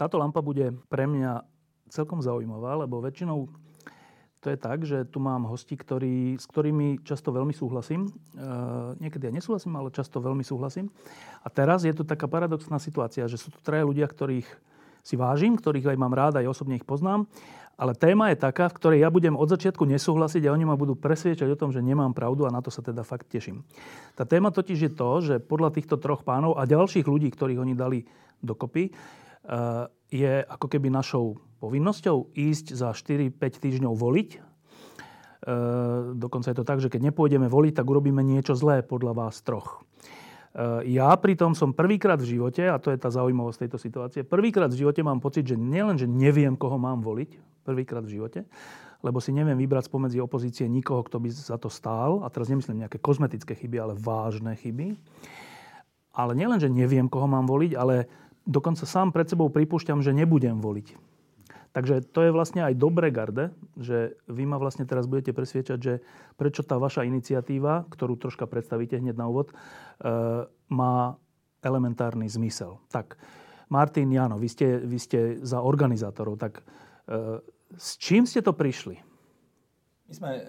Táto lampa bude pre mňa celkom zaujímavá, lebo väčšinou to je tak, že tu mám hosti, ktorí, s ktorými často veľmi súhlasím. E, niekedy ja nesúhlasím, ale často veľmi súhlasím. A teraz je tu taká paradoxná situácia, že sú tu traja ľudia, ktorých si vážim, ktorých aj mám rád, aj osobne ich poznám. Ale téma je taká, v ktorej ja budem od začiatku nesúhlasiť a oni ma budú presviečať o tom, že nemám pravdu a na to sa teda fakt teším. Tá téma totiž je to, že podľa týchto troch pánov a ďalších ľudí, ktorých oni dali dokopy, je ako keby našou povinnosťou ísť za 4-5 týždňov voliť. Eh, dokonca je to tak, že keď nepôjdeme voliť, tak urobíme niečo zlé podľa vás troch. Eh, ja pritom som prvýkrát v živote, a to je tá zaujímavosť tejto situácie, prvýkrát v živote mám pocit, že nielen, že neviem, koho mám voliť, prvýkrát v živote, lebo si neviem vybrať spomedzi opozície nikoho, kto by za to stál, a teraz nemyslím nejaké kozmetické chyby, ale vážne chyby. Ale nielen, že neviem, koho mám voliť, ale dokonca sám pred sebou pripúšťam, že nebudem voliť. Takže to je vlastne aj dobré garde, že vy ma vlastne teraz budete presviečať, že prečo tá vaša iniciatíva, ktorú troška predstavíte hneď na úvod, e, má elementárny zmysel. Tak, Martin, Jano, vy ste, vy ste za organizátorov, tak e, s čím ste to prišli? My sme e,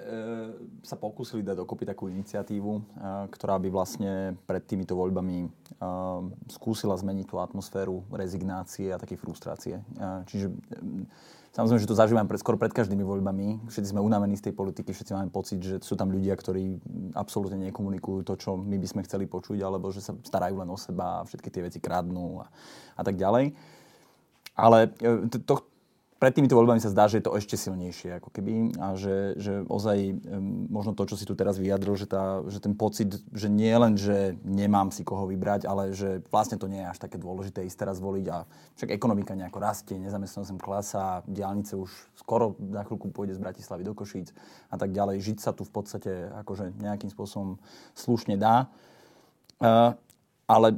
sa pokúsili dať dokopy takú iniciatívu, e, ktorá by vlastne pred týmito voľbami e, skúsila zmeniť tú atmosféru rezignácie a také frustrácie. E, čiže e, samozrejme, že to zažívam pred, skoro pred každými voľbami. Všetci sme unavení z tej politiky, všetci máme pocit, že sú tam ľudia, ktorí absolútne nekomunikujú to, čo my by sme chceli počuť, alebo že sa starajú len o seba a všetky tie veci kradnú a, a tak ďalej. Ale e, to, pred týmito voľbami sa zdá, že je to ešte silnejšie ako keby a že, že ozaj možno to, čo si tu teraz vyjadril, že, tá, že ten pocit, že nie len, že nemám si koho vybrať, ale že vlastne to nie je až také dôležité ísť teraz voliť a však ekonomika nejako rastie, nezamestnanosť klasa, diálnice už skoro na chvíľku pôjde z Bratislavy do Košíc a tak ďalej. Žiť sa tu v podstate akože nejakým spôsobom slušne dá. Ale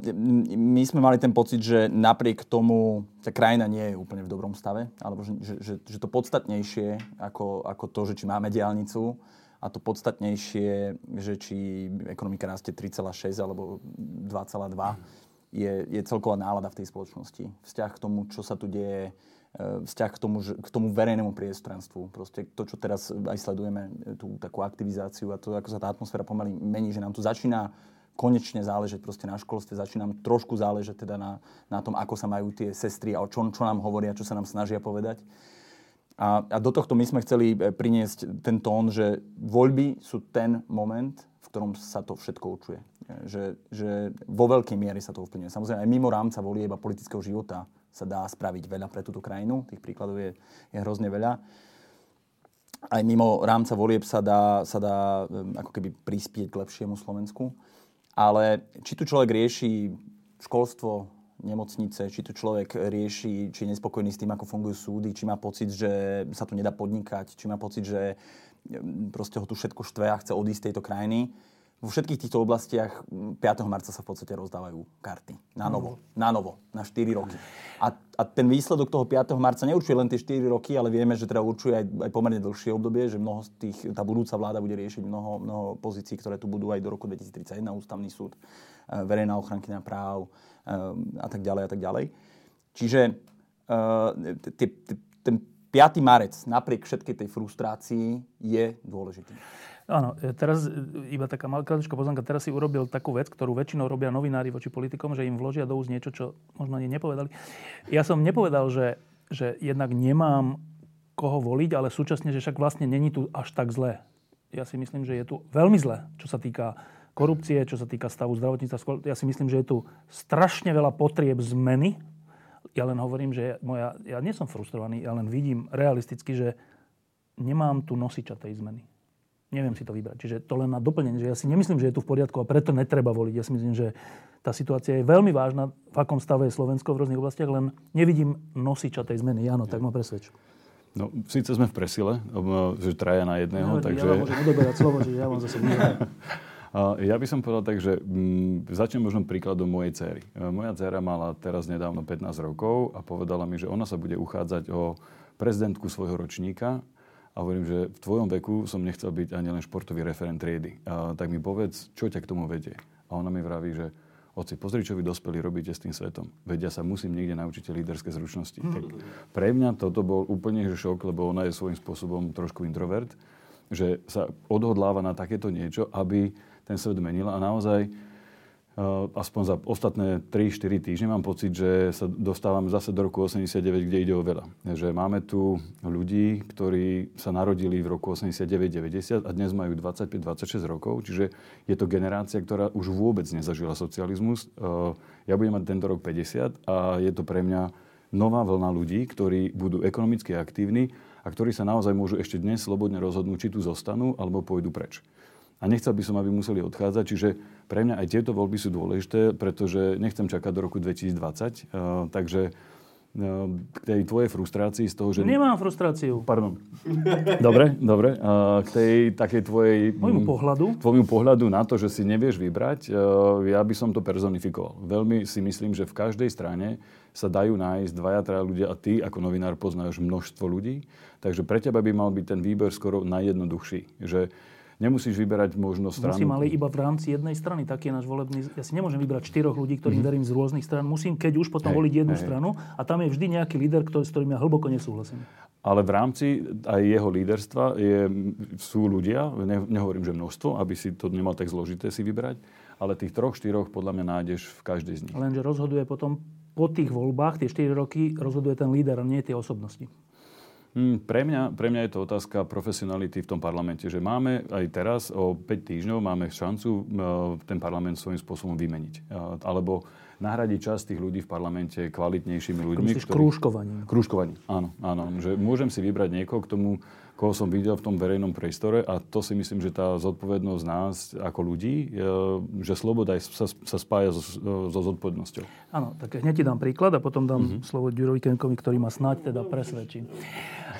my sme mali ten pocit, že napriek tomu tá krajina nie je úplne v dobrom stave, alebo že, že, že to podstatnejšie ako, ako to, že či máme diálnicu, a to podstatnejšie, že či ekonomika rastie 3,6 alebo 2,2, je, je celková nálada v tej spoločnosti. Vzťah k tomu, čo sa tu deje, e, vzťah k tomu, k tomu verejnému priestranstvu. Proste to, čo teraz aj sledujeme, tú takú aktivizáciu a to, ako sa tá atmosféra pomaly mení, že nám tu začína konečne záležať proste na školstve, začínam trošku záležať teda na, na tom, ako sa majú tie sestry a čo, čo nám hovoria, čo sa nám snažia povedať. A, a do tohto my sme chceli e, priniesť ten tón, že voľby sú ten moment, v ktorom sa to všetko určuje. E, že, že vo veľkej miere sa to ovplyvňuje. Samozrejme, aj mimo rámca volieba politického života sa dá spraviť veľa pre túto krajinu. Tých príkladov je, je hrozne veľa. Aj mimo rámca volieb sa dá, sa dá e, ako keby prispieť k lepšiemu Slovensku. Ale či tu človek rieši školstvo, nemocnice, či tu človek rieši, či je nespokojný s tým, ako fungujú súdy, či má pocit, že sa tu nedá podnikať, či má pocit, že mm, proste ho tu všetko štve a chce odísť z tejto krajiny. Vo všetkých týchto oblastiach 5. Mm, marca sa v podstate rozdávajú karty. Na novo. Mm. Na novo. Na 4 roky. A, a ten výsledok toho 5. marca neurčuje len tie 4 roky, ale vieme, že teda určuje aj, aj pomerne dlhšie obdobie, že mnoho z tých, tá budúca vláda bude riešiť mnoho, mnoho pozícií, ktoré tu budú aj do roku 2031, ústavný súd, e, verejná ochrankyňa práv e, a tak ďalej a tak ďalej. Čiže e, ten 5. marec napriek všetkej tej frustrácii je dôležitý. Áno, e, teraz e, iba taká malá poznámka. Teraz si urobil takú vec, ktorú väčšinou robia novinári voči politikom, že im vložia do úst niečo, čo možno ani nepovedali. Ja som nepovedal, že, že jednak nemám koho voliť, ale súčasne, že však vlastne není tu až tak zlé. Ja si myslím, že je tu veľmi zlé, čo sa týka korupcie, čo sa týka stavu zdravotníctva. Ja si myslím, že je tu strašne veľa potrieb zmeny. Ja len hovorím, že moja, ja nie som frustrovaný, ja len vidím realisticky, že nemám tu nosiča tej zmeny neviem si to vybrať. Čiže to len na doplnenie, že ja si nemyslím, že je tu v poriadku a preto netreba voliť. Ja si myslím, že tá situácia je veľmi vážna, v akom stave je Slovensko v rôznych oblastiach, len nevidím nosiča tej zmeny. Áno, tak ma presvedč. No, síce sme v presile, že traja na jedného, No, takže... Ja vám môžem odoberať slovo, že ja vám zase Ja by som povedal tak, že mm, začnem možno príkladom mojej cery. Moja dcera mala teraz nedávno 15 rokov a povedala mi, že ona sa bude uchádzať o prezidentku svojho ročníka a hovorím, že v tvojom veku som nechcel byť ani len športový referent triedy. A tak mi povedz, čo ťa k tomu vedie. A ona mi vraví, že oci, pozri, čo vy dospelí robíte s tým svetom. Veď ja sa musím niekde naučiť líderské zručnosti. Tak pre mňa toto bol úplne že šok, lebo ona je svojím spôsobom trošku introvert, že sa odhodláva na takéto niečo, aby ten svet menila a naozaj aspoň za ostatné 3-4 týždne mám pocit, že sa dostávame zase do roku 89, kde ide o veľa. Že máme tu ľudí, ktorí sa narodili v roku 89-90 a dnes majú 25-26 rokov, čiže je to generácia, ktorá už vôbec nezažila socializmus. Uh, ja budem mať tento rok 50 a je to pre mňa nová vlna ľudí, ktorí budú ekonomicky aktívni a ktorí sa naozaj môžu ešte dnes slobodne rozhodnúť, či tu zostanú alebo pôjdu preč. A nechcel by som, aby museli odchádzať, čiže pre mňa aj tieto voľby sú dôležité, pretože nechcem čakať do roku 2020. Uh, takže uh, k tej tvojej frustrácii z toho, že... Nemám frustráciu. Pardon. Dobre, dobre. Uh, k tej takej tvojej... Môjmu pohľadu. Tvojmu pohľadu na to, že si nevieš vybrať, ja by som to personifikoval. Veľmi si myslím, že v každej strane sa dajú nájsť dvaja, traja ľudia a ty ako novinár poznáš množstvo ľudí. Takže pre teba by mal byť ten výber skoro najjednoduchší. Že nemusíš vyberať možno stranu. Musím ale iba v rámci jednej strany. Taký je náš volebný... Ja si nemôžem vybrať štyroch ľudí, ktorým Mhm. verím z rôznych stran. Musím, keď už potom Hej, voliť jednu hej. stranu a tam je vždy nejaký líder, ktorý, s ktorým ja hlboko nesúhlasím. Ale v rámci aj jeho líderstva je, sú ľudia, ne, nehovorím, že množstvo, aby si to nemal tak zložité si vybrať, ale tých troch, štyroch podľa mňa nájdeš v každej z nich. Lenže rozhoduje potom po tých voľbách, tie 4 roky, rozhoduje ten líder a nie tie osobnosti. Hmm, pre, mňa, pre mňa je to otázka profesionality v tom parlamente, že máme aj teraz o 5 týždňov máme šancu ten parlament svojím spôsobom vymeniť. Alebo nahradiť čas tých ľudí v parlamente kvalitnejšími ľuďmi. Myslíš krúžkovaním. Krúžkovaním, áno, áno. Že môžem si vybrať niekoho k tomu, koho som videl v tom verejnom priestore a to si myslím, že tá zodpovednosť nás ako ľudí, e, že sloboda sa, sa spája so, so zodpovednosťou. Áno, tak hneď ti dám príklad a potom dám mm-hmm. slovo Ďurovi Kenkovi, ktorý ma snáď teda presvedčí.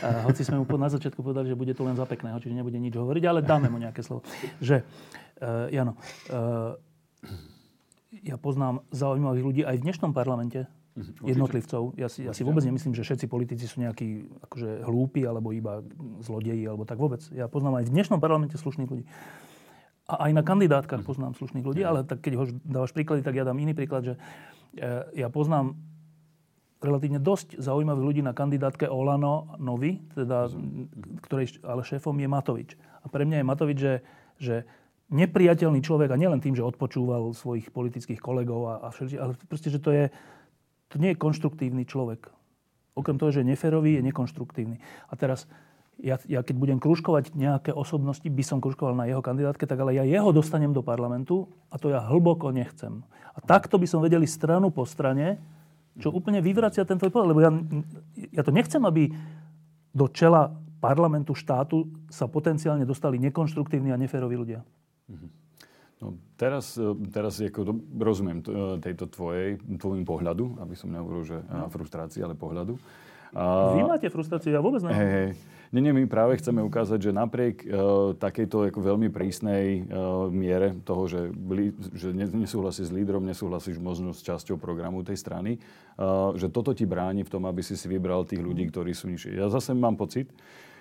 A hoci sme mu na začiatku povedali, že bude to len za pekného, čiže nebude nič hovoriť, ale dáme mu nejaké slovo. Že, uh, Jano, uh, ja poznám zaujímavých ľudí aj v dnešnom parlamente, jednotlivcov. Ja si, ja si vôbec nemyslím, že všetci politici sú nejakí akože hlúpi alebo iba zlodeji alebo tak vôbec. Ja poznám aj v dnešnom parlamente slušných ľudí. A aj na kandidátkach poznám slušných ľudí, ale tak keď ho dávaš príklady, tak ja dám iný príklad, že e, ja poznám relatívne dosť zaujímavých ľudí na kandidátke Olano Novi, teda, ktorej ale šéfom je Matovič. A pre mňa je Matovič, že, že nepriateľný človek, a nielen tým, že odpočúval svojich politických kolegov a, a všetci, ale proste, že to je, to nie je konštruktívny človek. Okrem toho, že je neférový, je nekonštruktívny. A teraz, ja, ja keď budem kružkovať nejaké osobnosti, by som kružkoval na jeho kandidátke, tak ale ja jeho dostanem do parlamentu a to ja hlboko nechcem. A takto by som vedeli stranu po strane, čo úplne vyvracia ten tvoj pohľad. Lebo ja, ja to nechcem, aby do čela parlamentu štátu sa potenciálne dostali nekonštruktívni a neféroví ľudia. No, teraz, e, teraz ako rozumiem e, tejto tvojej, tvojim pohľadu, aby som nehovoril, že no. frustrácii, ale pohľadu. A... Vy máte frustráciu, ja vôbec neviem. Hej, hej. Nie, nie, my práve chceme ukázať, že napriek uh, takejto ako veľmi prísnej uh, miere toho, že, li, že ne, nesúhlasíš s lídrom, nesúhlasíš možno s časťou programu tej strany, uh, že toto ti bráni v tom, aby si si vybral tých ľudí, ktorí sú nižšie. Ja zase mám pocit,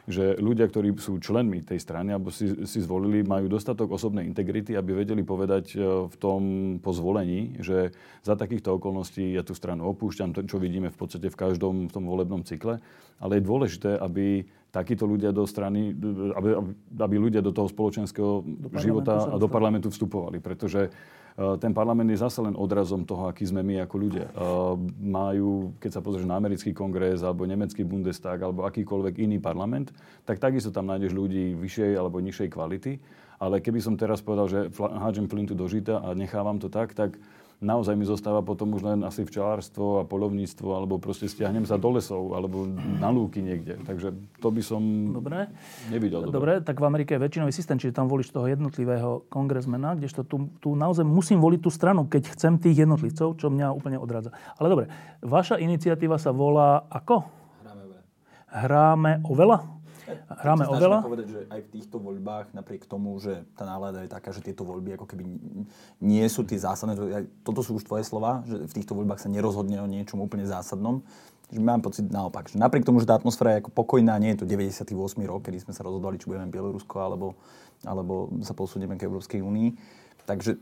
že ľudia, ktorí sú členmi tej strany alebo si, si zvolili, majú dostatok osobnej integrity, aby vedeli povedať e, v tom pozvolení, že za takýchto okolností ja tú stranu opúšťam, to, čo vidíme v podstate v každom v tom volebnom cykle. Ale je dôležité, aby takíto ľudia do strany, aby, aby ľudia do toho spoločenského do života a do parlamentu vstupovali. Pretože ten parlament je zase len odrazom toho, aký sme my ako ľudia. Majú, keď sa pozrieš na americký kongres, alebo nemecký Bundestag, alebo akýkoľvek iný parlament, tak takisto tam nájdeš ľudí vyššej alebo nižšej kvality. Ale keby som teraz povedal, že hádžem flintu do žita a nechávam to tak, tak naozaj mi zostáva potom už len asi včelárstvo a polovníctvo, alebo proste stiahnem sa do lesov, alebo na lúky niekde. Takže to by som dobre. nevidel. Dobre. dobre, tak v Amerike je väčšinový systém, čiže tam volíš toho jednotlivého kongresmena, kdežto tu, tu naozaj musím voliť tú stranu, keď chcem tých jednotlivcov, čo mňa úplne odrádza. Ale dobre, vaša iniciatíva sa volá ako? Hráme oveľa. Hráme oveľa? Hráme oveľa. povedať, že aj v týchto voľbách, napriek tomu, že tá nálada je taká, že tieto voľby ako keby nie sú tie zásadné, toto sú už tvoje slova, že v týchto voľbách sa nerozhodne o niečom úplne zásadnom, že mám pocit naopak, že napriek tomu, že tá atmosféra je ako pokojná, nie je to 98. rok, kedy sme sa rozhodovali, či budeme Bielorusko alebo, alebo sa posunieme k Európskej únii. Takže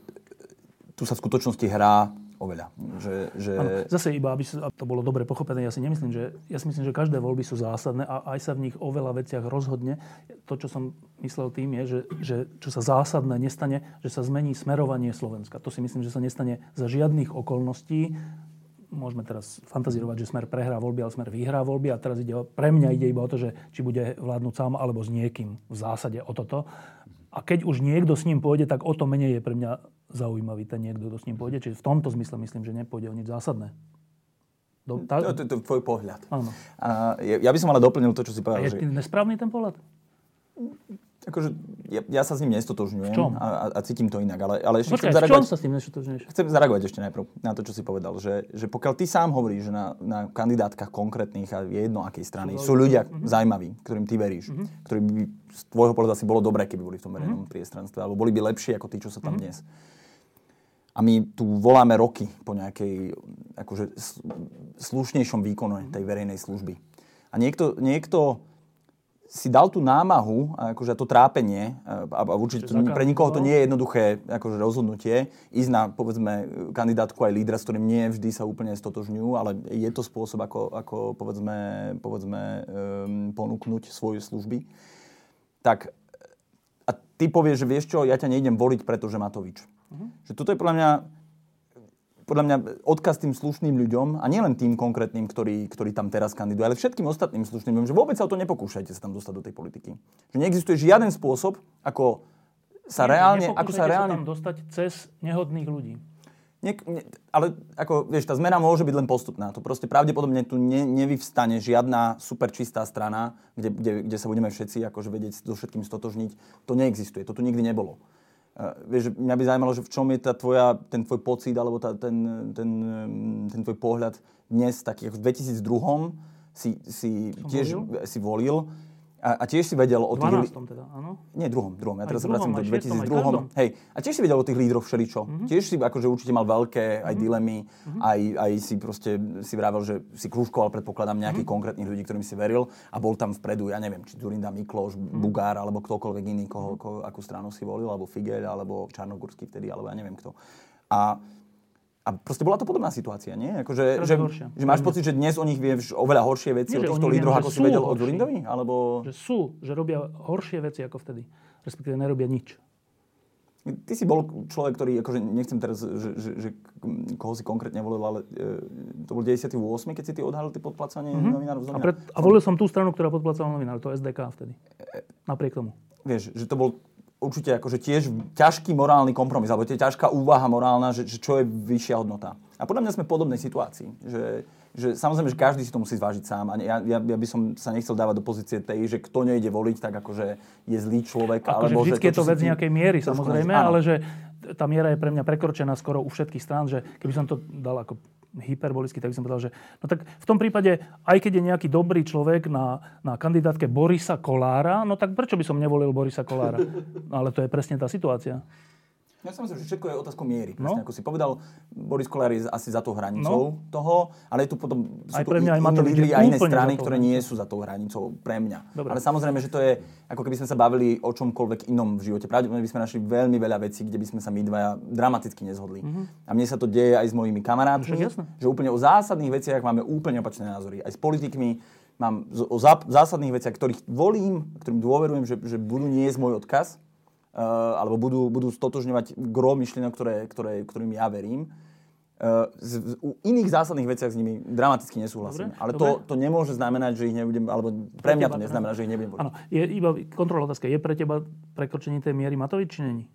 tu sa v skutočnosti hrá oveľa. Že, že... Ano, zase iba, aby to bolo dobre pochopené, ja si nemyslím, že, ja si myslím, že každé voľby sú zásadné a aj sa v nich o veľa veciach rozhodne. To, čo som myslel tým, je, že, že čo sa zásadné nestane, že sa zmení smerovanie Slovenska. To si myslím, že sa nestane za žiadnych okolností. Môžeme teraz fantazírovať, že Smer prehrá voľby, ale Smer vyhrá voľby a teraz ide, pre mňa ide iba o to, že či bude vládnuť sám alebo s niekým. V zásade o toto. A keď už niekto s ním pôjde, tak o to menej je pre mňa zaujímavý ten niekto, kto s ním pôjde. Čiže v tomto zmysle myslím, že nepôjde o nič zásadné. Do, tá... to, to, to je tvoj pohľad. Áno. A ja, ja by som ale doplnil to, čo si povedal. A je že... nesprávny ten pohľad? Akože, ja, ja sa s ním nestotožňujem a, a, cítim to inak, ale, ale ešte Počkaj, chcem zareagovať... sa s tým nestotožňuješ? Chcem zareagovať ešte najprv na to, čo si povedal, že, že pokiaľ ty sám hovoríš, že na, na kandidátkach konkrétnych a je jedno akej strany sú, sú ľudia mm-hmm. zaujímaví, ktorým ty veríš, mm-hmm. ktorí by z tvojho pohľadu asi bolo dobré, keby boli v tom verejnom mm-hmm. priestranstve, alebo boli by lepšie ako tí, čo sa tam mm-hmm. dnes. A my tu voláme roky po nejakej akože, slušnejšom výkonu tej verejnej služby. A niekto, niekto si dal tú námahu, akože to trápenie, a, a určite to, pre nikoho to nie je jednoduché akože rozhodnutie, ísť na, povedzme, kandidátku aj lídra, s ktorým nie vždy sa úplne stotožňujú, ale je to spôsob, ako, ako povedzme, povedzme um, ponúknuť svoje služby. Tak a ty povieš, že vieš čo, ja ťa nejdem voliť, pretože Matovič. Uh-huh. Že toto je podľa mňa podľa mňa odkaz tým slušným ľuďom, a nielen tým konkrétnym, ktorí, ktorí tam teraz kandidujú, ale všetkým ostatným slušným ľuďom, že vôbec sa o to nepokúšajte sa tam dostať do tej politiky. Že neexistuje žiaden spôsob, ako sa Nie, reálne... Ako sa reálne... sa tam dostať cez nehodných ľudí. Nie, nie, ale ako, vieš, tá zmena môže byť len postupná. To proste pravdepodobne tu ne, nevyvstane žiadna super čistá strana, kde, kde, kde sa budeme všetci akože vedieť so všetkým stotožniť. To neexistuje. To tu nikdy nebolo. Vieš, mňa by zaujímalo, že v čom je tá tvoja, ten tvoj pocit alebo tá, ten, ten, ten tvoj pohľad dnes, taký v 2002 si, si tiež volil? si volil a, a tiež si vedel o tých... 12. teda, áno? Nie, druhom, druhom. Ja teraz sa vracím do 2002. Hej. A tiež si vedel o tých lídroch všeličo. Mm-hmm. Tiež si akože určite mal veľké aj mm-hmm. dilemy, mm-hmm. aj, aj si proste si vravel, že si krúžkoval, predpokladám, nejakých mm-hmm. konkrétnych ľudí, ktorým si veril a bol tam vpredu, ja neviem, či Zurinda Mikloš, mm-hmm. Bugár, alebo ktokoľvek iný, koho, koho, akú stranu si volil, alebo Figel, alebo Čarnogórsky vtedy, alebo ja neviem kto. A a proste bola to podobná situácia, nie? Akože, že, že máš pocit, že dnes o nich vieš oveľa horšie veci, nie, o týchto lídroch, ako si vedel horší. od Zurindovi? Alebo... Že sú, že robia horšie veci ako vtedy. Respektíve nerobia nič. Ty si bol človek, ktorý, akože nechcem teraz, že, že, že koho si konkrétne volil, ale e, to bol 98, keď si ty odhalil ty podplacanie mm-hmm. novinárov a, pred, a volil som tú stranu, ktorá podplacala novinárov, to SDK vtedy. Napriek tomu. Vieš, že to bol určite akože tiež ťažký morálny kompromis, alebo tie ťažká úvaha morálna, že, že čo je vyššia hodnota. A podľa mňa sme v podobnej situácii, že, že samozrejme, že každý si to musí zvážiť sám. A ja, ja, ja by som sa nechcel dávať do pozície tej, že kto nejde voliť, tak akože je zlý človek. Ako alebo že vždy je to vec nejakej miery, samozrejme, ale že tá miera je pre mňa prekročená skoro u všetkých strán, že keby som to dal ako hyperbolicky, tak by som povedal, že no tak v tom prípade, aj keď je nejaký dobrý človek na, na kandidátke Borisa Kolára, no tak prečo by som nevolil Borisa Kolára? Ale to je presne tá situácia. Ja si myslím, že všetko je otázkou miery. Presne, no. ako si povedal, Boris Kolár je asi za tou hranicou no. toho, ale je tu potom sú aj pre mňa, aj lídry a iné strany, ktoré nie sú za tou hranicou pre mňa. Dobre. Ale samozrejme, že to je, ako keby sme sa bavili o čomkoľvek inom v živote. Pravdepodobne by sme našli veľmi veľa vecí, kde by sme sa my dvaja dramaticky nezhodli. Mm-hmm. A mne sa to deje aj s mojimi kamarátmi, že úplne o zásadných veciach máme úplne opačné názory. Aj s politikmi mám o zásadných veciach, ktorých volím, ktorým dôverujem, že, že budú niesť môj odkaz alebo budú, budú stotožňovať gro myšlienok, ktoré, ktoré, ktorým ja verím. Uh, z, u iných zásadných veciach s nimi dramaticky nesúhlasím. Dobre, Ale dobre. To, to nemôže znamenať, že ich nebudem, alebo pre mňa to neznamená, že ich nebudem Áno, je iba kontrola otázka. Je pre teba prekročenie tej miery Matovič, či není?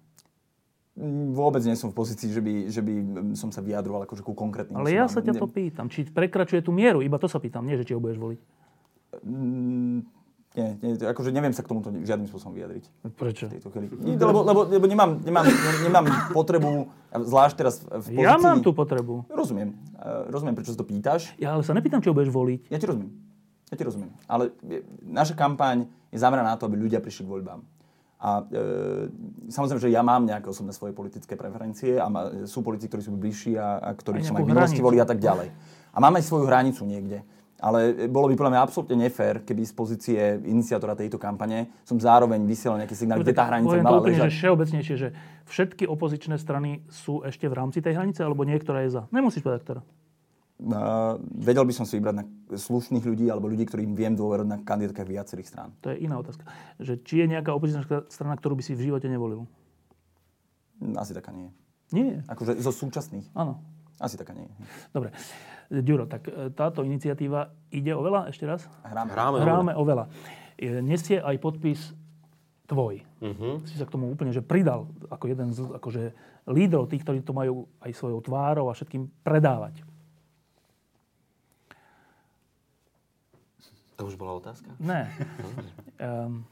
vôbec nie som v pozícii, že by, že by som sa vyjadroval akože ku konkrétnym Ale ja sa ťa to pýtam. Či prekračuje tú mieru? Iba to sa pýtam. Nie, že či ho budeš voliť. Nie, nie, akože neviem sa k tomuto žiadnym spôsobom vyjadriť. Prečo? Tejto chvíli. Lebo, lebo, lebo nemám, nemám, nemám potrebu, zvlášť teraz v pozícii... Ja mám tú potrebu. Rozumiem. Uh, rozumiem, prečo sa to pýtaš. Ja ale sa nepýtam, či ho budeš voliť. Ja ti rozumiem. Ja ti rozumiem. Ale naša kampaň je zameraná na to, aby ľudia prišli k voľbám. A e, samozrejme, že ja mám nejaké osobné svoje politické preferencie a ma, sú politici, ktorí sú bližší a, a ktorí som aj v minulosti volí a tak ďalej. A máme svoju hranicu niekde. Ale bolo by podľa mňa absolútne nefér, keby z pozície iniciátora tejto kampane som zároveň vysielal nejaký signál, kde tá hranica mala úplne, ležať. Že všeobecnejšie, že všetky opozičné strany sú ešte v rámci tej hranice, alebo niektorá je za. Nemusíš povedať, ktorá. Uh, vedel by som si vybrať na slušných ľudí alebo ľudí, ktorým viem dôverovať na kandidátkach viacerých strán. To je iná otázka. Že či je nejaká opozičná strana, ktorú by si v živote nevolil? Asi taká nie. Nie. Akože zo súčasných? Áno. Asi taká nie. Dobre. Ďuro, tak e, táto iniciatíva ide o veľa ešte raz? Hráme. Hráme, Hráme o veľa. Nesie aj podpis tvoj. Uh-huh. Si sa k tomu úplne že pridal ako jeden z akože, lídrov, tých, ktorí to majú aj svojou tvárou a všetkým predávať. To už bola otázka? Ne. um,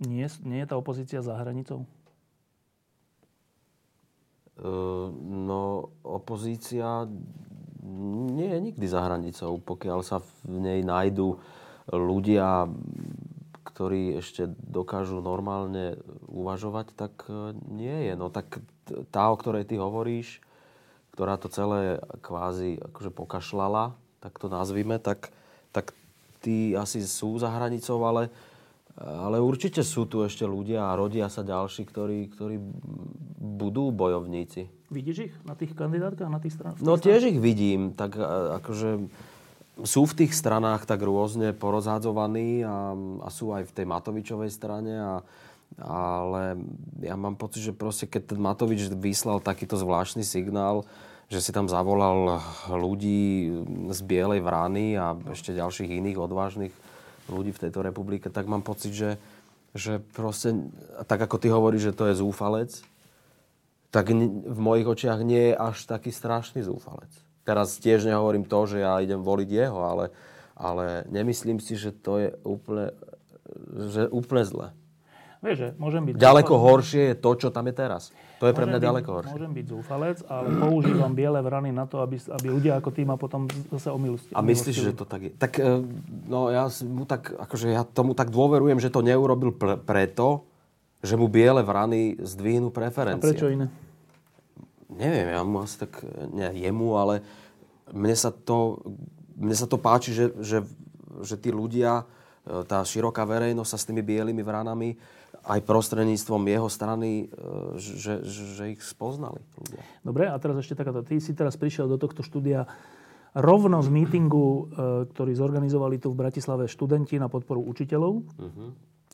nie, nie je tá opozícia za hranicou? Uh, opozícia nie je nikdy za hranicou, pokiaľ sa v nej nájdú ľudia, ktorí ešte dokážu normálne uvažovať, tak e, nie je. No tak tá, o ktorej ty hovoríš, ktorá to celé kvázi akože pokašľala, tak to nazvime, tak tak tí asi sú za hranicou, ale, ale určite sú tu ešte ľudia a rodia sa ďalší, ktorí, ktorí budú bojovníci. Vidíš ich na tých kandidátkach, na tých stranách? No tiež ich vidím. Tak akože sú v tých stranách tak rôzne porozhádzovaní a, a sú aj v tej Matovičovej strane a, ale ja mám pocit, že proste keď ten Matovič vyslal takýto zvláštny signál, že si tam zavolal ľudí z Bielej vrany a ešte ďalších iných odvážnych ľudí v tejto republike, tak mám pocit, že, že proste, tak ako ty hovoríš, že to je zúfalec, tak v mojich očiach nie je až taký strašný zúfalec. Teraz tiež nehovorím to, že ja idem voliť jeho, ale, ale nemyslím si, že to je úplne, že úplne zle. Vieš, že môžem byť... Ďaleko zúfalec. horšie je to, čo tam je teraz. To je môžem pre mňa byť, ďaleko horšie. Môžem byť zúfalec, ale používam biele vrany na to, aby, aby ľudia ako ty ma potom zase omilustili. A myslíš, že to tak je? Tak, e, no ja, mu tak, akože ja tomu tak dôverujem, že to neurobil pre, preto, že mu biele vrany zdvihnú preferencie. A prečo iné? Neviem, ja mu asi tak, nie jemu, ale mne sa to, mne sa to páči, že, že, že tí ľudia, e, tá široká verejnosť sa s tými bielými vranami aj prostredníctvom jeho strany, e, že, že ich spoznali ľudia. Dobre, a teraz ešte takáto. Ty si teraz prišiel do tohto štúdia rovno z mítingu, e, ktorý zorganizovali tu v Bratislave študenti na podporu učiteľov, uh-huh.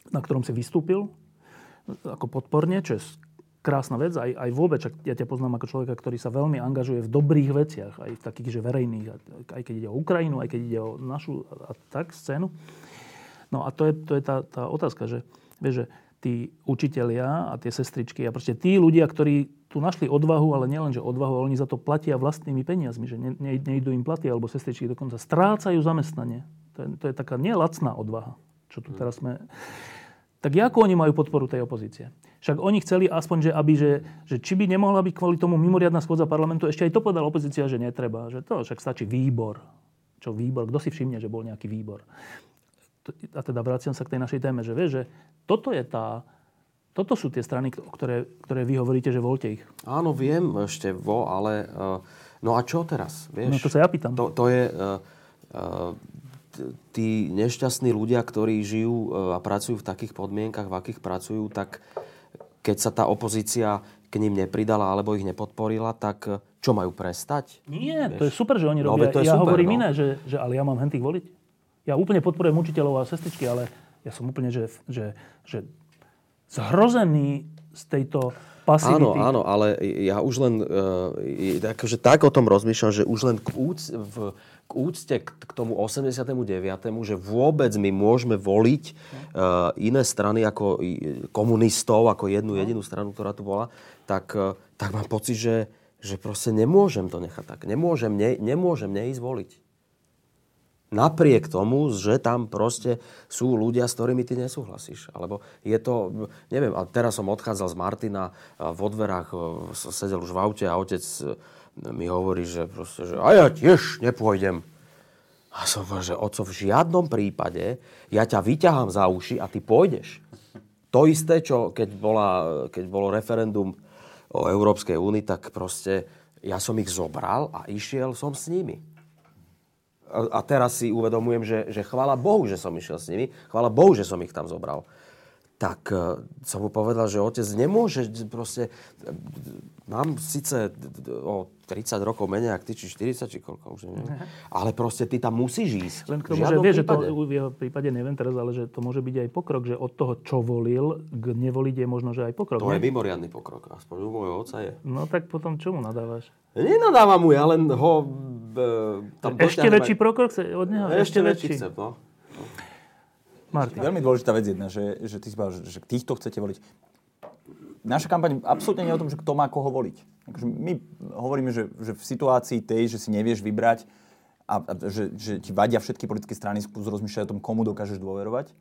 na ktorom si vystúpil ako podporne, čo je krásna vec. Aj, aj vôbec, ja ťa poznám ako človeka, ktorý sa veľmi angažuje v dobrých veciach, aj v takých, že verejných, aj keď ide o Ukrajinu, aj keď ide o našu a tak scénu. No a to je, to je tá, tá otázka, že, vieš, že tí učitelia a tie sestričky a proste tí ľudia, ktorí tu našli odvahu, ale nielen, že odvahu, ale oni za to platia vlastnými peniazmi, že ne, ne, nejdu im platy, alebo sestričky dokonca strácajú zamestnanie. To je, to je taká nelacná odvaha, čo tu teraz sme... Tak ako oni majú podporu tej opozície? Však oni chceli aspoň, že, aby, že, že či by nemohla byť kvôli tomu mimoriadná schôdza parlamentu, ešte aj to povedala opozícia, že netreba, že to však stačí výbor. Čo výbor? Kto si všimne, že bol nejaký výbor? a teda vraciam sa k tej našej téme, že vieš, že toto je tá, toto sú tie strany, ktoré, ktoré vy hovoríte, že voľte ich. Áno, viem ešte vo, ale uh, no a čo teraz? Vieš? No to sa ja pýtam. To, to je... Uh, uh, tí nešťastní ľudia, ktorí žijú a pracujú v takých podmienkach, v akých pracujú, tak keď sa tá opozícia k ním nepridala alebo ich nepodporila, tak čo majú prestať? Nie, Vieš? to je super, že oni no, robia. No, to je ja super, hovorím no. iné, že, že ale ja mám hentých voliť. Ja úplne podporujem učiteľov a sestričky, ale ja som úplne, že, že, že zhrozený z tejto pasivity. Áno, áno, ale ja už len uh, akože tak o tom rozmýšľam, že už len k, úc, v, k úcte k, k tomu 89., že vôbec my môžeme voliť uh, iné strany ako komunistov, ako jednu jedinú stranu, ktorá tu bola, tak, uh, tak mám pocit, že, že proste nemôžem to nechať tak. Nemôžem, ne, nemôžem neísť voliť. Napriek tomu, že tam proste sú ľudia, s ktorými ty nesúhlasíš. Alebo je to, neviem, a teraz som odchádzal z Martina, v odverách sedel už v aute a otec e, mi hovorí, že proste, že a ja tiež nepôjdem. A som povedal, že oco, v žiadnom prípade ja ťa vyťahám za uši a ty pôjdeš. To isté, čo keď, bola, keď bolo referendum o Európskej únii, tak proste ja som ich zobral a išiel som s nimi a teraz si uvedomujem, že, že chvála Bohu, že som išiel s nimi, chvála Bohu, že som ich tam zobral. Tak uh, som mu povedal, že otec nemôže proste... Mám síce o 30 rokov menej, ak ty, či 40, či koľko, už neviem. Ale proste ty tam musíš ísť. Len k tomu, že vie, že to v jeho prípade neviem teraz, ale že to môže byť aj pokrok, že od toho, čo volil, k nevoliť je možno, že aj pokrok. To ne? je mimoriadný pokrok, aspoň u môjho otca je. No tak potom čo mu nadávaš? Nenadávam mu, ja len ho e, tam Ešte väčší pokrok od neho? Ešte, ešte väčší. Chcem, no. Martin. Veľmi dôležitá vec jedna, že, že ty si povedal, že, že týchto chcete voliť naša kampaň absolútne nie o tom, že kto má koho voliť. Akože my hovoríme, že, že v situácii tej, že si nevieš vybrať a, a že, že ti vadia všetky politické strany, skús rozmýšľať o tom, komu dokážeš dôverovať.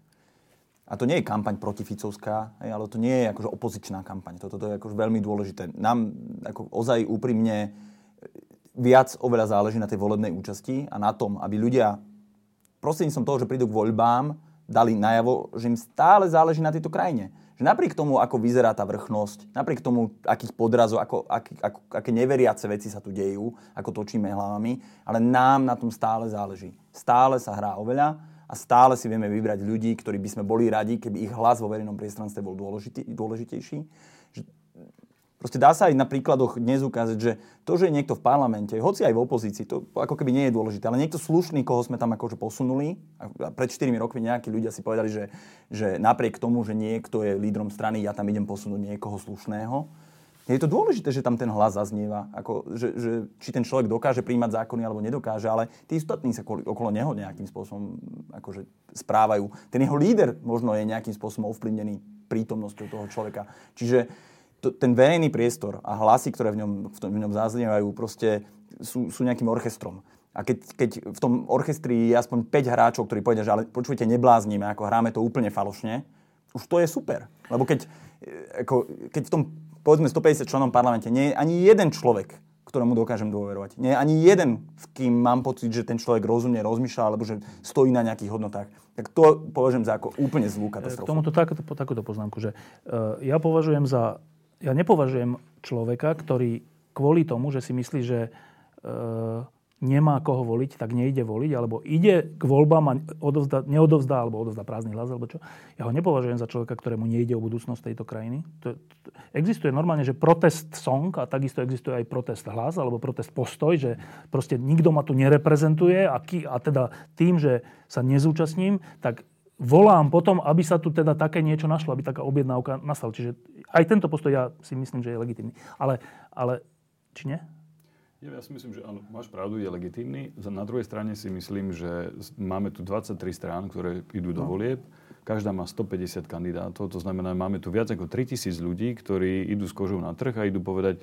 A to nie je kampaň protificovská, ale to nie je akože opozičná kampaň. Toto to je akože veľmi dôležité. Nám ako ozaj úprimne viac oveľa záleží na tej volebnej účasti a na tom, aby ľudia prostredníctvom toho, že prídu k voľbám, dali najavo, že im stále záleží na tejto krajine že napriek tomu, ako vyzerá tá vrchnosť, napriek tomu, akých podrazov, ako, ak, ako, aké neveriace veci sa tu dejú, ako točíme hlavami, ale nám na tom stále záleží. Stále sa hrá oveľa a stále si vieme vybrať ľudí, ktorí by sme boli radi, keby ich hlas vo verejnom priestranstve bol dôležitý, dôležitejší. Proste dá sa aj na príkladoch dnes ukázať, že to, že je niekto v parlamente, hoci aj v opozícii, to ako keby nie je dôležité, ale niekto slušný, koho sme tam akože posunuli, a pred 4 rokmi nejakí ľudia si povedali, že, že napriek tomu, že niekto je lídrom strany, ja tam idem posunúť niekoho slušného. Je to dôležité, že tam ten hlas zaznieva, ako, že, že, či ten človek dokáže príjmať zákony alebo nedokáže, ale tí ostatní sa okolo neho nejakým spôsobom akože správajú. Ten jeho líder možno je nejakým spôsobom ovplyvnený prítomnosťou toho človeka. Čiže ten verejný priestor a hlasy, ktoré v ňom, v, tom, v ňom zaznievajú, proste sú, sú nejakým orchestrom. A keď, keď v tom orchestri je aspoň 5 hráčov, ktorí povedia, že ale počujte, nebláznime, ako hráme to úplne falošne, už to je super. Lebo keď, e, ako, keď v tom, povedzme, 150 členom parlamente nie je ani jeden človek, ktorému dokážem dôverovať. Nie je ani jeden, v kým mám pocit, že ten človek rozumne rozmýšľa, alebo že stojí na nejakých hodnotách. Tak to považujem za ako úplne zlú katastrofu. K tomuto takúto, takúto poznámku, že uh, ja považujem za ja nepovažujem človeka, ktorý kvôli tomu, že si myslí, že e, nemá koho voliť, tak nejde voliť, alebo ide k voľbám a odovzda, neodovzdá, alebo odovzdá prázdny hlas, alebo čo. Ja ho nepovažujem za človeka, ktorému nejde o budúcnosť tejto krajiny. To, to, existuje normálne, že protest song a takisto existuje aj protest hlas, alebo protest postoj, že proste nikto ma tu nereprezentuje a, ký, a teda tým, že sa nezúčastním, tak volám potom, aby sa tu teda také niečo našlo, aby taká objednávka nastala. Čiže aj tento postoj ja si myslím, že je legitimný. Ale, ale či nie? Ja, ja si myslím, že áno, máš pravdu, je legitimný. Na druhej strane si myslím, že máme tu 23 strán, ktoré idú do no. volieb. Každá má 150 kandidátov, to znamená, máme tu viac ako 3000 ľudí, ktorí idú s kožou na trh a idú povedať,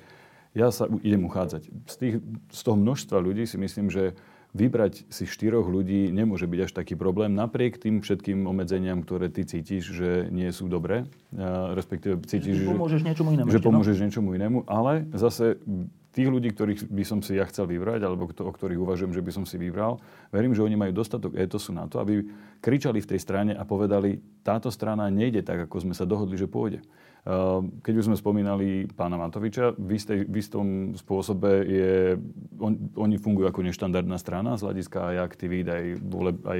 ja sa idem uchádzať. Z, tých, z toho množstva ľudí si myslím, že vybrať si štyroch ľudí nemôže byť až taký problém, napriek tým všetkým obmedzeniam, ktoré ty cítiš, že nie sú dobré, respektíve cítiš, že pomôžeš niečomu inému. Že no? pomôžeš no? niečomu inému, ale zase tých ľudí, ktorých by som si ja chcel vybrať, alebo o ktorých uvažujem, že by som si vybral, verím, že oni majú dostatok etosu na to, aby kričali v tej strane a povedali, táto strana nejde tak, ako sme sa dohodli, že pôjde. Ehm, keď už sme spomínali pána Matoviča, v, istej, v istom spôsobe je, on, oni fungujú ako neštandardná strana z hľadiska aj aktivít, aj, vole, aj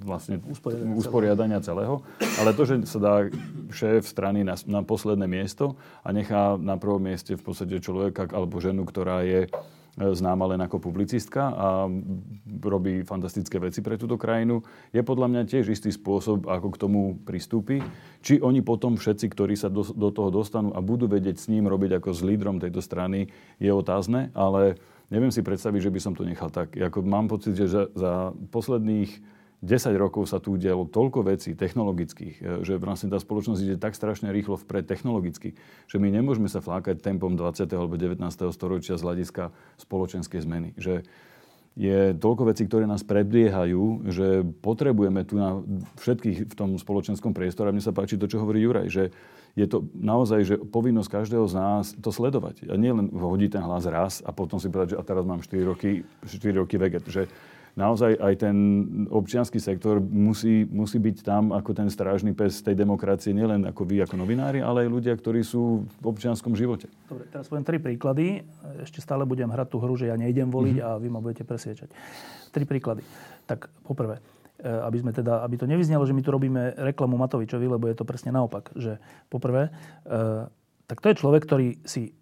vlastne usporiadania, usporiadania celého. Ale to, že sa dá šéf strany na, na posledné miesto a nechá na prvom mieste v podstate človeka alebo ženu, ktorá je známa len ako publicistka a robí fantastické veci pre túto krajinu. Je podľa mňa tiež istý spôsob, ako k tomu pristúpi. Či oni potom všetci, ktorí sa do, do toho dostanú a budú vedieť s ním robiť ako s lídrom tejto strany, je otázne, ale neviem si predstaviť, že by som to nechal tak. Jako mám pocit, že za, za posledných 10 rokov sa tu udialo toľko vecí technologických, e, že vlastne tá spoločnosť ide tak strašne rýchlo vpred technologicky, že my nemôžeme sa flákať tempom 20. alebo 19. storočia z hľadiska spoločenskej zmeny. Že je toľko vecí, ktoré nás predbiehajú, že potrebujeme tu na všetkých v tom spoločenskom priestore. A mne sa páči to, čo hovorí Juraj, že je to naozaj že povinnosť každého z nás to sledovať. A nie len hodiť ten hlas raz a potom si povedať, že a teraz mám 4 roky, 4 roky veget. Že naozaj aj ten občianský sektor musí, musí byť tam ako ten strážny pes tej demokracie, nielen ako vy, ako novinári, ale aj ľudia, ktorí sú v občianskom živote. Dobre, teraz poviem tri príklady. Ešte stále budem hrať tú hru, že ja nejdem voliť mm-hmm. a vy ma budete presviečať. Tri príklady. Tak poprvé, e, aby, sme teda, aby to nevyznelo, že my tu robíme reklamu Matovičovi, lebo je to presne naopak. Že poprvé, e, tak to je človek, ktorý si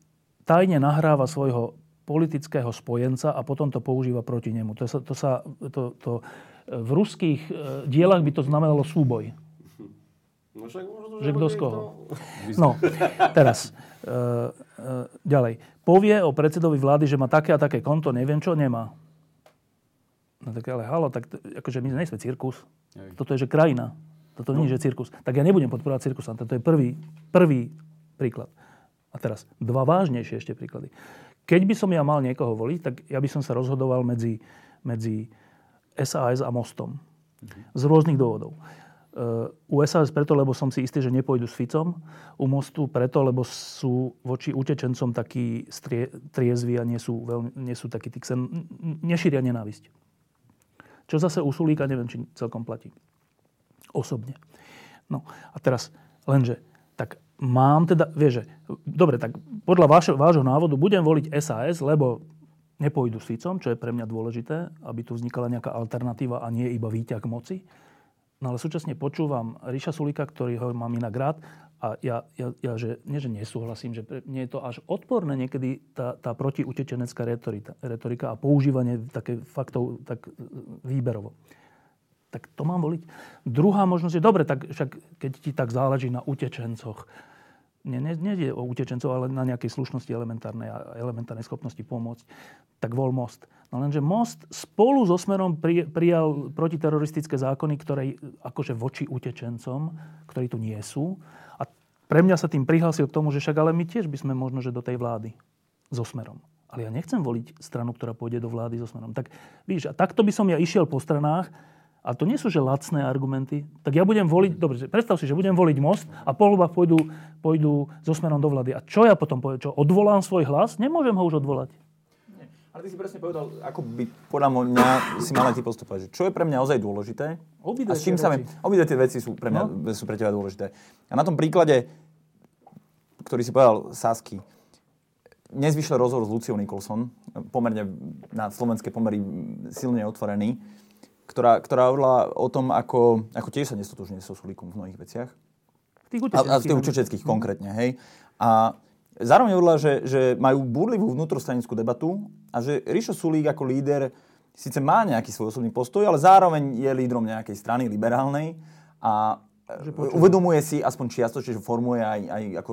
tajne nahráva svojho politického spojenca a potom to používa proti nemu. To sa, to sa, to, to, v ruských e, dielach by to znamenalo súboj. No však možno, že kto z koho. No, teraz. Uh, uh, ďalej. Povie o predsedovi vlády, že má také a také konto, neviem čo, nemá. No tak ale halo, tak akože my nie sme cirkus. Toto je, že krajina. Toto no. nie je, že cirkus. Tak ja nebudem podporovať cirkusanta. To je prvý, prvý príklad. A teraz dva vážnejšie ešte príklady. Keď by som ja mal niekoho voliť, tak ja by som sa rozhodoval medzi, medzi SAS a Mostom. Z rôznych dôvodov. Uh, u SAS preto, lebo som si istý, že nepôjdu s Ficom. U Mostu preto, lebo sú voči utečencom takí strie, triezvi a nie sú, veľmi, nie sú takí ksen, nešíria nenávisť. Čo zase u Sulíka neviem, či celkom platí. Osobne. No a teraz, lenže, mám teda, vieš, že, dobre, tak podľa vášho, vášho návodu budem voliť SAS, lebo nepôjdu Ficom, čo je pre mňa dôležité, aby tu vznikala nejaká alternatíva a nie iba výťah moci. No ale súčasne počúvam Ríša Sulika, ktorý ho mám inak rád a ja, ja, ja že, nie, že nesúhlasím, že pre mne je to až odporné niekedy tá, tá protiutečenecká retorika, retorika a používanie také faktov tak výberovo tak to mám voliť. Druhá možnosť je, dobre, tak však keď ti tak záleží na utečencoch, nie, nie, nie o utečencov, ale na nejakej slušnosti elementárnej a elementárnej schopnosti pomôcť, tak vol most. No lenže most spolu so Smerom pri, prijal protiteroristické zákony, ktoré akože voči utečencom, ktorí tu nie sú. A pre mňa sa tým prihlásil k tomu, že však ale my tiež by sme možno, že do tej vlády so Smerom. Ale ja nechcem voliť stranu, ktorá pôjde do vlády so Smerom. Tak víš, a takto by som ja išiel po stranách, a to nie sú že lacné argumenty, tak ja budem voliť, dobre, predstav si, že budem voliť most a po voľbách pôjdu, pôjdu so smerom do vlády. A čo ja potom poviem? Čo, odvolám svoj hlas? Nemôžem ho už odvolať. Ale ty si presne povedal, ako by podľa mňa si mal aj ty postupovať. Čo je pre mňa ozaj dôležité? Obidve a s čím sa obidve tie veci sú pre mňa no? sú pre teba dôležité. A na tom príklade, ktorý si povedal Sasky, dnes vyšiel rozhovor s Luciou Nicholson, pomerne na slovenské pomery silne otvorený ktorá, ktorá hovorila o tom, ako, ako tiež sa nestotožňuje so Sulíkom v mnohých veciach. V tých. A, a v tých utečeckých konkrétne, hej. A zároveň hovorila, že, že majú búrlivú vnútrostranickú debatu a že Rišo Sulík ako líder síce má nejaký svoj osobný postoj, ale zároveň je lídrom nejakej strany liberálnej a uvedomuje si aspoň čiastočne, že formuje aj, aj ako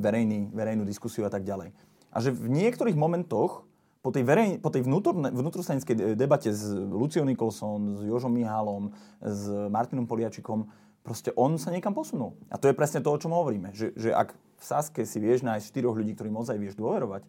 verejný, verejnú diskusiu a tak ďalej. A že v niektorých momentoch po tej, verej, po tej vnútrostranickej debate s Luciou Nicholson, s Jožom Mihálom, s Martinom Poliačikom, proste on sa niekam posunul. A to je presne to, o čom hovoríme. Že, že ak v Saske si vieš nájsť štyroch ľudí, ktorým ozaj vieš dôverovať,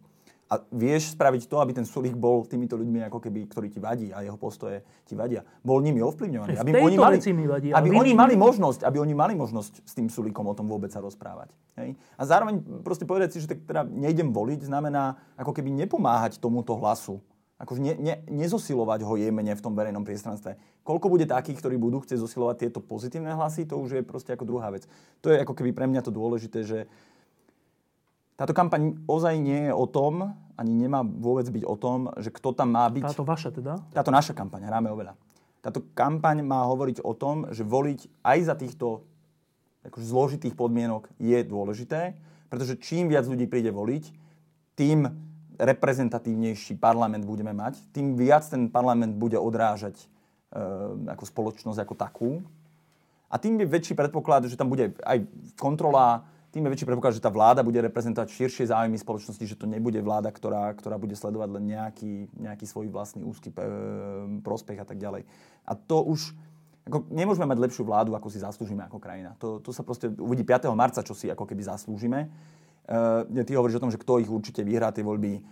a vieš spraviť to, aby ten Sulík bol týmito ľuďmi, ako keby, ktorí ti vadí a jeho postoje ti vadia. Bol nimi ovplyvňovaný. Aby oni mali, vadí, aby oni mali možnosť, aby oni mali možnosť s tým Sulíkom o tom vôbec sa rozprávať. Hej? A zároveň proste povedať si, že tak teda nejdem voliť, znamená ako keby nepomáhať tomuto hlasu. Ako ne, ne, nezosilovať ho jemene v tom verejnom priestranstve. Koľko bude takých, ktorí budú chcieť zosilovať tieto pozitívne hlasy, to už je proste ako druhá vec. To je ako keby pre mňa to dôležité, že táto kampaň ozaj nie je o tom, ani nemá vôbec byť o tom, že kto tam má byť. Táto vaša teda? Táto naša kampaň, hráme oveľa. Táto kampaň má hovoriť o tom, že voliť aj za týchto akože zložitých podmienok je dôležité, pretože čím viac ľudí príde voliť, tým reprezentatívnejší parlament budeme mať, tým viac ten parlament bude odrážať e, ako spoločnosť ako takú. A tým je väčší predpoklad, že tam bude aj kontrola, tým je väčší predpoklad, že tá vláda bude reprezentovať širšie záujmy spoločnosti, že to nebude vláda, ktorá, ktorá bude sledovať len nejaký, nejaký svoj vlastný úzky e, prospech a tak ďalej. A to už, ako, nemôžeme mať lepšiu vládu, ako si zaslúžime ako krajina. To, to sa proste uvidí 5. marca, čo si ako keby zaslúžime. Uh, ty hovoríš o tom, že kto ich určite vyhrá tie voľby.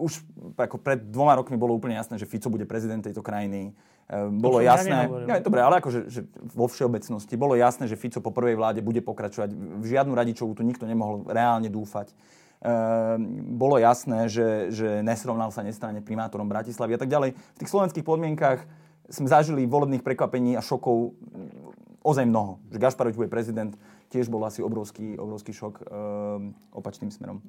Už ako pred dvoma rokmi bolo úplne jasné, že Fico bude prezident tejto krajiny. Uh, bolo jasné, ja, dobre, ale akože že vo všeobecnosti bolo jasné, že Fico po prvej vláde bude pokračovať. V žiadnu radičovú tu nikto nemohol reálne dúfať. Uh, bolo jasné, že, že nesrovnal sa nestane primátorom Bratislavy a tak ďalej. V tých slovenských podmienkach sme zažili volebných prekvapení a šokov ozaj mnoho. Že Gašparovič bude prezident, tiež bol asi obrovský, obrovský šok e, opačným smerom.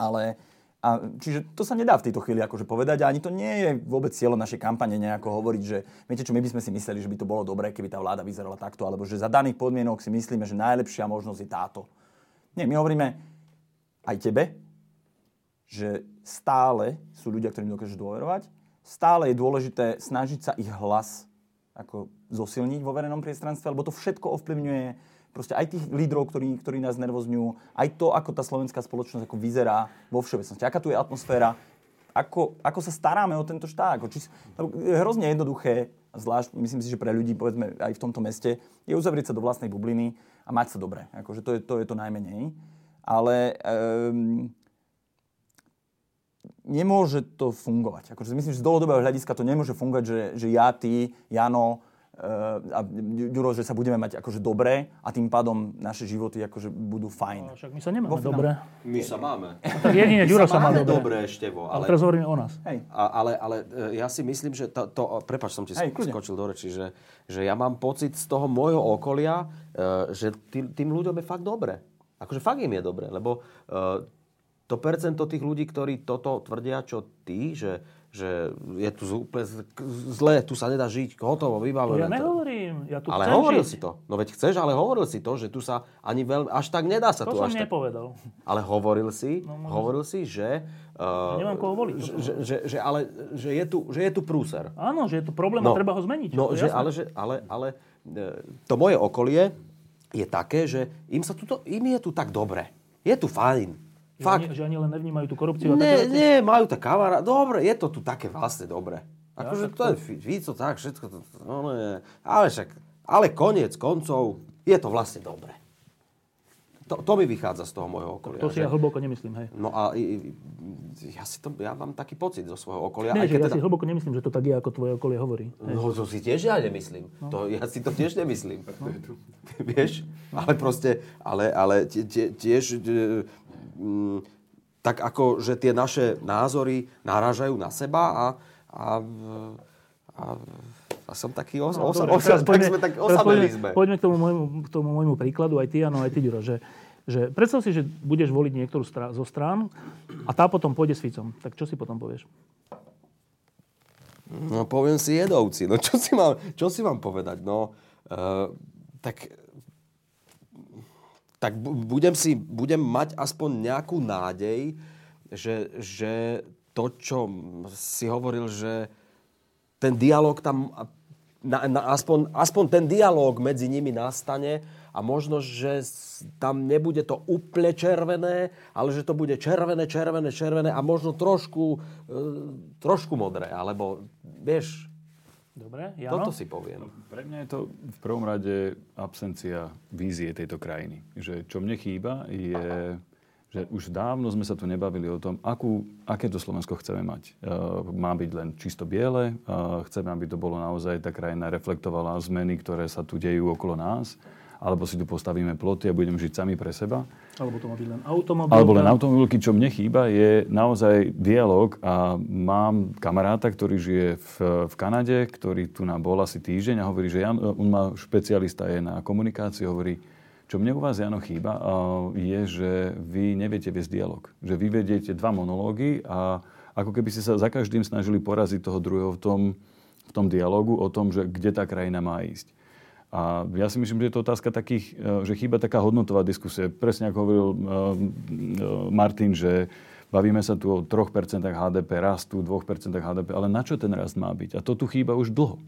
Ale a, čiže to sa nedá v tejto chvíli akože povedať a ani to nie je vôbec cieľom našej kampane nejako hovoriť, že viete čo, my by sme si mysleli, že by to bolo dobré, keby tá vláda vyzerala takto, alebo že za daných podmienok si myslíme, že najlepšia možnosť je táto. Nie, my hovoríme aj tebe, že stále sú ľudia, ktorým dokážeš dôverovať, stále je dôležité snažiť sa ich hlas ako zosilniť vo verejnom priestranstve, lebo to všetko ovplyvňuje proste aj tých lídrov, ktorí, ktorí nás nervozňujú, aj to, ako tá slovenská spoločnosť ako vyzerá vo všeobecnosti, aká tu je atmosféra, ako, ako sa staráme o tento štát. Ako, či, je hrozne jednoduché, zvlášť myslím si, že pre ľudí, povedzme aj v tomto meste, je uzavrieť sa do vlastnej bubliny a mať sa dobre. Akože to, je, to je to najmenej. Ale um, nemôže to fungovať. Akože myslím, že z dlhodobého hľadiska to nemôže fungovať, že, že ja, ty, Jano, a Ďuro, že sa budeme mať akože dobre a tým pádom naše životy akože budú fajn. No, však my sa nemáme dobre. My sa máme. No, tak jedine Ďuro sa, má dobre. dobre Števo. Ale, ale teraz hovoríme o nás. Hej. A, ale, ale eh, ja si myslím, že to, to prepač, som ti Hej, skočil do reči, že, že ja mám pocit z toho môjho okolia, eh, že tým, tým ľuďom je fakt dobre. Akože fakt im je dobre, lebo to percento tých ľudí, ktorí toto tvrdia, čo ty, že že je tu úplne zle, tu sa nedá žiť, hotovo, vybavené. Ja nehovorím, ja tu Ale hovoril žiť. si to. No veď chceš, ale hovoril si to, že tu sa ani veľmi, až tak nedá sa to tu. To som až nepovedal. Tak... Ale hovoril si, no, hovoril si, že... Uh, nemám koho voliť. Že, že, že, že, ale, že je, tu, že je tu prúser. Áno, že je tu problém no, a treba ho zmeniť. No, že, ale, že, ale, ale e, to moje okolie je také, že im, sa tuto, im je tu tak dobre. Je tu fajn Fakt. Že, ani, že ani len nevnímajú tú korupciu? Nie, nie, majú tak kamarát. Dobre, je to tu také vlastne dobre. Akože ja, to, je Fico, tak, všetko to, no, nie. Ale však, ale koniec koncov, je to vlastne dobre. To, to mi vychádza z toho môjho okolia. To si že... ja hlboko nemyslím, hej. No a ja, si to, ja mám taký pocit zo svojho okolia. Nie, aj keď ja teda... si hlboko nemyslím, že to tak je, ako tvoje okolie hovorí. Hej. No to si tiež ja nemyslím. No. To, ja si to tiež nemyslím. No. Vieš? No. Ale proste, ale, ale tie, tiež Mm, tak ako, že tie naše názory narážajú na seba a, a, a, a som taký os, no, os, os, os, poďme, sme tak osameli sme. Poďme k tomu, môjmu, k tomu môjmu príkladu, aj ty, áno, aj ty, Ďuro, že, že predstav si, že budeš voliť niektorú strá, zo strán a tá potom pôjde s Ficom. Tak čo si potom povieš? No poviem si jedovci. No čo si mám, čo si mám povedať? No, uh, tak tak budem, si, budem mať aspoň nejakú nádej, že, že to, čo si hovoril, že ten dialog tam, na, na, aspoň, aspoň ten dialog medzi nimi nastane a možno, že tam nebude to úplne červené, ale že to bude červené, červené, červené a možno trošku, e, trošku modré, alebo vieš, Dobre, Jano? Toto si poviem. Pre mňa je to v prvom rade absencia vízie tejto krajiny. Že čo mne chýba je, že už dávno sme sa tu nebavili o tom, akú, aké to Slovensko chceme mať. Uh, má byť len čisto biele, uh, chceme, aby to bolo naozaj, tá krajina reflektovala zmeny, ktoré sa tu dejú okolo nás alebo si tu postavíme ploty a budeme žiť sami pre seba. Alebo to má byť len automobilka. Alebo len automobilky. Čo mne chýba, je naozaj dialog a mám kamaráta, ktorý žije v, v Kanade, ktorý tu nám bol asi týždeň a hovorí, že Jan, on má špecialista je na komunikáciu, hovorí, čo mne u vás, Jano, chýba, je, že vy neviete viesť dialog. Že vy vediete dva monológy a ako keby ste sa za každým snažili poraziť toho druhého v tom, v tom dialogu o tom, že kde tá krajina má ísť. A ja si myslím, že je to otázka takých, e, že chýba taká hodnotová diskusia. Presne ako hovoril e, e, Martin, že Bavíme sa tu o 3% HDP rastu, 2% HDP, ale na čo ten rast má byť? A to tu chýba už dlho.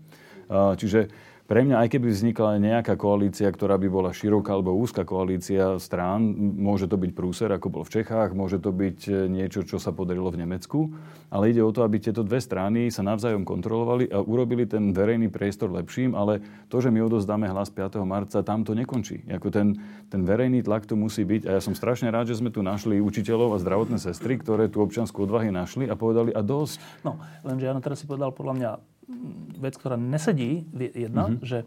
Čiže pre mňa, aj keby vznikla nejaká koalícia, ktorá by bola široká alebo úzka koalícia strán, môže to byť prúser, ako bol v Čechách, môže to byť e, niečo, čo sa podarilo v Nemecku, ale ide o to, aby tieto dve strany sa navzájom kontrolovali a urobili ten verejný priestor lepším, ale to, že my odozdáme hlas 5. marca, tam to nekončí. Ako ten, ten verejný tlak tu musí byť a ja som strašne rád, že sme tu našli učiteľov a zdravotné sestry, ktoré tu občanskú odvahy našli a povedali a dosť. No, lenže ja teraz si povedal podľa mňa vec, ktorá nesedí, jedna, mm-hmm. že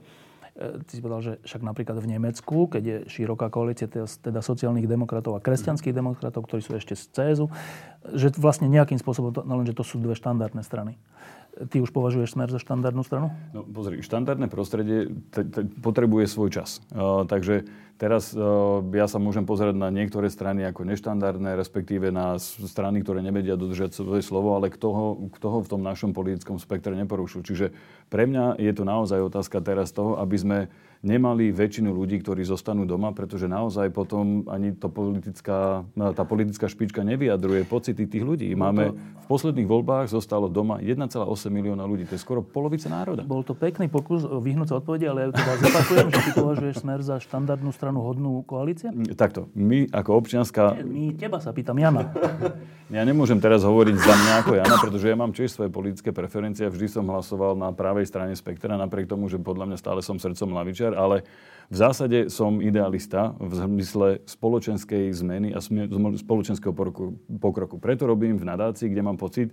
e, ty si povedal, že však napríklad v Nemecku, keď je široká koalícia teda sociálnych demokratov a kresťanských demokratov, ktorí sú ešte z CSU, že vlastne nejakým spôsobom, no len, že to sú dve štandardné strany. Ty už považuješ smer za štandardnú stranu? No pozri, štandardné prostredie t- t- potrebuje svoj čas. Uh, takže teraz uh, ja sa môžem pozerať na niektoré strany ako neštandardné, respektíve na strany, ktoré nevedia dodržať svoje slovo, ale kto ho, kto ho v tom našom politickom spektre neporušil. Čiže pre mňa je to naozaj otázka teraz toho, aby sme nemali väčšinu ľudí, ktorí zostanú doma, pretože naozaj potom ani to politická, tá politická špička nevyjadruje pocity tých ľudí. Máme v posledných voľbách zostalo doma 1,8 milióna ľudí. To je skoro polovica národa. Bol to pekný pokus vyhnúť sa odpovede, ale ja teda zopakujem, že ty považuješ smer za štandardnú stranu hodnú koalície? Mm, takto. My ako občianská... Nie, my teba sa pýtam, Jana. ja nemôžem teraz hovoriť za mňa ako Jana, pretože ja mám tiež svoje politické preferencie. Vždy som hlasoval na pravej strane spektra, napriek tomu, že podľa mňa stále som srdcom lavičar ale v zásade som idealista v zmysle spoločenskej zmeny a spoločenského pokroku. Preto robím v nadácii, kde mám pocit,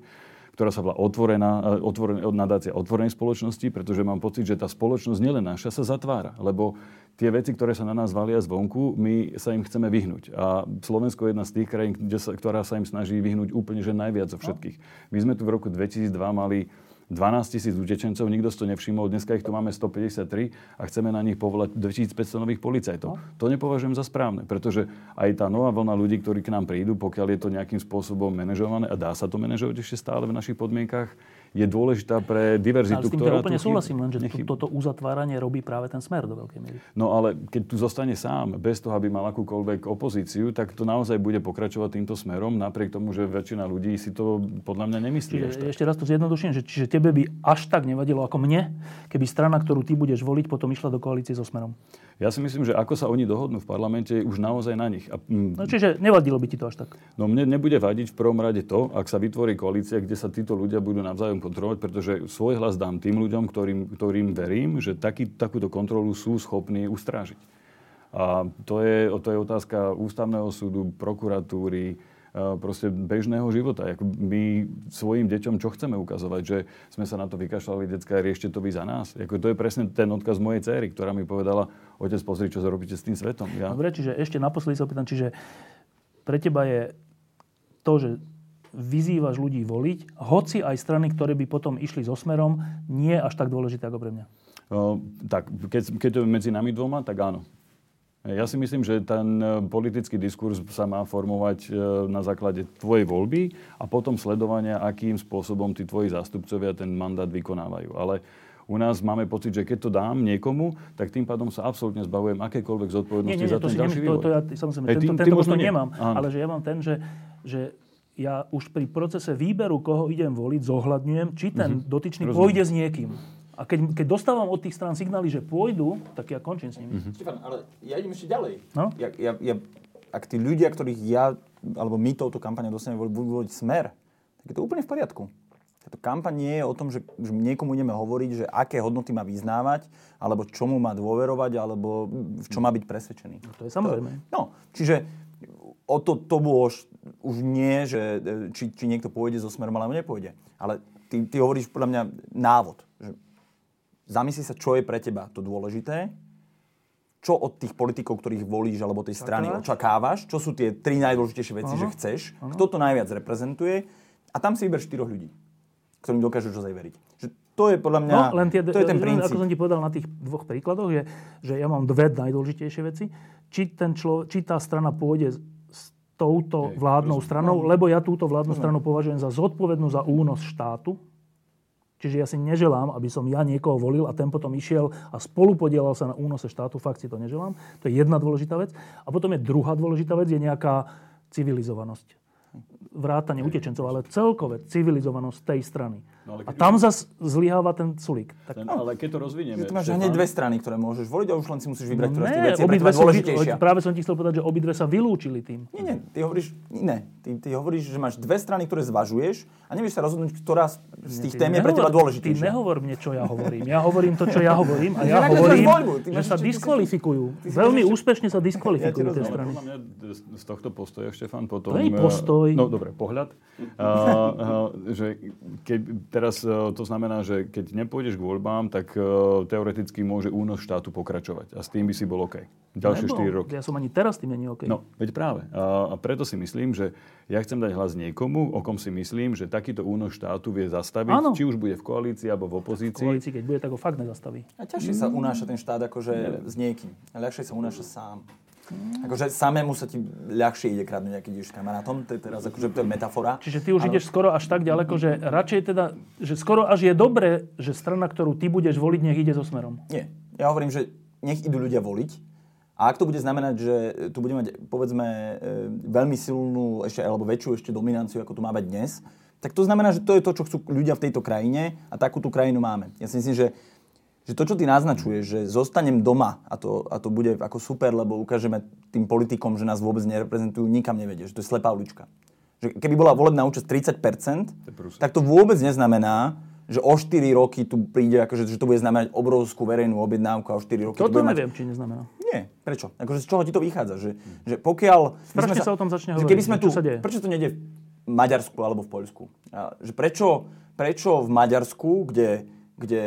ktorá sa volá otvorená, otvorená, nadácia otvorenej spoločnosti, pretože mám pocit, že tá spoločnosť nielen naša sa zatvára, lebo tie veci, ktoré sa na nás valia zvonku, my sa im chceme vyhnúť. A Slovensko je jedna z tých krajín, sa, ktorá sa im snaží vyhnúť úplne že najviac zo všetkých. My sme tu v roku 2002 mali 12 tisíc utečencov, nikto si to nevšimol, dneska ich tu máme 153 a chceme na nich povolať 2500 nových policajtov. No. To nepovažujem za správne, pretože aj tá nová vlna ľudí, ktorí k nám prídu, pokiaľ je to nejakým spôsobom manažované a dá sa to manažovať ešte stále v našich podmienkach, je dôležitá pre diverzitu, ale s tým ktorá úplne súhlasím, len že toto uzatváranie robí práve ten smer do veľkej miery. No ale keď tu zostane sám, bez toho, aby mal akúkoľvek opozíciu, tak to naozaj bude pokračovať týmto smerom, napriek tomu, že väčšina ľudí si to podľa mňa nemyslí. Čiže, ešte raz to zjednoduším, že čiže tebe by až tak nevadilo ako mne, keby strana, ktorú ty budeš voliť, potom išla do koalície so smerom. Ja si myslím, že ako sa oni dohodnú v parlamente, je už naozaj na nich. A, mm, no, čiže nevadilo by ti to až tak? No mne nebude vadiť v prvom rade to, ak sa vytvorí koalícia, kde sa títo ľudia budú navzájom kontrolovať, pretože svoj hlas dám tým ľuďom, ktorým, ktorým verím, že taký, takúto kontrolu sú schopní ustrážiť. A to je, to je otázka ústavného súdu, prokuratúry, proste bežného života. Ako my svojim deťom čo chceme ukazovať? Že sme sa na to vykašľali, detská, riešte to vy za nás. Ako to je presne ten odkaz mojej céry, ktorá mi povedala, otec, pozri, čo robíte s tým svetom. Ja... Dobre, čiže ešte naposledy sa opýtam, čiže pre teba je to, že vyzývaš ľudí voliť, hoci aj strany, ktoré by potom išli so smerom, nie je až tak dôležité ako pre mňa. O, tak, keď, keď to je medzi nami dvoma, tak áno. Ja si myslím, že ten e, politický diskurs sa má formovať e, na základe tvojej voľby a potom sledovania, akým spôsobom tí tvoji zástupcovia ten mandát vykonávajú. Ale u nás máme pocit, že keď to dám niekomu, tak tým pádom sa absolútne zbavujem akékoľvek zodpovednosti nie, nie, za ten ďalší vývoj. To, to ja, samozrejme, hey, tento, tento možno nemám, Áno. ale že ja mám ten, že, že ja už pri procese výberu, koho idem voliť, zohľadňujem, či ten uh-huh. dotyčný Rozumiem. pôjde s niekým. A keď, keď dostávam od tých strán signály, že pôjdu, tak ja končím s nimi. Mm-hmm. Štefan, ale ja idem ešte ďalej. No? Ja, ja, ja, ak tí ľudia, ktorých ja, alebo my touto kampaňou dostaneme, budú voliť smer, tak je to úplne v poriadku. Táto kampaň nie je o tom, že, že niekomu ideme hovoriť, že aké hodnoty má vyznávať, alebo čomu má dôverovať, alebo v čo má byť presvedčený. No, to je samozrejme. No, čiže o to, to už, už nie, že či, či niekto pôjde so smerom, alebo nepôjde. Ale ty, ty hovoríš podľa mňa návod. Že zamysli sa, čo je pre teba to dôležité, čo od tých politikov, ktorých volíš, alebo tej strany očakávaš, očakávaš čo sú tie tri najdôležitejšie veci, uh-huh. že chceš, uh-huh. kto to najviac reprezentuje a tam si vyber štyroch ľudí, ktorým dokážeš ozaj veriť. Že to je podľa mňa, no, len tie, to je ten princíp. Ako som ti povedal na tých dvoch príkladoch, je, že ja mám dve najdôležitejšie veci. Či, ten člo, či tá strana pôjde touto vládnou stranou, lebo ja túto vládnu stranu považujem za zodpovednú za únos štátu, Čiže ja si neželám, aby som ja niekoho volil a ten potom išiel a spolu podielal sa na únose štátu. Fakt si to neželám. To je jedna dôležitá vec. A potom je druhá dôležitá vec, je nejaká civilizovanosť. vrátane utečencov, ale celkové civilizovanosť tej strany. No, ale a tam zas zlyháva ten Sulík. Tak, Ten, ale keď to rozvinieme... Ty máš hneď dve strany, ktoré môžeš voliť a už len si musíš vybrať, ktorá z tých ne, vecí obidve sú, vy- dôležitejšia. práve som ti chcel povedať, že obidve sa vylúčili tým. Nie, nie, ty hovoríš iné. Ty, ty hovoríš, že máš dve strany, ktoré zvažuješ a nevieš sa rozhodnúť, ktorá z tých tém je pre teba nehovor- Ty dôležitejšia. nehovor mne, čo ja hovorím. Ja hovorím to, čo ja hovorím a ja hovorím, že sa diskvalifikujú. Veľmi úspešne sa diskvalifikujú tie strany. z- tohto postoja, Štefan, potom... To je eh, postoj. No dobre, pohľad. Že keď teraz uh, to znamená, že keď nepôjdeš k voľbám, tak uh, teoreticky môže únos štátu pokračovať. A s tým by si bol OK. Ďalšie Nebol. 4 roky. Ja som ani teraz tým není OK. No, veď práve. A, preto si myslím, že ja chcem dať hlas niekomu, o kom si myslím, že takýto únos štátu vie zastaviť, Áno. či už bude v koalícii alebo v V opozícii. koalícii, keď bude, tak ho fakt nezastaví. A ťažšie sa unáša ten štát akože s niekým. A ľahšie sa unáša sám. Akože samému sa ti ľahšie ide kradnúť, keď ideš s kamarátom. To je teraz akože to je metafora. Čiže ty už ideš skoro až tak ďaleko, že radšej teda, že skoro až je dobré, že strana, ktorú ty budeš voliť, nech ide so smerom. Nie. Ja hovorím, že nech idú ľudia voliť. A ak to bude znamenať, že tu bude mať, povedzme, e, veľmi silnú, ešte, alebo väčšiu ešte dominanciu, ako tu máme dnes, tak to znamená, že to je to, čo chcú ľudia v tejto krajine a takú tú krajinu máme. Ja si myslím, že že to, čo ty naznačuješ, že zostanem doma a to, a to bude ako super, lebo ukážeme tým politikom, že nás vôbec nereprezentujú, nikam nevedie, že to je slepá ulička. Že keby bola volebná účasť 30%, prúser. tak to vôbec neznamená, že o 4 roky tu príde, akože, že to bude znamenať obrovskú verejnú objednávku a o 4 roky to Toto mať... neviem, či neznamená. Nie, prečo? Akože z čoho ti to vychádza? Že, že pokiaľ... Strašne sme sa o tom začne hovoriť, Keby sme tu, čo sa deje? Prečo to nejde v Maďarsku alebo v Poľsku? A, že prečo, prečo v Maďarsku, kde, kde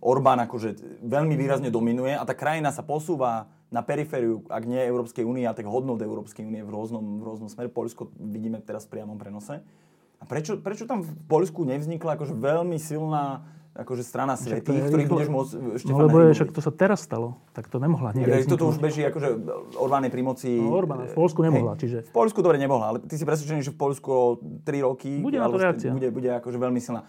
Orbán akože veľmi výrazne dominuje a tá krajina sa posúva na perifériu, ak nie Európskej únie, a tak hodnot Európskej únie v rôznom, v rôznom smere. Poľsko vidíme teraz v priamom prenose. A prečo, prečo tam v Poľsku nevznikla akože veľmi silná akože strana svetých, ktorých budeš môcť No Štefana lebo je, však to sa teraz stalo, tak to nemohla Takže niekde toto už beží, akože Orbán je pri moci... No, Orbán, v Poľsku nemohla, Hej, čiže... V Poľsku dobre nemohla, ale ty si presvedčený, že v Poľsku o 3 roky... Bude na to reakcia. Bude, bude akože veľmi silná.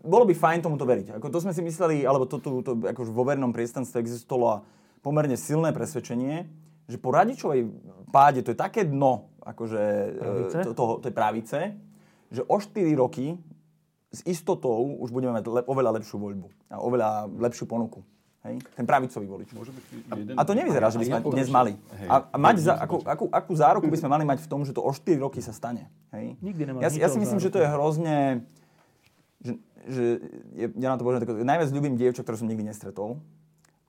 Bolo by fajn tomuto veriť. Ako to sme si mysleli, alebo to, tu to, akože vo vernom priestanstve existovalo pomerne silné presvedčenie, že po radičovej páde, to je také dno, akože Pravice? e, to, toho, to je pravice, že o 4 roky s istotou už budeme mať le, oveľa lepšiu voľbu a oveľa lepšiu ponuku. Hej? Ten pravicový volič. Môže byť jeden... A to nevyzerá, že by sme ja dnes že- mali. hej, A, a mať za, akú, akú, akú záruku by sme mali mať v tom, že to o 4 roky sa stane. Hej? Nikdy ja, si- ja si myslím, že záruku. to je hrozne... Že, je, ja na to poviem, tak, najviac ľúbim dievča, ktoré som nikdy nestretol.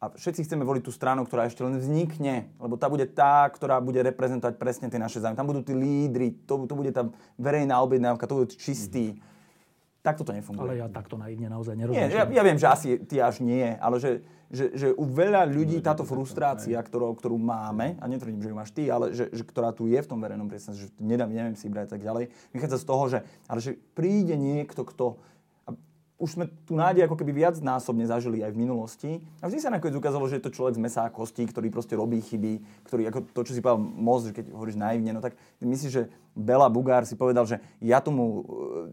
A všetci chceme voliť tú stranu, ktorá ešte len vznikne, lebo tá bude tá, ktorá bude reprezentovať presne tie naše zájmy. Tam budú tí lídry, to, to bude tá verejná objednávka, to budú tí čistí. Takto to nefunguje. Ale ja takto naivne naozaj Nie, nerozumiem. ja, ja viem, že asi ty až nie, ale že, že, že u veľa ľudí táto frustrácia, ktorú, ktorú máme, a netvrdím, že ju máš ty, ale že, že ktorá tu je v tom verejnom priestranstve, že nedám, neviem si brať tak ďalej, vychádza z toho, že, ale že príde niekto, kto... Už sme tu nádej ako keby viac násobne zažili aj v minulosti. A vždy sa nakoniec ukázalo, že je to človek z mesa a kostí, ktorý proste robí chyby, ktorý, ako to, čo si povedal že keď hovoríš naivne, no tak myslíš, že Bela Bugár si povedal, že ja tomu e,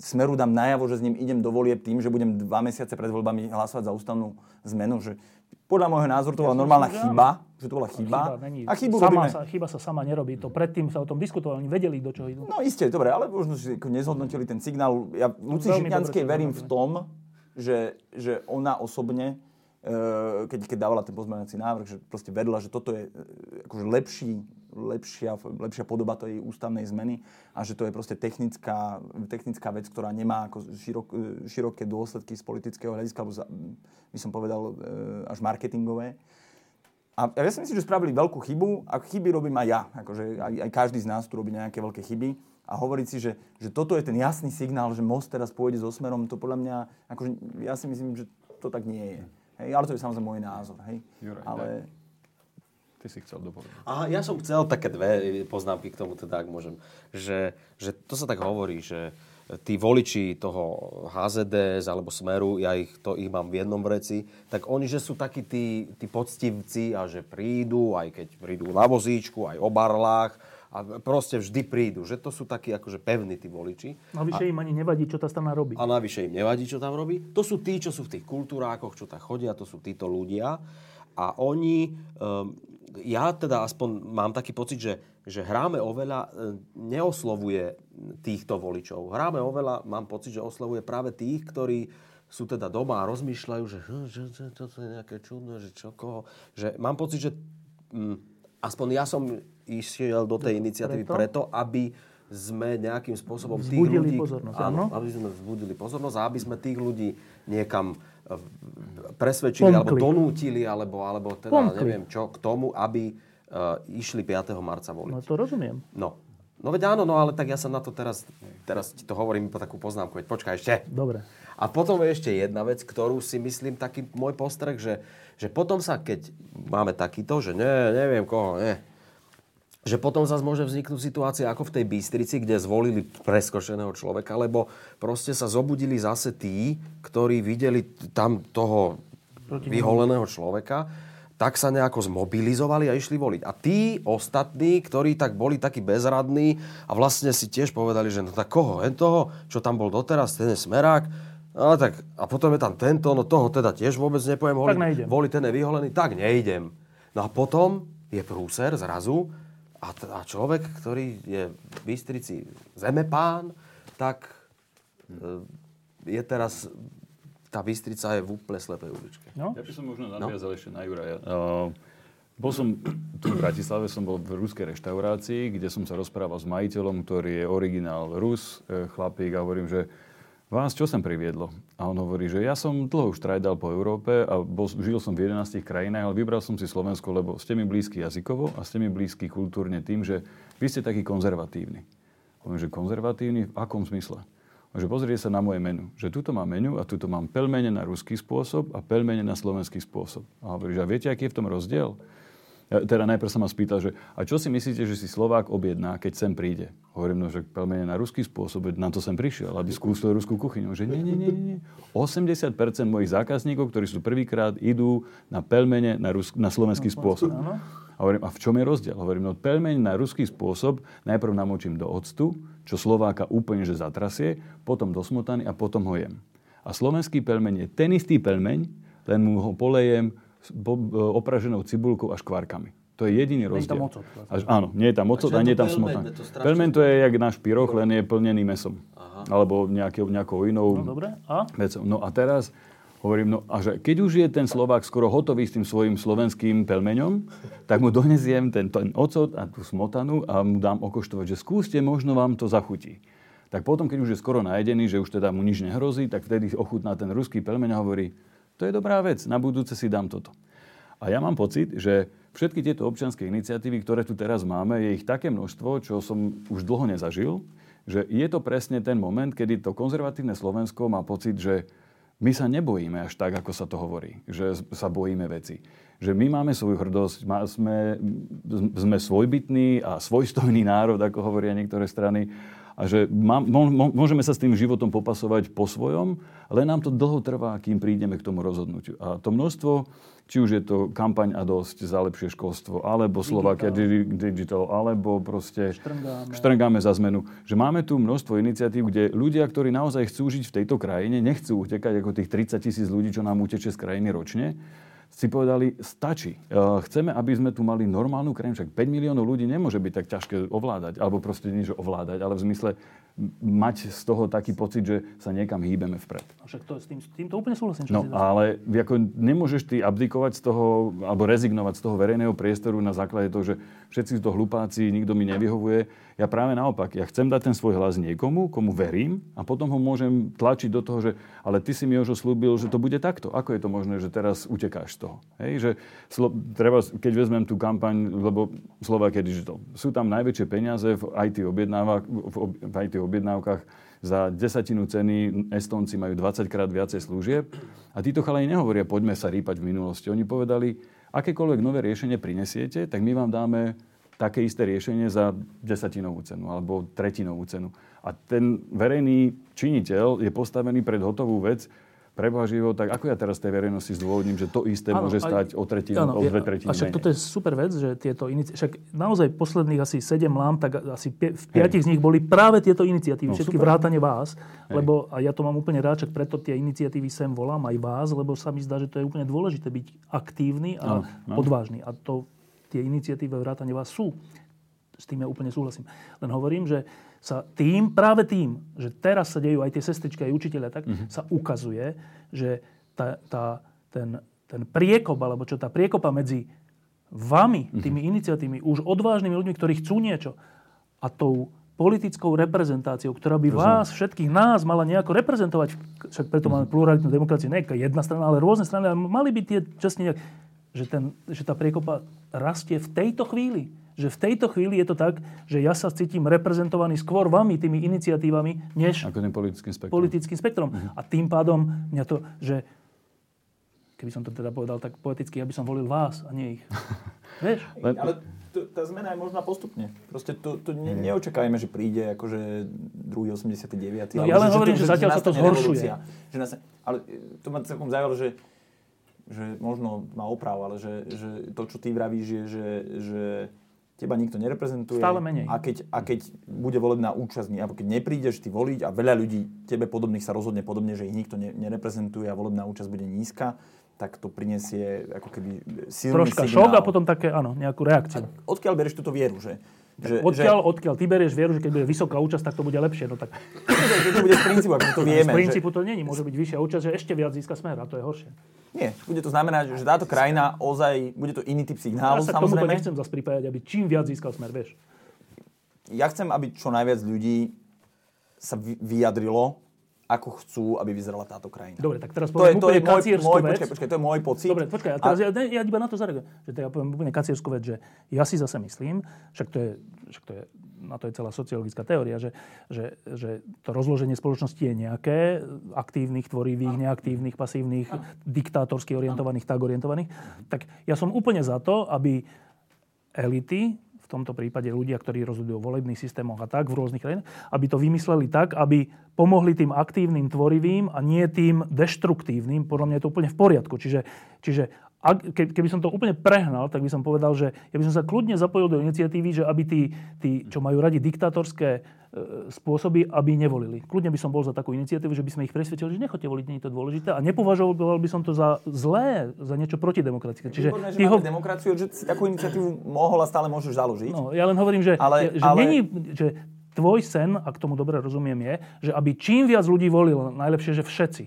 smeru dám najavo, že s ním idem do volieb tým, že budem dva mesiace pred voľbami hlasovať za ústavnú zmenu, že podľa môjho názoru to bola normálna že chyba, že to bola chyba. není. A chybu sama robíme... sa, chyba sa sama nerobí. To predtým sa o tom diskutovalo, oni vedeli, do čoho idú. No isté, dobre, ale možno ako nezhodnotili ten signál. Ja Luci Žitňanskej verím v tom, že, že ona osobne, e, keď, keď dávala ten pozmeňovací návrh, že proste vedela, že toto je e, akože lepší, lepšia, lepšia podoba tej ústavnej zmeny a že to je proste technická, technická vec, ktorá nemá ako širok, široké dôsledky z politického hľadiska, alebo za, by som povedal e, až marketingové. A ja si myslím, že spravili veľkú chybu a chyby robím aj ja. Akože aj, aj každý z nás tu robí nejaké veľké chyby. A hovoriť si, že, že toto je ten jasný signál, že most teraz pôjde so smerom, to podľa mňa, akože ja si myslím, že to tak nie je. Hej, ale to je samozrejme môj názor. Hej. Juraj, ale Ty si chcel dopovedať. Aha, ja som chcel také dve poznámky k tomu, teda, ak môžem. Že, že to sa tak hovorí, že tí voliči toho HZDS alebo Smeru, ja ich, to ich mám v jednom vreci, tak oni, že sú takí tí, tí poctivci a že prídu, aj keď prídu na vozíčku, aj o barlách a proste vždy prídu. Že to sú takí akože pevní tí voliči. Navyše im ani nevadí, čo tá strana robí. A navyše im nevadí, čo tam robí. To sú tí, čo sú v tých kultúrákoch, čo tam chodia, to sú títo ľudia. A oni, um, ja teda aspoň mám taký pocit, že, že hráme oveľa, e, neoslovuje týchto voličov. Hráme oveľa, mám pocit, že oslovuje práve tých, ktorí sú teda doma a rozmýšľajú, že, hm, že, že toto je nejaké čudné, že čo, koho. Že mám pocit, že hm, aspoň ja som išiel do tej iniciatívy preto, preto aby sme nejakým spôsobom tých ľudí... pozornosť, áno, aby sme vzbudili pozornosť a aby sme tých ľudí niekam presvedčili Pomkli. alebo donútili, alebo, alebo teda Pomkli. neviem čo, k tomu, aby uh, išli 5. marca voliť. No to rozumiem. No. No veď áno, no ale tak ja sa na to teraz, teraz ti to hovorím po takú poznámku, veď počkaj ešte. Dobre. A potom je ešte jedna vec, ktorú si myslím, taký môj postreh, že, že potom sa, keď máme takýto, že ne, neviem koho, ne, že potom zase môže vzniknúť situácia ako v tej Bystrici, kde zvolili preskošeného človeka, lebo proste sa zobudili zase tí, ktorí videli tam toho vyholeného človeka, tak sa nejako zmobilizovali a išli voliť. A tí ostatní, ktorí tak boli takí bezradní a vlastne si tiež povedali, že no tak koho? Len toho, čo tam bol doteraz, ten je smerák, No tak, a potom je tam tento, no toho teda tiež vôbec nepojem voliť. Voli ten je vyholený, tak nejdem. No a potom je prúser zrazu a, t- a človek, ktorý je v Bystrici zemepán, tak e, je teraz tá Bystrica je v úplne slepej uličke. No? Ja by som možno nadviazal no? ešte na Juraja. Uh, bol som tu v Bratislave, som bol v ruskej reštaurácii, kde som sa rozprával s majiteľom, ktorý je originál Rus, e, chlapík, a hovorím, že vás čo sem priviedlo? A on hovorí, že ja som dlho už trajdal po Európe a bol, žil som v 11 krajinách, ale vybral som si Slovensko, lebo ste mi blízky jazykovo a ste mi blízky kultúrne tým, že vy ste taký konzervatívny. Hovorím, že konzervatívny v akom zmysle? že pozrie sa na moje menu. Že tuto mám menu a tuto mám pelmene na ruský spôsob a pelmene na slovenský spôsob. A hovorí, že a viete, aký je v tom rozdiel? Ja, teda najprv sa ma spýtal, že a čo si myslíte, že si Slovák objedná, keď sem príde? Hovorím, no, že pelmene na ruský spôsob, na to sem prišiel, aby skúsil ruskú kuchyňu. Že nie, nie, nie, nie. 80% mojich zákazníkov, ktorí sú prvýkrát, idú na pelmene na, rus- na slovenský spôsob. A hovorím, a v čom je rozdiel? Hovorím, no pelmeň na ruský spôsob najprv namočím do octu, čo Slováka úplne že zatrasie, potom do smotany a potom ho jem. A slovenský pelmeň je ten istý pelmeň, len mu ho polejem opraženou cibulkou a škvárkami. To je jediný rozdiel. Nie je tam ocot. Až, áno, nie je tam ocot a, a nie je tam smotana. Pelmeň to je jak náš pyroch, len je plnený mesom. Aha. Alebo nejakou, nejakou inou no, dobre. A? vecou. No a teraz Hovorím, no a že keď už je ten Slovák skoro hotový s tým svojim slovenským pelmeňom, tak mu donesiem ten, ten ocot a tú smotanu a mu dám okoštovať, že skúste, možno vám to zachutí. Tak potom, keď už je skoro najedený, že už teda mu nič nehrozí, tak vtedy ochutná ten ruský pelmeň a hovorí, to je dobrá vec, na budúce si dám toto. A ja mám pocit, že všetky tieto občianske iniciatívy, ktoré tu teraz máme, je ich také množstvo, čo som už dlho nezažil, že je to presne ten moment, kedy to konzervatívne Slovensko má pocit, že my sa nebojíme až tak, ako sa to hovorí, že sa bojíme veci. Že my máme svoju hrdosť, sme, sme svojbytný a svojstojný národ, ako hovoria niektoré strany a že môžeme sa s tým životom popasovať po svojom, ale nám to dlho trvá, kým prídeme k tomu rozhodnutiu. A to množstvo, či už je to kampaň a dosť za lepšie školstvo, alebo Slovakia Digital, alebo proste štrngáme. štrngáme za zmenu. Že máme tu množstvo iniciatív, kde ľudia, ktorí naozaj chcú žiť v tejto krajine, nechcú utekať ako tých 30 tisíc ľudí, čo nám uteče z krajiny ročne, si povedali, stačí. E, chceme, aby sme tu mali normálnu krajinu. Však 5 miliónov ľudí nemôže byť tak ťažké ovládať. Alebo proste niečo ovládať, ale v zmysle mať z toho taký pocit, že sa niekam hýbeme vpred. A však to, s, tým, s týmto úplne súhlasím. No, ale ako nemôžeš ty abdikovať z toho, alebo rezignovať z toho verejného priestoru na základe toho, že všetci sú to hlupáci, nikto mi nevyhovuje. Ja práve naopak, ja chcem dať ten svoj hlas niekomu, komu verím a potom ho môžem tlačiť do toho, že ale ty si mi už slúbil, že to bude takto. Ako je to možné, že teraz utekáš z toho? Hej, že slo, treba, keď vezmem tú kampaň, lebo Slovakia Digital, sú tam najväčšie peniaze v IT, objednávach, v IT objednávkach za desatinu ceny Estonci majú 20 krát viacej služieb. A títo chalani nehovoria, poďme sa rýpať v minulosti. Oni povedali, akékoľvek nové riešenie prinesiete, tak my vám dáme také isté riešenie za desatinovú cenu alebo tretinovú cenu. A ten verejný činiteľ je postavený pred hotovú vec, Preboha živo, tak ako ja teraz tej verejnosti zdôvodním, že to isté Áno, môže stať o tretinu, Áno, o dve tretiny A však menej? toto je super vec, že tieto inici... Však naozaj posledných asi 7 lám, tak asi v piatich z nich boli práve tieto iniciatívy. No, všetky super. vrátane vás. Lebo, a ja to mám úplne rád, však preto tie iniciatívy sem volám aj vás, lebo sa mi zdá, že to je úplne dôležité byť aktívny a Áno, áno. odvážny. A to tie iniciatívy vrátane vás sú. S tým ja úplne súhlasím. Len hovorím, že sa tým, práve tým, že teraz sa dejú aj tie sestričky, aj učiteľia, tak Mhm. sa ukazuje, že tá, tá, ten, ten priekop, alebo čo tá priekopa medzi vami, Mhm. tými iniciatívami, už odvážnymi ľuďmi, ktorí chcú niečo, a tou politickou reprezentáciou, ktorá by vás, všetkých nás, mala nejako reprezentovať, však preto máme pluralitnú demokraciu, nie jedna strana, ale rôzne strany, ale mali by tie časne nejak, že, ten, že tá priekopa rastie v tejto chvíli. Že v tejto chvíli je to tak, že ja sa cítim reprezentovaný skôr vami, tými iniciatívami, než Ako politickým spektrum. politickým spektrom. A tým pádom mňa to, že keby som to teda povedal tak poeticky, ja by som volil vás a nie ich. Vieš? Len, Ale to, tá zmena je možná postupne. Proste to, to ne, neočakajme, že príde akože druhý 89. No ja len hovorím, že zatiaľ sa to zhoršuje. revolúcia. Že nastane, ale e, to ma celkom zaujalo, že, že možno má oprav, ale že, že to, čo ty vravíš, je, že, že teba nikto nereprezentuje. Stále menej. A keď, a keď bude volebná účasť, alebo keď neprídeš ty voliť a veľa ľudí tebe podobných sa rozhodne podobne, že ich nikto ne, nereprezentuje a volebná účasť bude nízka, tak to prinesie ako keby silný Troška signál. šok a potom také, áno, nejakú reakciu. Odkiaľ bereš túto vieru, že... že Odkiaľ, odkiaľ ty berieš vieru, že keď bude vysoká účasť, tak to bude lepšie. No tak Že, že to bude z princípu, ako to vieme. z princípu to není. Môže byť vyššia účasť, že ešte viac získa smer a to je horšie. Že, nie, bude to znamenať, že táto krajina ozaj, bude to iný typ Ja signálu, sa k tomuto samozrejme. nechcem zase pripájať, aby čím viac získal smer, vieš. Ja chcem, aby čo najviac ľudí sa vy- vyjadrilo, ako chcú, aby vyzerala táto krajina. Dobre, tak teraz to je, poviem to je úplne môj, kacierskú môj, vec. počkaj, počkaj, to je môj pocit. Dobre, počkaj, a teraz ja, ne, ja iba na to zareagujem. Že to ja poviem úplne kacierskú vec, že ja si zase myslím, však to je, však to je na to je celá sociologická teória, že, že, že to rozloženie spoločnosti je nejaké, aktívnych, tvorivých, neaktívnych, pasívnych, diktátorsky orientovaných, tak orientovaných. Tak ja som úplne za to, aby elity, v tomto prípade ľudia, ktorí rozhodujú o volebných systémoch a tak v rôznych krajinách, aby to vymysleli tak, aby pomohli tým aktívnym, tvorivým a nie tým deštruktívnym. Podľa mňa je to úplne v poriadku. Čiže, čiže ak, keby som to úplne prehnal, tak by som povedal, že ja by som sa kľudne zapojil do iniciatívy, že aby tí, tí čo majú radi diktátorské e, spôsoby, aby nevolili. Kľudne by som bol za takú iniciatívu, že by sme ich presvedčili, že nechoďte voliť, nie je to dôležité. A nepovažoval by som to za zlé, za niečo protidemokratické. Čiže Výborné, že ho, demokraciu, že si takú iniciatívu mohol a stále môžeš založiť. No, ja len hovorím, že, Ale- že, ale- Není, že tvoj sen, ak tomu dobre rozumiem, je, že aby čím viac ľudí volilo, najlepšie, že všetci.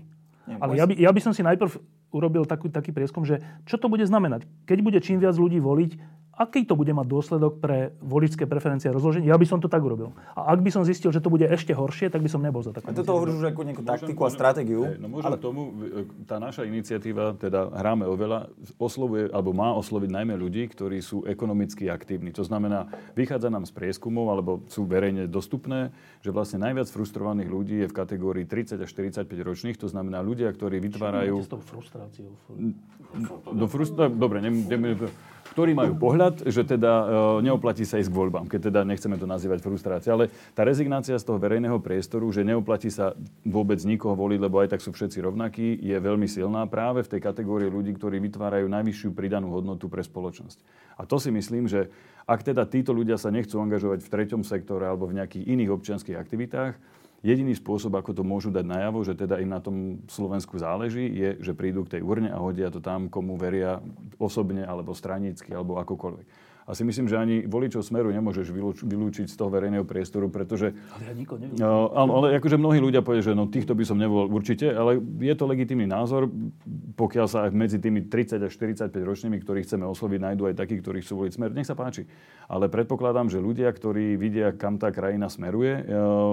Nie, Ale ja by, ja by som si najprv urobil taký, taký prieskum, že čo to bude znamenať. Keď bude čím viac ľudí voliť, aký to bude mať dôsledok pre voličské preferencie a rozloženie? Ja by som to tak urobil. A ak by som zistil, že to bude ešte horšie, tak by som nebol za takú toto hovoríš už ako nejakú taktiku a stratégiu. Hej, No môžem ale... tomu, tá naša iniciatíva, teda hráme oveľa, oslovuje, alebo má osloviť najmä ľudí, ktorí sú ekonomicky aktívni. To znamená, vychádza nám z prieskumov, alebo sú verejne dostupné, že vlastne najviac frustrovaných ľudí je v kategórii 30 až 45 ročných. To znamená ľudia, ktorí vytvárajú... S tou frustráciou. No, frustra... Dobre, ne, ne, ktorí majú pohľad, že teda e, neoplatí sa ísť k voľbám, keď teda nechceme to nazývať frustrácia. Ale tá rezignácia z toho verejného priestoru, že neoplatí sa vôbec nikoho voliť, lebo aj tak sú všetci rovnakí, je veľmi silná práve v tej kategórii ľudí, ktorí vytvárajú najvyššiu pridanú hodnotu pre spoločnosť. A to si myslím, že ak teda títo ľudia sa nechcú angažovať v treťom sektore alebo v nejakých iných občianských aktivitách, Jediný spôsob, ako to môžu dať najavo, že teda im na tom Slovensku záleží, je, že prídu k tej urne a hodia to tam, komu veria osobne, alebo stranícky, alebo akokoľvek. A si myslím, že ani voličov Smeru nemôžeš vylúč- vylúčiť z toho verejného priestoru, pretože Ale ja nikoho neviem. No, áno, ale akože mnohí ľudia povedia, že no týchto by som nevolil určite, ale je to legitímny názor, pokiaľ sa aj medzi tými 30 až 45 ročnými, ktorých chceme osloviť, nájdú aj takí, ktorí chcú voliť smer, nech sa páči. Ale predpokladám, že ľudia, ktorí vidia, kam tá krajina smeruje, e,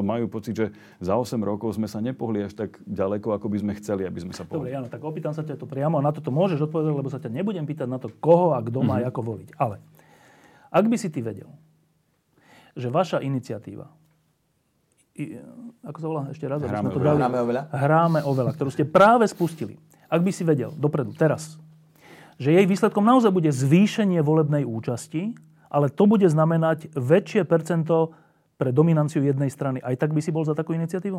majú pocit, že za 8 rokov sme sa nepohli až tak ďaleko, ako by sme chceli, aby sme sa Dobre, pohli. Jano, tak opýtam sa ťa to priamo a na toto môžeš odpovedať, lebo sa ťa nebudem pýtať na to, koho a kto má Mhm. ako voliť. Ale ak by si ty vedel, že vaša iniciatíva, i- ako sa volá ešte raz? Hráme sme to oveľa. dali- Hráme oveľa. Hráme oveľa, ktorú ste práve spustili. Ak by si vedel dopredu, teraz, že jej výsledkom naozaj bude zvýšenie volebnej účasti, ale to bude znamenať väčšie percento pre dominanciu jednej strany. Aj tak by si bol za takú iniciatívu?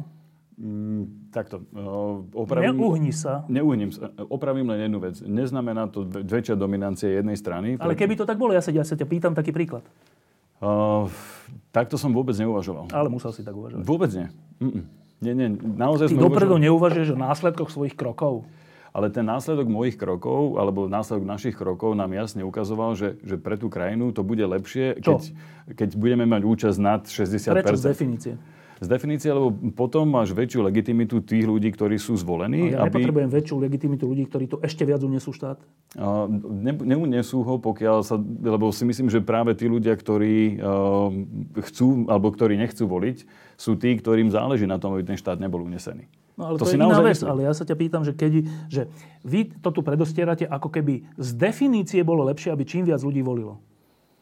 Mm, takto. Uh, opravím, Neuhni sa. Neuhním sa. Opravím len jednu vec. Neznamená to väčšia dominancia jednej strany. Ale keby to tak bolo, ja sa, ja sa ťa pýtam taký príklad. Uh, takto som vôbec neuvažoval. Ale musel si tak uvažovať. Vôbec nie. Mm-mm. Nie, nie. Naozaj Ty dopredu neuvažuješ o následkoch svojich krokov. Ale ten následok mojich krokov, alebo následok našich krokov nám jasne ukazoval, že, že pre tú krajinu to bude lepšie, Čo? keď, keď budeme mať účasť nad 60%. Prečo z definície? Z definície, lebo potom máš väčšiu legitimitu tých ľudí, ktorí sú zvolení. No, ja nepotrebujem väčšiu legitimitu ľudí, ktorí tu ešte viac unesú štát. A ne, neunesú ho, pokiaľ sa, lebo si myslím, že práve tí ľudia, ktorí uh, chcú, alebo ktorí nechcú voliť, sú tí, ktorým záleží na tom, aby ten štát nebol unesený. No ale to, To je si iná vec, myslím. ale ja sa ťa pýtam, že, keď, že vy to tu predostierate, ako keby z definície bolo lepšie, aby čím viac ľudí volilo.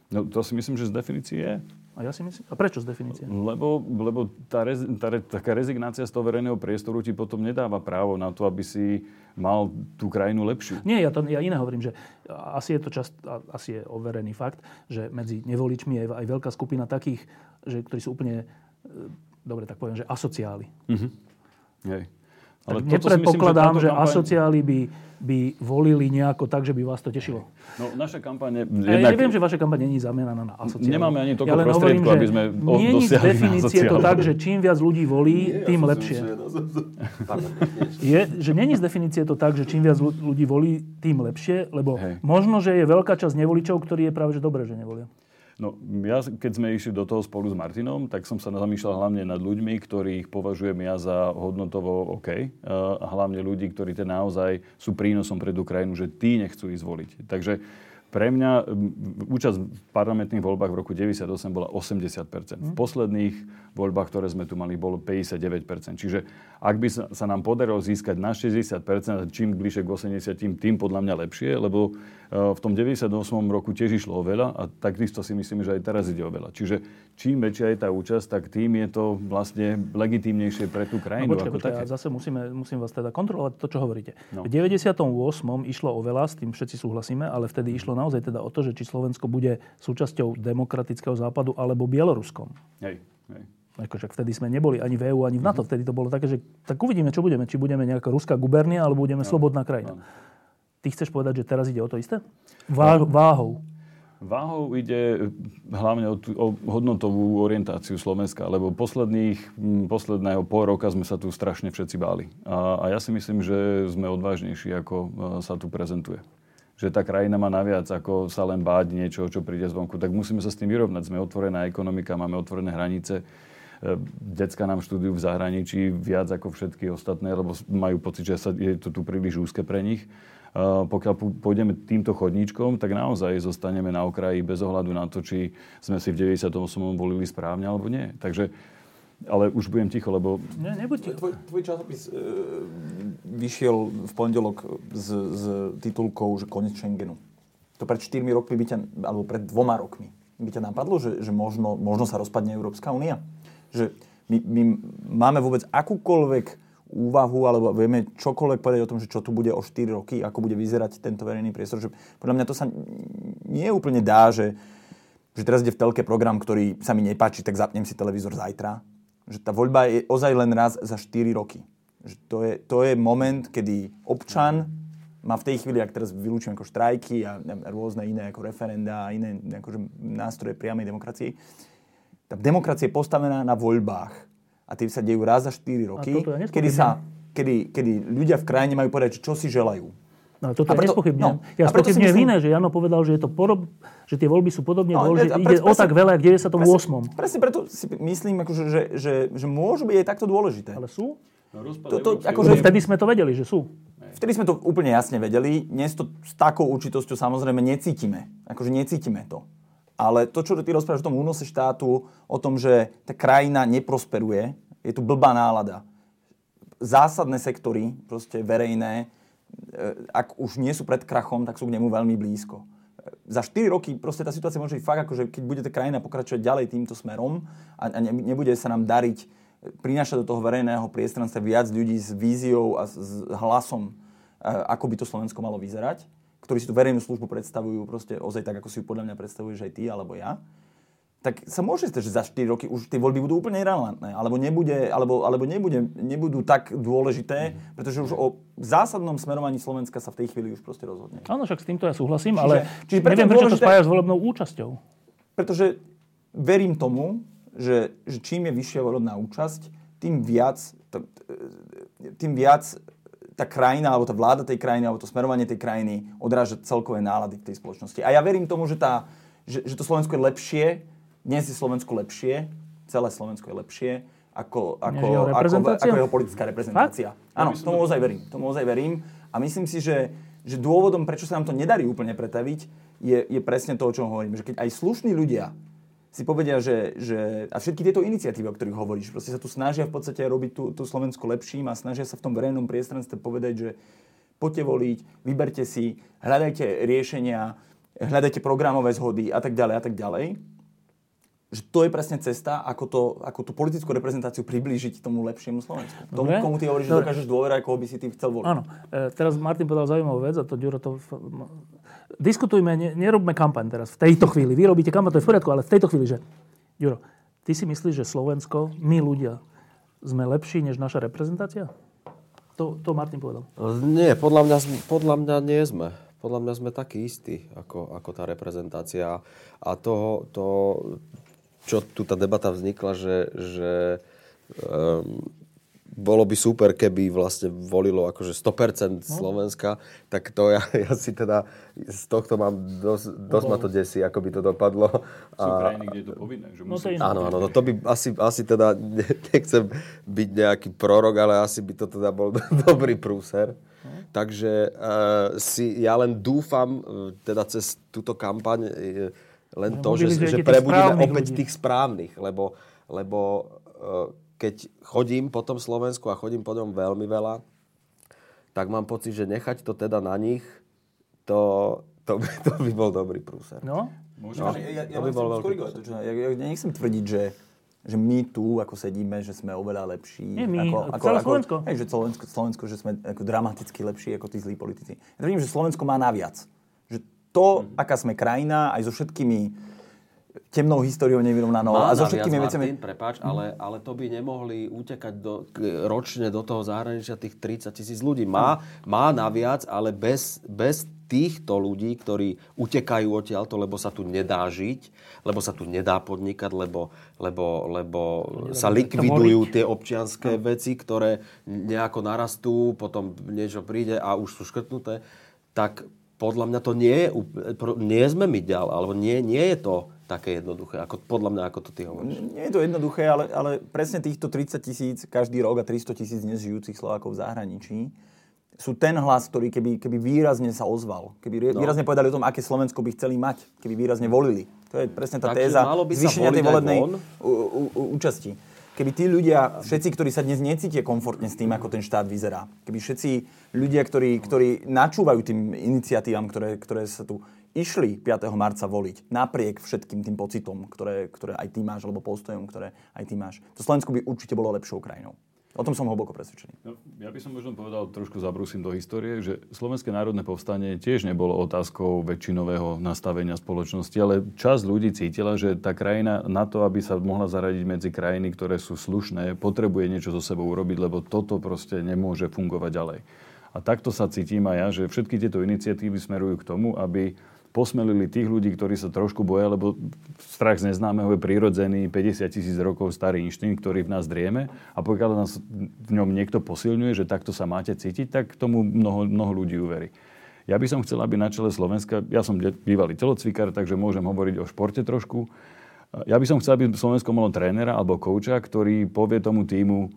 No to si myslím, že z definície je. A ja si myslím, a prečo z definície? Lebo, lebo tá, rez, tá, re- taká rezignácia z toho verejného priestoru ti potom nedáva právo na to, aby si mal tú krajinu lepšiu. Nie, ja, to, ja iné hovorím, že asi je to čast, a- asi je overený fakt, že medzi nevoličmi je aj veľká skupina takých, že, ktorí sú úplne, e, dobre tak poviem, že asociáli. Hej. Ale myslím, nepredpokladám, táto že, kampaň- asociáli by, by volili nejako tak, že by vás to tešilo. No, naša kampane... Ja, ja neviem, že vaša kampaň není zameraná na asociáli. Nemáme ani toľko ja prostriedkov, že aby sme nie dosiahli definície to tak, že čím viac ľudí volí, tým lepšie. Pardon. Je, že není z definície to tak, že čím viac ľu- ľudí volí, tým lepšie, lebo Hej. možno, že je veľká časť nevoličov, ktorí je práve že dobré, že nevolia. No, ja, keď sme išli do toho spolu s Martinom, tak som sa zamýšľal hlavne nad ľuďmi, ktorých považujem ja za hodnotovo OK. eh, A hlavne ľudí, ktorí teda naozaj sú prínosom pre tú krajinu, že tí nechcú ísť voliť. Takže pre mňa účasť v parlamentných voľbách v roku 98 bola 80%. V posledných voľbách, ktoré sme tu mali, bolo 59%. Čiže ak by sa, nám podarilo získať na 60%, a čím bližšie k 80%, tým podľa mňa lepšie, lebo eh, v tom 98 roku tiež išlo o veľa a takisto si myslím, že aj teraz ide o veľa. Čiže čím väčšia je tá účasť, tak tým je to vlastne legitímnejšie pre tú No krajinu. počkaj, ako počkaj, také. zase musíme, musím vás teda kontrolovať to, čo hovoríte. No. V 98. išlo o veľa, s tým všetci súhlasíme, ale vtedy išlo naozaj teda o to, že či Slovensko bude súčasťou demokratického západu alebo Bieloruskom. Hej, hej. Akože vtedy sme neboli ani v EU, ani v NATO. Vtedy to bolo také, že tak uvidíme, čo budeme. Či budeme nejaká ruská gubernia, alebo budeme slobodná krajina. Ty chceš povedať, že teraz ide o to isté? Vá, váhou. Váhou ide hlavne o, tú, o hodnotovú orientáciu Slovenska, lebo posledných, m, posledného pol roka sme sa tu strašne všetci báli. A, a ja si myslím, že sme odvážnejší, ako e, sa tu prezentuje. Že tá krajina má naviac, ako sa len báť niečo, čo príde zvonku. Tak musíme sa s tým vyrovnať. Sme otvorená ekonomika, máme otvorené hranice. Decka nám študujú v zahraničí viac ako všetky ostatné, lebo majú pocit, že sa, je to tu príliš úzke pre nich. Pokiaľ pôjdeme týmto chodníčkom, tak naozaj zostaneme na okraji bez ohľadu na to, či sme si v 98. volili správne alebo nie. Takže, ale už budem ticho, lebo Ne, nebuď... Tvoj, tvoj časopis e, vyšiel v pondelok s, s titulkou, že koniec Schengenu. To pred 4 rokmi by ťa, alebo pred dvoma rokmi by ťa napadlo, že, že možno, možno sa rozpadne Európska únia? Že my, my máme vôbec akúkoľvek úvahu, alebo vieme čokoľvek povedať o tom, že čo tu bude o 4 roky, ako bude vyzerať tento verejný priestor. Že podľa mňa to sa nie úplne dá, že, že teraz ide v telke program, ktorý sa mi nepáči, tak zapnem si televízor zajtra. Že tá voľba je ozaj len raz za 4 roky. Že to, je, to je moment, kedy občan má v tej chvíli, ak teraz vylúčim ako štrajky a rôzne iné ako referenda a iné akože nástroje priamej demokracie, tá demokracia je postavená na voľbách. A tie sa dejú raz za 4 roky, ja kedy, sa, kedy, kedy ľudia v krajine majú povedať, čo si želajú. No, toto A ja preto- nespochybňujem. no, ja spochybňujem myslím- iné, že Jano povedal, že, je to porob, že tie voľby sú podobne No, dôležité. Ide o tak veľa, jak 98. Presne, presne preto si myslím, akože, že, že, že môžu byť aj takto dôležité. Ale sú? rozpad To- to akože- vtedy sme to vedeli, že sú. Vtedy sme to úplne jasne vedeli. Dnes to s takou určitosťou samozrejme necítime. Akože necítime to. Ale to, čo ty rozprávaš o tom únose štátu, o tom, že tá krajina neprosperuje, je tu blbá nálada. Zásadné sektory, proste verejné, e, ak už nie sú pred krachom, tak sú k nemu veľmi blízko. E, Za 4 roky proste tá situácia môže byť fakt, akože keď bude tá krajina pokračovať ďalej týmto smerom a, a ne- nebude sa nám dariť e, prinášať do toho verejného priestranstva viac ľudí s víziou a s, hlasom, ako by to Slovensko malo vyzerať, ktorí si tú verejnú službu predstavujú proste ozaj tak, ako si ju podľa mňa predstavuješ aj ty alebo ja, tak sa môže stať, že za 4 roky už tie voľby budú úplne irrelevantné, alebo, nebude, alebo, alebo nebude, nebudú tak dôležité, mm. pretože už o zásadnom smerovaní Slovenska sa v tej chvíli už proste rozhodne. Áno, však s týmto ja súhlasím, čiže, ale čiže neviem, prečo to spájaš s volebnou účasťou. Pretože verím tomu, že, že čím je vyššia volebná účasť, tým viac, tým viac tá krajina, alebo tá vláda tej krajiny, alebo to smerovanie tej krajiny odráža celkové nálady v tej spoločnosti. A ja verím tomu, že, tá, že, že to Slovensko je lepšie, dnes je Slovensko lepšie, celé Slovensko je lepšie, ako, ako, ako, ako jeho politická reprezentácia. Fakt? Áno, tomu ozaj verím. Tomu ozaj verím. A myslím si, že, že dôvodom, prečo sa nám to nedarí úplne pretaviť, je, je presne to, o čom hovorím. Že keď aj slušní ľudia si povedia, že, že a všetky tieto iniciatívy, o ktorých hovoríš, proste sa tu snažia v podstate robiť tú, tú Slovensko lepším a snažia sa v tom verejnom priestranstve povedať, že poďte voliť, vyberte si, hľadajte riešenia, hľadajte programové zhody a tak ďalej a tak ďalej že to je presne cesta, ako, to, ako tú politickú reprezentáciu priblížiť tomu lepšiemu Slovensku. Tomu, Dobre. komu ty hovoríš, že dokážeš dôverať, koho by si ty chcel voliť. Áno. E, teraz Martin povedal zaujímavú vec a to Ďuro to... Diskutujme, ne, nerobme kampaň teraz, v tejto chvíli. Vy robíte kampaň, to je v poriadku, ale v tejto chvíli, že... Ďuro, ty si myslíš, že Slovensko, my ľudia, sme lepší než naša reprezentácia? To, to Martin povedal. Nie, podľa mňa, podľa mňa nie sme podľa mňa sme takí istí ako, ako tá reprezentácia. A to, to, čo tu tá debata vznikla, že, že um, bolo by super, keby vlastne volilo akože 100% no. Slovenska, tak to ja, ja si teda z tohto mám dosť, dosť ma to desí, ako by to dopadlo. Sú a, krajiny, kde je to povinné. Že no, musí... to áno, áno, no to by asi, asi teda, nechcem byť nejaký prorok, ale asi by to teda bol dobrý prúser. No. Takže uh, si, ja len dúfam, uh, teda cez túto kampaň, uh, len to, že, že prebudíme opäť ľudí. tých správnych, lebo, lebo e, keď chodím po tom Slovensku a chodím po ňom veľmi veľa, tak mám pocit, že nechať to teda na nich, to, to, by, to by bol dobrý prúser. No? Môžem, no, ja, ja, ja, by bol veľký to, čo, ja, ja nechcem tvrdiť, že že my tu, ako sedíme, že sme oveľa lepší. Nie my, ako, ako, celé Slovensko. Hej, že Slovensko, Slovensko, že sme ako dramaticky lepší ako tí zlí politici. Ja tvrdím, že Slovensko má naviac to, mm-hmm. aká sme krajina, aj so všetkými temnou históriou nevyrovnanou a so všetkými vecami... prepáč, ale, ale to by nemohli utekať do, ročne do toho zahraničia tých 30 tisíc ľudí. Má, má naviac, ale bez, bez týchto ľudí, ktorí utekajú odtiaľto, lebo sa tu nedá žiť, lebo sa tu nedá podnikať, lebo, lebo, lebo sa likvidujú tie občianské no. veci, ktoré nejako narastú, potom niečo príde a už sú škrtnuté, tak podľa mňa to nie je, nie sme my ďal, alebo nie, nie je to také jednoduché, ako, podľa mňa, ako to ty hovoríš. Nie je to jednoduché, ale, ale presne týchto 30 tisíc každý rok a 300 tisíc dnes žijúcich Slovákov v zahraničí sú ten hlas, ktorý keby, keby výrazne sa ozval, keby no. výrazne povedali o tom, aké Slovensko by chceli mať, keby výrazne volili. To je presne tá Takže téza zvýšenia tej volebnej účasti keby tí ľudia, všetci, ktorí sa dnes necítia komfortne s tým, ako ten štát vyzerá, keby všetci ľudia, ktorí, ktorí načúvajú tým iniciatívam, ktoré, ktoré sa tu išli 5. marca voliť, napriek všetkým tým pocitom, ktoré, ktoré aj ty máš, alebo postojom, ktoré aj ty máš, to Slovensko by určite bolo lepšou krajinou. O tom som hlboko presvedčený. No, ja by som možno povedal, trošku zabrúsim do histórie, že Slovenské národné povstanie tiež nebolo otázkou väčšinového nastavenia spoločnosti, ale časť ľudí cítila, že tá krajina na to, aby sa mohla zaradiť medzi krajiny, ktoré sú slušné, potrebuje niečo so sebou urobiť, lebo toto proste nemôže fungovať ďalej. A takto sa cítim aj ja, že všetky tieto iniciatívy smerujú k tomu, aby posmelili tých ľudí, ktorí sa trošku boja, lebo strach z neznámeho je prirodzený 50 tisíc rokov starý inštinkt, ktorý v nás drieme a pokiaľ nás v ňom niekto posilňuje, že takto sa máte cítiť, tak tomu mnoho, mnoho ľudí uverí. Ja by som chcel, aby na čele Slovenska, ja som bývalý telocvikár, takže môžem hovoriť o športe trošku. Ja by som chcel, aby Slovensko malo trénera alebo kouča, ktorý povie tomu týmu,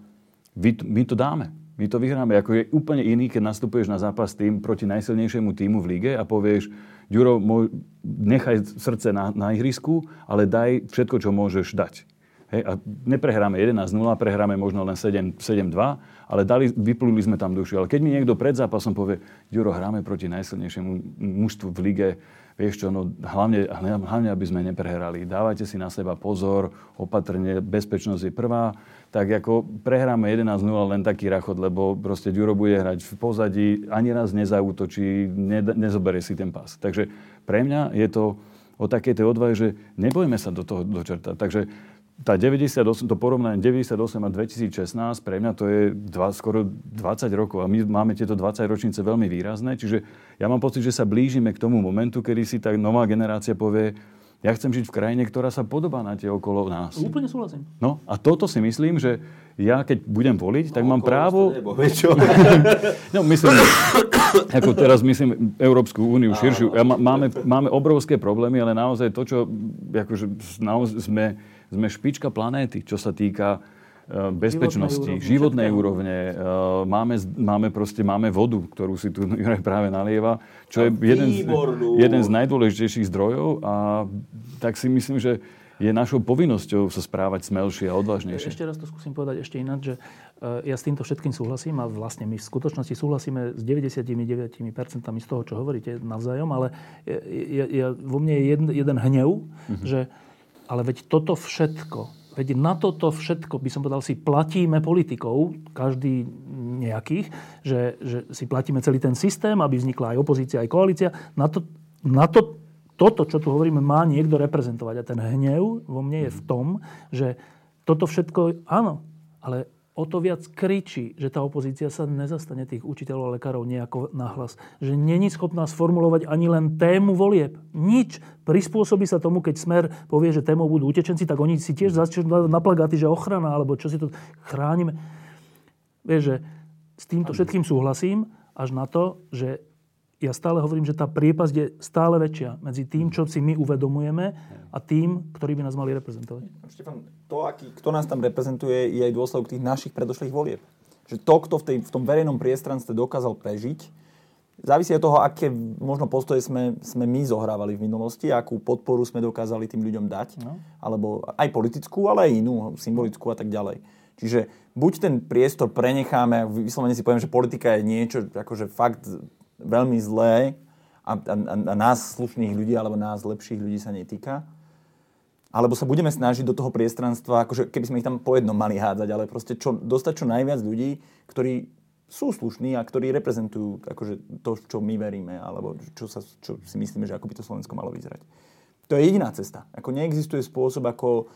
my to dáme. My to vyhráme. Ako je úplne iný, keď nastupuješ na zápas tým proti najsilnejšiemu týmu v lige a povieš, Ďuro, nechaj srdce na, na ihrisku, ale daj všetko, čo môžeš dať. Hej, a neprehráme 11-0, prehráme možno len 7-2, ale dali, vypluli sme tam dušu. Ale keď mi niekto pred zápasom povie, Ďuro, hráme proti najsilnejšiemu mužstvu v lige, vieš čo, no hlavne, hlavne, aby sme neprehrali. Dávajte si na seba pozor, opatrne, bezpečnosť je prvá tak ako prehráme 11-0 len taký rachot, lebo proste Ďuro bude hrať v pozadí, ani raz nezautočí, ne, nezoberie si ten pás. Takže pre mňa je to o takej tej odvahe, že nebojme sa do toho dočertať. Takže tá 98, to porovnanie 98 a 2016, pre mňa to je dva, skoro 20 rokov a my máme tieto 20 ročnice veľmi výrazné, čiže ja mám pocit, že sa blížime k tomu momentu, kedy si tá nová generácia povie, ja chcem žiť v krajine, ktorá sa podobá na tie okolo nás. Úplne súhlasím. No a toto si myslím, že ja keď budem voliť, tak no, mám právo... Nebo, no myslím, ako teraz myslím Európsku úniu širšiu. Ja, máme, máme obrovské problémy, ale naozaj to, čo akože, naozaj sme sme špička planéty, čo sa týka bezpečnosti, životnej, úrovne. E, máme, máme, proste, máme vodu, ktorú si tu Juraj práve nalieva, čo je jeden z, jeden z najdôležitejších zdrojov a tak si myslím, že je našou povinnosťou sa správať smelšie a odvážnejšie. Ešte raz to skúsim povedať ešte ináč, že e, ja s týmto všetkým súhlasím a vlastne my v skutočnosti súhlasíme s 99% z toho, čo hovoríte navzájom, ale ja, ja, vo mne je jeden, jeden hnev, mm-hmm. že ale veď toto všetko, veď na toto všetko, by som povedal, si platíme politikov, každý nejakých, že, že si platíme celý ten systém, aby vznikla aj opozícia, aj koalícia. Na to, na to toto, čo tu hovoríme, má niekto reprezentovať. A ten hnev vo mne je v tom, že toto všetko, áno, ale o to viac kričí, že tá opozícia sa nezastane tých učiteľov a lekárov nejako nahlas. Že není schopná sformulovať ani len tému volieb. Nič. Prispôsobí sa tomu, keď Smer povie, že témou budú utečenci, tak oni si tiež začnú na plagáty, že ochrana, alebo čo si to chránime. Vieš, že s týmto všetkým súhlasím, až na to, že ja stále hovorím, že tá priepasť je stále väčšia medzi tým, čo si my uvedomujeme a tým, ktorí by nás mali reprezentovať. Štefan, to, aký, kto nás tam reprezentuje, je aj dôsledok tých našich predošlých volieb. Že to, kto v, tej, v tom verejnom priestranstve dokázal prežiť, závisí od toho, aké možno postoje sme, sme my zohrávali v minulosti, akú podporu sme dokázali tým ľuďom dať, no. alebo aj politickú, ale aj inú, symbolickú a tak ďalej. Čiže buď ten priestor prenecháme, vyslovene si poviem, že politika je niečo, akože fakt veľmi zlé a, a, a nás slušných ľudí alebo nás lepších ľudí sa netýka. Alebo sa budeme snažiť do toho priestranstva, akože keby sme ich tam po jednom mali hádzať, ale proste čo, dostať čo najviac ľudí, ktorí sú slušní a ktorí reprezentujú akože to, čo my veríme, alebo čo, sa, čo si myslíme, že ako by to Slovensko malo vyzerať. To je jediná cesta. Ako neexistuje spôsob, ako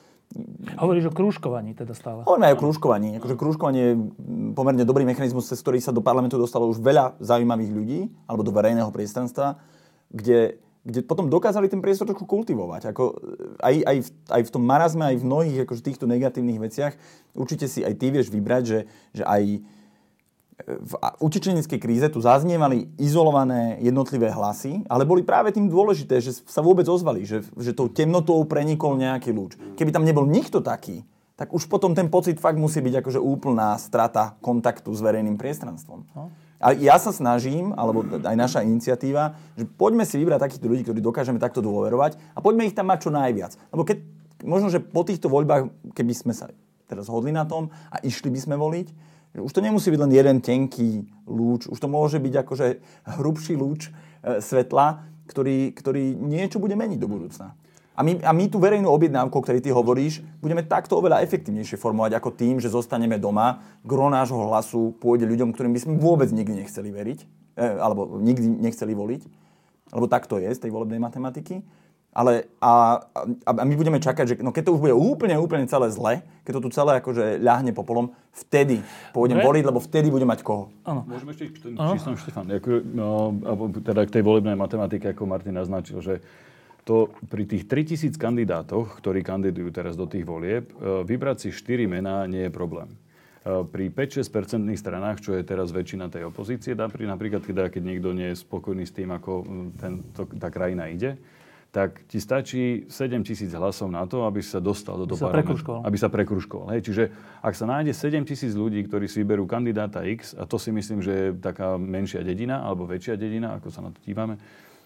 Hovoríš o krúžkovaní teda stále. Hovoríme aj o krúžkovaní. Akože krúžkovanie je pomerne dobrý mechanizmus, cez ktorý sa do parlamentu dostalo už veľa zaujímavých ľudí, alebo do verejného priestranstva, kde, kde potom dokázali ten priestor trošku kultivovať. Ako aj, aj, v, aj v tom marazme, aj v mnohých akože týchto negatívnych veciach určite si aj ty vieš vybrať, že, že aj v utečeneckej kríze tu zaznievali izolované jednotlivé hlasy, ale boli práve tým dôležité, že sa vôbec ozvali, že, že tou temnotou prenikol nejaký lúč. Keby tam nebol nikto taký, tak už potom ten pocit fakt musí byť akože úplná strata kontaktu s verejným priestranstvom. No. A ja sa snažím, alebo aj naša iniciatíva, že poďme si vybrať takýchto ľudí, ktorí dokážeme takto dôverovať a poďme ich tam mať čo najviac. Lebo keď, možno, že po týchto voľbách, keby sme sa teraz hodli na tom a išli by sme voliť, už to nemusí byť len jeden tenký lúč, už to môže byť akože hrubší lúč e, svetla, ktorý, ktorý niečo bude meniť do budúcna. A my, a my tú verejnú objednávku, o ktorej ty hovoríš, budeme takto oveľa efektívnejšie formovať ako tým, že zostaneme doma, gro nášho hlasu pôjde ľuďom, ktorým by sme vôbec nikdy nechceli veriť, e, alebo nikdy nechceli voliť, lebo tak to je z tej volebnej matematiky. Ale a, a, a my budeme čakať, že no keď to už bude úplne, úplne celé zle, keď to tu celé akože ľahne popolom, vtedy pôjdem Dobre. voliť, lebo vtedy budem mať koho. Áno. Môžeme ešte k tomu číslom, Štefan. Ako, no, teda k tej volebnej matematike, ako Martin naznačil, že to pri tých 3000 kandidátoch, ktorí kandidujú teraz do tých volieb, e, vybrať si 4 mená nie je problém. E, pri 5-6 stranách, čo je teraz väčšina tej opozície, napríklad, keď niekto nie je spokojný s tým, ako ten, to, tá krajina ide, tak ti stačí 7 tisíc hlasov na to, aby sa dostal do, do parlamentu. Aby sa prekruškoval. Hej. Čiže ak sa nájde 7 tisíc ľudí, ktorí si vyberú kandidáta X, a to si myslím, že je taká menšia dedina, alebo väčšia dedina, ako sa na to dívame,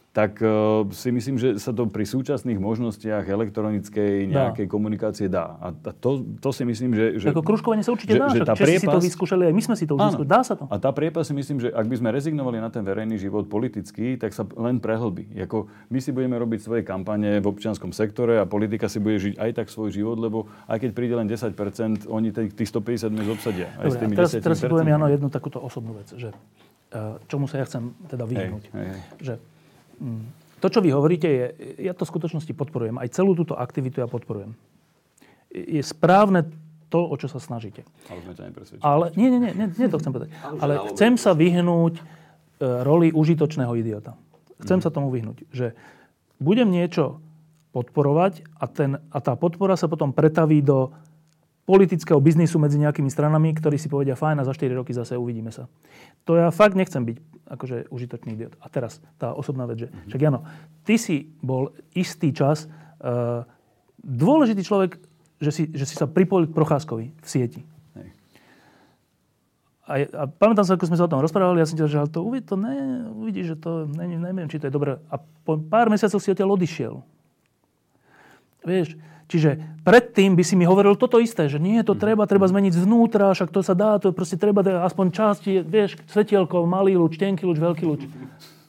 tak uh, si myslím, že sa to pri súčasných možnostiach elektronickej nejakej dá. komunikácie dá. A to, to si myslím, že... že Ako kružkovanie sa určite že, dá, že tá priepas, si to vyskúšali, aj my sme si to už vyskúšali. Dá sa to. A tá priepas si myslím, že ak by sme rezignovali na ten verejný život politický, tak sa len prehlbí. Jako my si budeme robiť svoje kampane v občianskom sektore a politika si bude žiť aj tak svoj život, lebo aj keď príde len 10%, oni tých 150 miest obsadia. Aj Dobre, s tými teraz, teraz si poviem, Jano, jednu takúto osobnú vec, že eh, čomu sa ja chcem teda vyhnúť. Hej, hej. Že. To, čo vy hovoríte, je, ja to v skutočnosti podporujem. Aj celú túto aktivitu ja podporujem. Je správne to, o čo sa snažíte. Ale sme ťa nepresvedčili. Ale, nie, nie, nie, nie, nie to chcem povedať. Ale chcem sa vyhnúť e, roli užitočného idiota. Chcem sa tomu vyhnúť. Že budem niečo podporovať a, ten, a tá podpora sa potom pretaví do politického biznisu medzi nejakými stranami, ktorí si povedia, fajn, a za 4 roky zase uvidíme sa. To ja fakt nechcem byť akože užitočný idiot. A teraz tá osobná vec, že mm-hmm. však Jano, ty si bol istý čas uh, dôležitý človek že si, že si sa pripojil k Procházkovi v sieti. Hej. A, a pamätám sa, ako sme sa o tom rozprávali, ja som ti že to, uvid, to ne, uvidíš, že to, ne, neviem, či to je dobré. A po pár mesiacov si odtiaľ odišiel. Vieš, čiže predtým by si mi hovoril toto isté, že nie, to treba, treba zmeniť zvnútra, však to sa dá, to proste treba, aspoň časti, vieš, svetielko, malý lúč, tenký lúč, veľký lúč.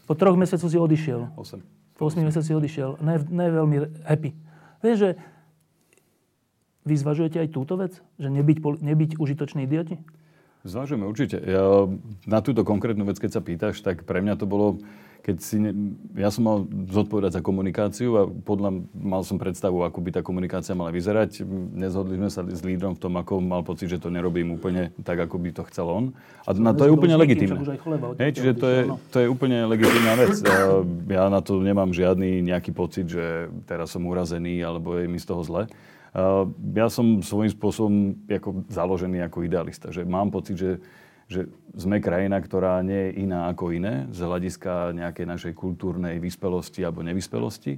Po troch mesiacoch si odišiel. 8. Po 8 mesiacoch si odišiel. Ne, ne veľmi happy. Vieš, že vy zvažujete aj túto vec? Že nebyť, nebyť užitočný idioti? Zvažujeme určite. Ja, na túto konkrétnu vec, keď sa pýtaš, tak pre mňa to bolo, keď si... Ne, ja som mal zodpovedať za komunikáciu a podľa mal som predstavu, ako by tá komunikácia mala vyzerať. Nezhodli sme sa s lídrom v tom, ako mal pocit, že to nerobím úplne tak, ako by to chcel on. A na to je úplne legitimné. Hej, čiže to je, to je úplne legitimná vec. Ja na to nemám žiadny nejaký pocit, že teraz som urazený alebo je mi z toho zle. Ja som svojím spôsobom ako založený ako idealista, že mám pocit, že, že sme krajina, ktorá nie je iná ako iné z hľadiska nejakej našej kultúrnej vyspelosti alebo nevyspelosti.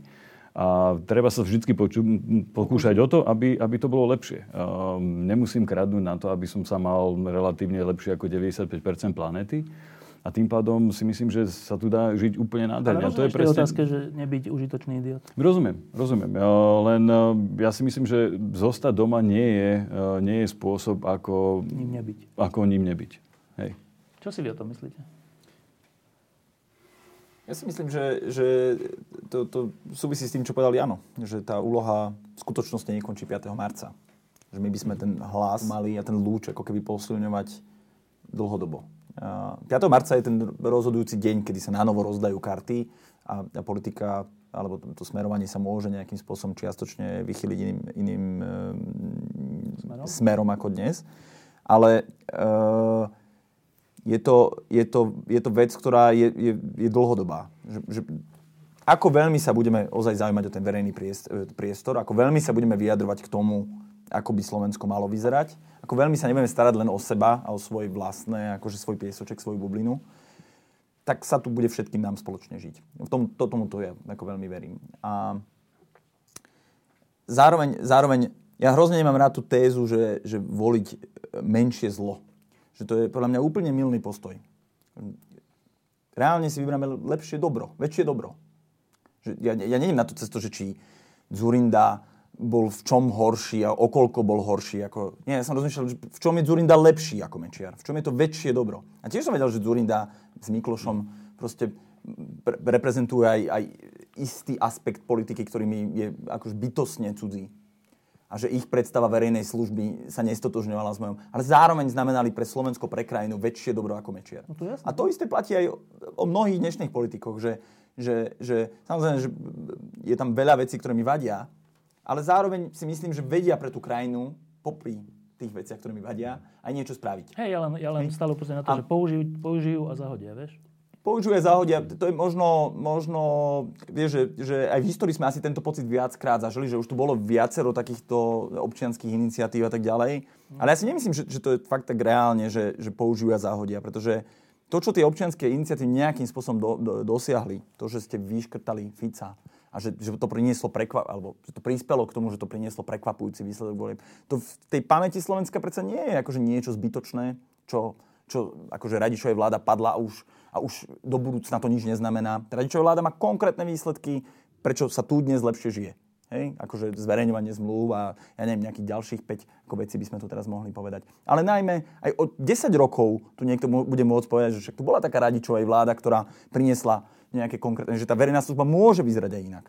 A treba sa vždy poču- pokúšať o to, aby, aby to bolo lepšie. Nemusím kradnúť na to, aby som sa mal relatívne lepšie ako 95% planéty a tým pádom si myslím, že sa tu dá žiť úplne nádherne. Ale to je presne... otázke, že nebyť užitočný idiot. Rozumiem, rozumiem. Len e, ja si myslím, že zostať doma nie je, nie je spôsob, ako ním nebyť. Ako ním nebyť. Hej. Čo si vy o tom myslíte? Ja si myslím, že, že to, to súvisí s tým, čo povedal Jano. Že tá úloha v skutočnosti nekončí 5. marca. Že my by sme ten hlas mali a ten lúč ako keby posilňovať dlhodobo. 5. marca je ten rozhodujúci deň, kedy sa na novo rozdajú karty a, a politika alebo to, to smerovanie sa môže nejakým spôsobom čiastočne vychyliť iným, iným e, smerom? smerom ako dnes. Ale e, je, to, je, to, je to vec, ktorá je, je, je dlhodobá. Že, že, ako veľmi sa budeme ozaj zaujímať o ten verejný priestor, ako veľmi sa budeme vyjadrovať k tomu, ako by Slovensko malo vyzerať. Ako veľmi sa nebudeme starať len o seba a o svoje vlastné, akože svoj piesoček, svoju bublinu, tak sa tu bude všetkým nám spoločne žiť. V tom, to, tomu to ja ako veľmi verím. A zároveň, zároveň ja hrozne nemám rád tú tézu, že, že voliť menšie zlo. Že to je podľa mňa úplne milný postoj. Reálne si vyberieme lepšie dobro, väčšie dobro. Že ja, ja neviem na to cesto, že či Zurinda bol v čom horší a okolko bol horší. Ako, nie, ja som rozmýšľal, že v čom je Zurinda lepší ako Mečiar. V čom je to väčšie dobro. A tiež som vedel, že Zurinda s Miklošom proste pre- reprezentuje aj, aj istý aspekt politiky, ktorý mi je akož bytosne cudzí. A že ich predstava verejnej služby sa nestotožňovala s mojom. Ale zároveň znamenali pre Slovensko, pre krajinu väčšie dobro ako Mečiar. No to a to isté platí aj o, mnohých dnešných politikoch, že, že, že samozrejme, že je tam veľa vecí, ktoré mi vadia, ale zároveň si myslím, že vedia pre tú krajinu, popri tých veciach, ktoré mi vadia, aj niečo spraviť. Hej, ja len, ja len stále na to, a... že použijú, použijú a zahodia, vieš? Použijú a zahodia, to je možno, možno vieš, že, že aj v histórii sme asi tento pocit viackrát zažili, že už tu bolo viacero takýchto občianských iniciatív a tak ďalej. Ale ja si nemyslím, že, že to je fakt tak reálne, že, že použijú a pretože to, čo tie občianské iniciatívy nejakým spôsobom do, do, dosiahli, to, že ste vyškrtali Fica, a že, že to prinieslo prekvap, alebo že to prispelo k tomu, že to prinieslo prekvapujúci výsledok volieb. To v tej pamäti Slovenska predsa nie je akože niečo zbytočné, čo, čo akože Radičovej vláda padla už, a už do budúcna to nič neznamená. Radičová vláda má konkrétne výsledky, prečo sa tu dnes lepšie žije. Hej? Akože zverejňovanie zmluv a ja neviem, nejakých ďalších 5 ako veci by sme tu teraz mohli povedať. Ale najmä aj o 10 rokov tu niekto bude môcť povedať, že však tu bola taká Radičovej vláda, ktorá priniesla nejaké konkrétne, že tá verejná služba môže vyzerať aj inak.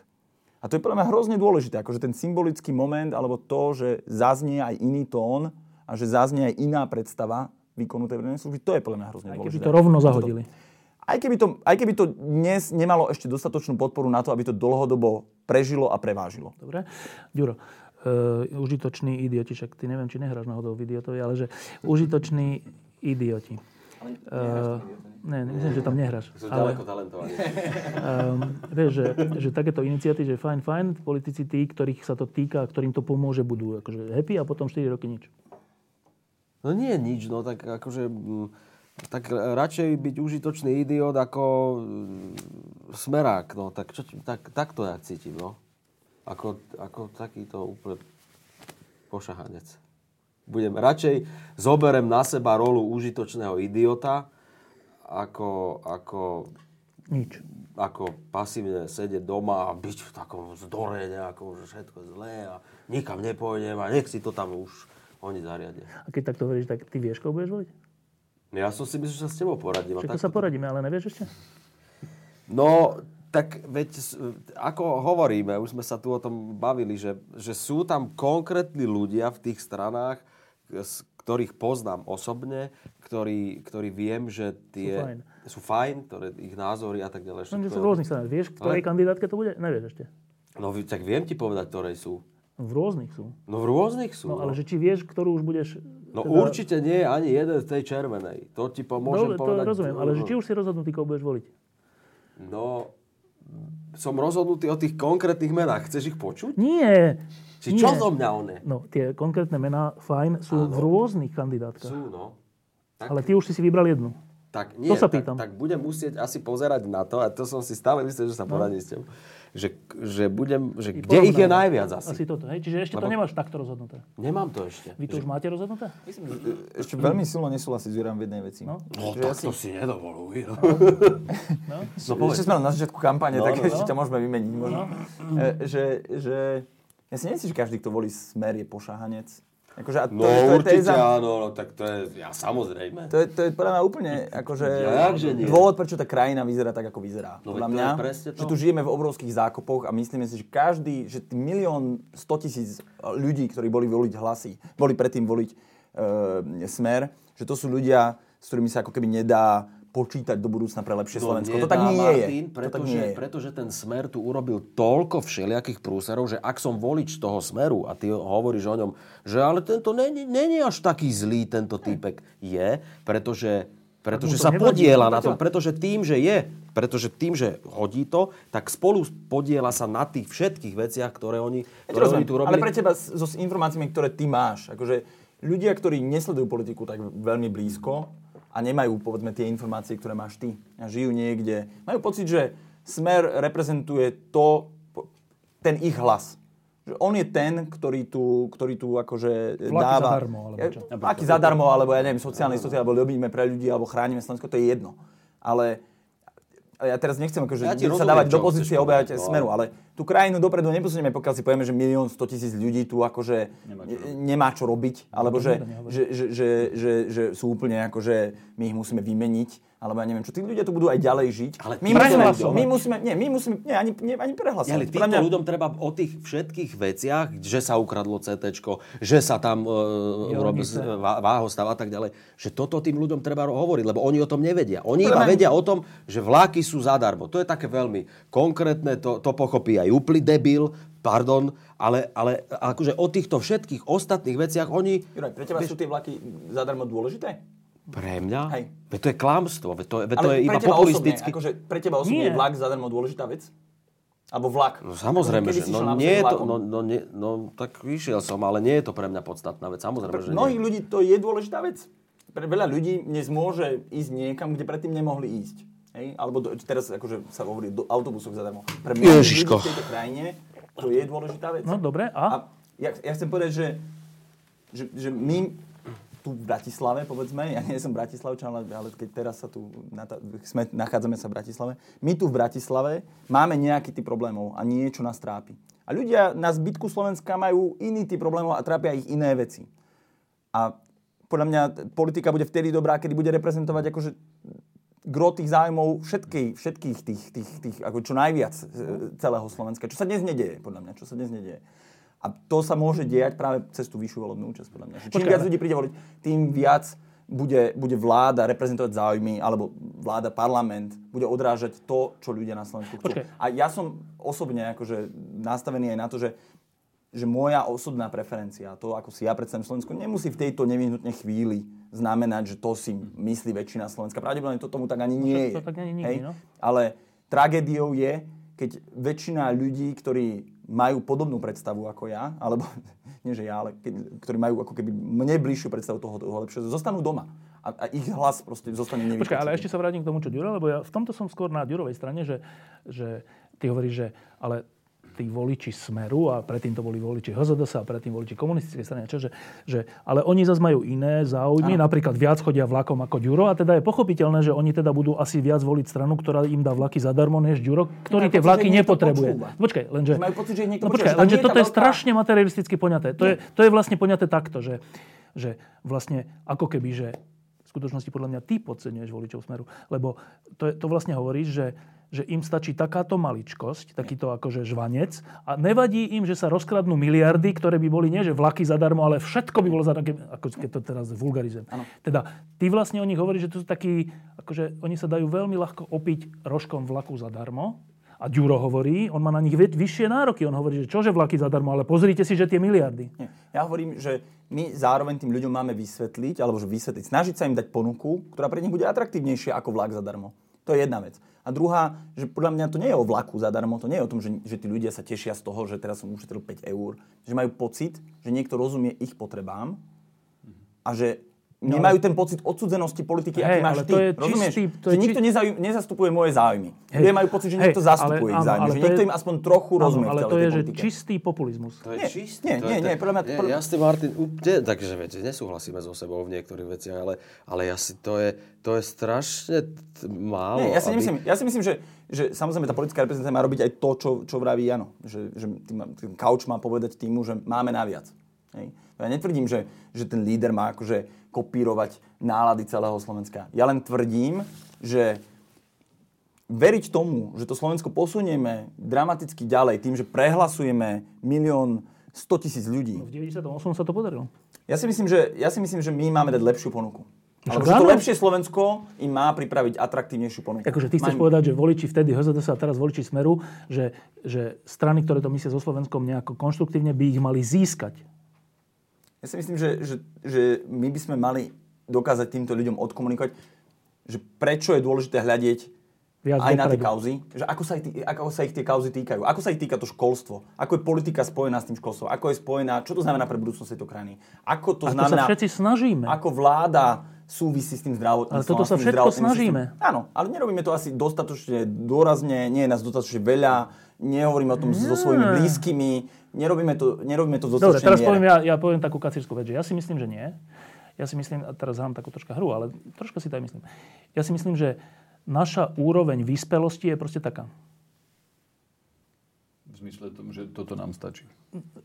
A to je podľa mňa hrozne dôležité, akože ten symbolický moment, alebo to, že zaznie aj iný tón a že zaznie aj iná predstava výkonu tej verejnej služby, to je podľa mňa hrozne aj dôležité. keby to rovno zahodili. Aj keby to, aj keby to dnes nemalo ešte dostatočnú podporu na to, aby to dlhodobo prežilo a prevážilo. Dobre. Ďuro, uh, užitoční idioti, však ty neviem, či nehráš náhodou v idiotovi, ale že užitoční idioti. Uh, ne, myslím, že tam nehráš. Sú ale, ďaleko talentovaní. um, vieš, že, že takéto iniciatívy, že fajn, fajn, politici tí, ktorých sa to týka, ktorým to pomôže, budú akože happy a potom 4 roky nič. No nie nič, no tak akože... mm, Tak radšej byť užitočný idiot ako mm, smerák, no tak, čo, tak, tak to ja cítim, no. Ako, ako takýto úplne pošahanec. Budem radšej zoberem na seba rolu užitočného idiota, ako, ako, Nič. ako pasívne sedieť doma a byť v takom zdore nejakom, že všetko je zlé a nikam nepôjdem a nech si to tam už oni zariadia. A keď takto veríš, tak ty vieš, koho budeš voliť? Ja som si myslel, že sa s tebou poradím. to sa poradíme, ale nevieš ešte? No, tak veď, ako hovoríme, už sme sa tu o tom bavili, že, že sú tam konkrétni ľudia v tých stranách, z ktorých poznám osobne, ktorí, ktorí viem, že tie fajn. sú fajn, ktoré ich názory a tak ďalej. Všetko- sú v rôznych stranách. Vieš, ktorej Ale- kandidátke to bude? Nevieš ešte. No tak viem ti povedať, ktoré sú. V rôznych sú. No v rôznych sú. No, ale no. že či vieš, ktorú už budeš... no určite nie je ani jeden z tej červenej. To ti pomôžem Dobre, to povedať. rozumiem, ale že či už si rozhodnutý, koho budeš voliť? No, som rozhodnutý o tých konkrétnych menách. Chceš ich počuť? Nie! Či nie. čo zo mňa one? No, tie konkrétne mená, fajn, sú v rôznych kandidátkach. Sú, no. Tak, Ale ty už si si vybral jednu. tak nie, To sa tak, pýtam. tak budem musieť asi pozerať na to, a to som si stále myslel, že sa poradím s tebou, že, že budem, že kde ich je najviac asi. Asi toto, hej? Čiže ešte to Lebo- nemáš takto rozhodnuté. Nemám to ešte. Vy to už máte rozhodnuté? Ešte veľmi silno nesúhlasí s Juram v jednej veci. No. No, Že tak ja si- to si nedovoluj. No. No? No. Ešte sme na začiatku kampane, No, tak no, ešte no. ťa môžeme vymeniť. Možno. E, že, že, ja si nemyslím, že každý, kto volí smer, je pošahanec. Akože, a to, No to určite téza, áno, no, tak to je, ja samozrejme. To je, to je podľa mňa úplne akože nie? dôvod, prečo tá krajina vyzerá tak, ako vyzerá. No podľa mňa, to. že tu žijeme v obrovských zákopoch a myslíme si, že každý, že milión, 100 tisíc ľudí, ktorí boli voliť hlasy, boli predtým voliť e, smer, že to sú ľudia, s ktorými sa ako keby nedá počítať do budúcna pre lepšie Slovensko. To tak nedá, nie Martin, je. To tak Pretože, nie je. pretože ten smer tu urobil toľko všelijakých prúserov, že ak som volič toho smeru a ty hovoríš o ňom, že ale tento není, není až taký zlý tento týpek, je, pretože pretože to sa nevadí, podiela no na tom, pretože tým, že je, pretože tým, že hodí to, tak spolu podiela sa na tých všetkých veciach, ktoré oni, Ja ktoré oni tu robili. ale pre teba s- so informáciami, ktoré ty máš, akože ľudia, ktorí nesledujú politiku tak veľmi blízko a nemajú, povedzme, tie informácie, ktoré máš ty a žijú niekde, majú pocit, že Smer reprezentuje to, ten ich hlas. Že on je ten, ktorý tu, ktorý tu akože Vlaky dáva... zadarmo, alebo čo? Vlaky zadarmo, alebo ja neviem, sociálne istoty, alebo robíme pre ľudí, alebo chránime Slovensko, to je jedno. Ale ja teraz nechcem akože Ja sa dávať do pozície obehať no, smeru, ale tú krajinu dopredu neposunieme, pokiaľ si povieme, že milión 100 tisíc ľudí tu akože nemá čo, nemá čo robiť, alebo že, že, že, že, že, že sú úplne akože my ich musíme vymeniť, alebo ja neviem čo. Tí ľudia tu budú aj ďalej žiť. Ale my, týmto musíme, my musíme, nie, my musíme, nie, ani, nie, ani prehlasovať. Ale týmto mňa- ľuďom treba o tých všetkých veciach, že sa ukradlo CT, že sa tam uh, urobil váhostav a tak ďalej, že toto tým ľuďom treba hovoriť, lebo oni o tom nevedia. Oni iba mňa- vedia o tom, že vláky sú zadarmo. To je také veľmi konkrétne, to, to pochopí aj úplný debil, pardon, ale, ale akože o týchto všetkých ostatných veciach oni... Juraj, pre teba sú tie vlaky zadarmo dôležité? Pre mňa? Hej. Veď to je klamstvo, veď to, veď to je iba populisticky. Osobne, akože pre teba osobne Nie. je vlak zadarmo dôležitá vec? Alebo vlak? No samozrejme, že no, nie je to, no, no, nie, no tak vyšiel som, ale nie je to pre mňa podstatná vec. Samozrejme, Pre že mnohých nie. ľudí to je dôležitá vec. Pre veľa ľudí dnes môže ísť niekam, kde predtým nemohli ísť. Hej? Alebo do, teraz akože sa hovorí do autobusov zadarmo. Pre mnohých Ježiško. ľudí v tejto krajine to je dôležitá vec. No dobre, A a? ja, ja chcem povedať, že, že, že my tu v Bratislave, povedzme, ja nie som Bratislavčan, ale, ale keď teraz sa tu, sme, nachádzame sa v Bratislave, my tu v Bratislave máme nejaký typ problémov a niečo nás trápi. A ľudia na zbytku Slovenska majú iný typ problémov a trápia ich iné veci. A podľa mňa politika bude vtedy dobrá, kedy bude reprezentovať akože gro tých záujmov všetkých, všetkých tých, tých, tých ako čo najviac e, celého Slovenska. Čo sa dnes nedieje, podľa mňa. Čo sa dnes nedieje. A to sa môže diať práve cez tú vyššiu volebnú účasť, podľa mňa. Že čím viac ľudí príde voliť, tým viac bude, bude vláda reprezentovať záujmy, alebo vláda, parlament, bude odrážať to, čo ľudia na Slovensku chcú. Počkej. A ja som osobne akože nastavený aj na to, že že moja osobná preferencia, to, ako si ja predstavím Slovensku, nemusí v tejto nevyhnutne chvíli znamenať, že to si myslí väčšina Slovenska. Pravdepodobne to tomu tak ani nie je. to tak je nikdy, hej? no. Ale tragédiou je, keď väčšina ľudí, ktorí majú podobnú predstavu ako ja, alebo nie že ja, ale keď, ktorí majú ako keby mne bližšiu predstavu toho, toho lepšieho, zostanú doma. A, a ich hlas proste zostane nevypočutý. Ale ešte sa vrátim k tomu, čo Ďuro, lebo ja v tomto som skôr na Ďurovej strane, že, že ty hovoríš, že ale tí voliči Smeru a predtým to boli voliči HZDS a predtým voliči komunistickej strany. Čo, že, že, ale oni zase majú iné záujmy, ano. napríklad viac chodia vlakom ako Ďuro a teda je pochopiteľné, že oni teda budú asi viac voliť stranu, ktorá im dá vlaky zadarmo než Ďuro, ktorý tie vlaky nepotrebuje. Počkaj, lenže... Majú pocit, že no, počkaj, lenže toto je strašne materialisticky poňaté. To je, to je vlastne poňaté takto, že, že vlastne ako keby, že v skutočnosti podľa mňa ty podceňuješ voličov Smeru. Lebo to, je, to vlastne hovoríš, že, že im stačí takáto maličkosť, takýto akože žvanec a nevadí im, že sa rozkradnú miliardy, ktoré by boli nie, že vlaky zadarmo, ale všetko by bolo zadarmo, ako keď to teraz vulgarizujem. Teda ty vlastne o nich hovoríš, že to sú takí, akože oni sa dajú veľmi ľahko opiť rožkom vlaku zadarmo, a Ďuro hovorí, on má na nich vy- vyššie nároky. On hovorí, že čože vlaky zadarmo, ale pozrite si, že tie miliardy. Nie. Ja hovorím, že my zároveň tým ľuďom máme vysvetliť, alebo že vysvetliť, snažiť sa im dať ponuku, ktorá pre nich bude atraktívnejšia ako vlak zadarmo. To je jedna vec. A druhá, že podľa mňa to nie je o vlaku zadarmo, to nie je o tom, že, že tí ľudia sa tešia z toho, že teraz som ušetril 5 eur, že majú pocit, že niekto rozumie ich potrebám a že nemajú ten pocit odsudzenosti politiky, No Hej, aký máš ty. to je Rozumieš? čistý- to že je nikto či- nezauj- nezastupuje moje záujmy. Hej. Ľudia majú pocit, že Hej, niekto zastupuje ale- ich záujmy. ale Že to niekto je- im aspoň trochu rozumie Áno, v ale to je, že čistý populizmus. To je Nie, čistý. nie, to nie, je, nie, podľa mňa- nie, podľa- Ja s tým, Martin, úplne, takže viete, nesúhlasíme so sebou v niektorých veciach, ale, ale ja si, to, je, to je strašne t- málo. Nie, ja si, aby- nemyslím, ja si myslím, že, že samozrejme tá politická reprezentácia má robiť aj to, čo, čo vraví Jano. Že, že tým, ten kauč má povedať týmu, že máme naviac. Hej. Ja netvrdím, že, že ten líder má akože kopírovať nálady celého Slovenska. Ja len tvrdím, že veriť tomu, že to Slovensko posunieme dramaticky ďalej tým, že prehlasujeme milión 100 tisíc ľudí. V 98 sa to podarilo. Ja si myslím, že, ja si myslím, že my máme dať lepšiu ponuku. Však Alebo že to lepšie Slovensko im má pripraviť atraktívnejšiu ponuku. Akože ty chceš Mám- povedať, že voliči vtedy HZDS a teraz voliči Smeru, že, že strany, ktoré to myslia so Slovenskom nejako konštruktívne, by ich mali získať. Ja si myslím, že, že, že my by sme mali dokázať týmto ľuďom odkomunikovať, že prečo je dôležité hľadieť Viac aj na tie kauzy, že ako sa, ich, ako sa ich tie kauzy týkajú, ako sa ich týka to školstvo, ako je politika spojená s tým školstvom, ako je spojená, čo to znamená pre budúcnosť tejto krajiny, ako to A to znamená, sa všetci snažíme. ako vláda súvisí s tým zdravotníctvom. Ale toto sa všetko zdravotným snažíme. systémom. Áno, ale nerobíme to asi dostatočne dôrazne, nie je nás dostatočne veľa, nehovoríme o tom so svojimi blízkymi, nerobíme to, nerobíme to v Dobre, teraz miere. poviem ja, ja poviem takú kacírskú vec, že ja si myslím, že nie. Ja si myslím, a teraz hrám takú troška hru, ale troška si to aj myslím. Ja si myslím, že naša úroveň vyspelosti je proste taká. Zmysle tom, že toto nám stačí.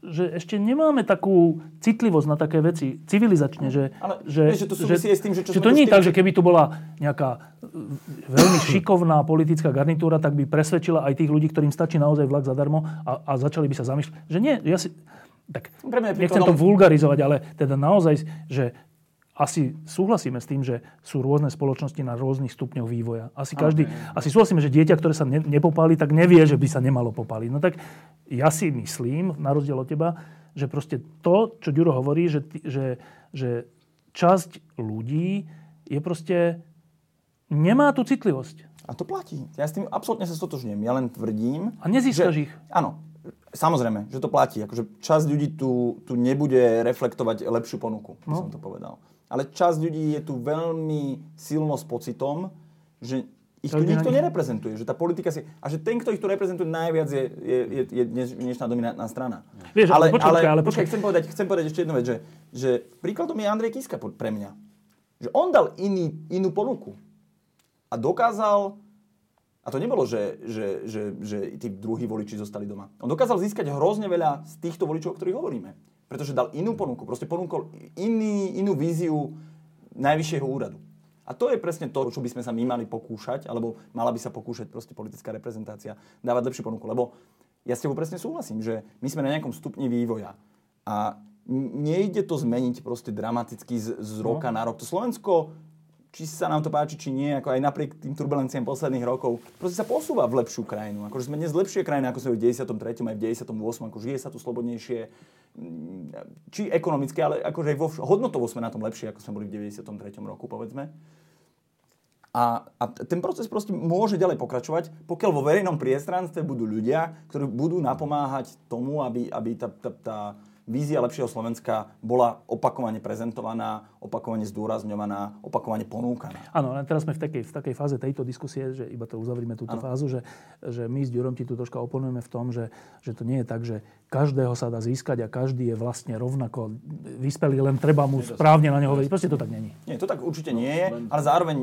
Že ešte nemáme takú citlivosť na také veci civilizačne, že, Ale že, vieš, že to súvisí aj s tým, že čo že to nie je tak, že keby tu bola nejaká e, veľmi šikovná politická garnitúra, tak by presvedčila aj tých ľudí, ktorým stačí naozaj vlak zadarmo a, a začali by sa zamýšľať. Že nie, ja si... Tak, Pre mňa nechcem to vulgarizovať, ale teda naozaj, že asi súhlasíme s tým, že sú rôzne spoločnosti na rôznych stupňoch vývoja. Asi každý, asi súhlasíme, že dieťa, ktoré sa ne, nepopáli, tak nevie, že by sa nemalo popáliť. No tak ja si myslím, na rozdiel od teba, že proste to, čo Ďuro hovorí, že, že, že časť ľudí je proste nemá tú citlivosť. A to platí. Ja s tým absolútne sa stotožňujem. Ja len tvrdím... A nezískaš že, ich. Áno. Samozrejme, že to platí. Akože časť ľudí tu, tu nebude reflektovať lepšiu ponuku, by No. som to povedal. Ale časť ľudí je tu veľmi silno s pocitom, že ich tu nikto nereprezentuje. Že tá politika si... A že ten, kto ich tu reprezentuje najviac, je, je, je, je dneš, dnešná dominantná strana. Vieš, ale počkaj, ale, ale počkaj, chcem povedať, chcem povedať ešte jednu vec, že, že príkladom je Andrej Kiska pre mňa. Že on dal iný, inú ponuku. A dokázal a to nebolo, že, že, že, že tí druhí voliči zostali doma. On dokázal získať hrozne veľa z týchto voličov, o ktorých hovoríme. Pretože dal inú ponuku. Proste ponúkol iný, inú víziu najvyššieho úradu. A to je presne to, čo by sme sa my mali pokúšať, alebo mala by sa pokúšať proste politická reprezentácia dávať lepšiu ponuku. Lebo ja s tebou presne súhlasím, že my sme na nejakom stupni vývoja. A nejde to zmeniť proste dramaticky z, z roka no. na rok. To Slovensko, či sa nám to páči, či nie, ako aj napriek tým turbulenciám posledných rokov, proste sa posúva v lepšiu krajinu. Akože sme dnes lepšie krajina, ako sme v 93. aj v 98. Ako žije sa tu slobodnejšie, či ekonomicky, ale akože vo, hodnotovo sme na tom lepšie, ako sme boli v 93. roku, povedzme. A, a ten proces proste môže ďalej pokračovať, pokiaľ vo verejnom priestranstve budú ľudia, ktorí budú napomáhať tomu, aby, aby tá, tá, tá vízia lepšieho Slovenska bola opakovane prezentovaná, opakovane zdôrazňovaná, opakovane ponúkaná. Áno, len teraz sme v takej, v takej fáze tejto diskusie, že iba to uzavrime túto ano. fázu, že, že my s Ďurom ti tu troška oponujeme v tom, že, že to nie je tak, že každého sa dá získať a každý je vlastne rovnako vyspelý, len treba mu správne na neho hovoriť. Proste to tak není. Nie, to tak určite nie je, ale zároveň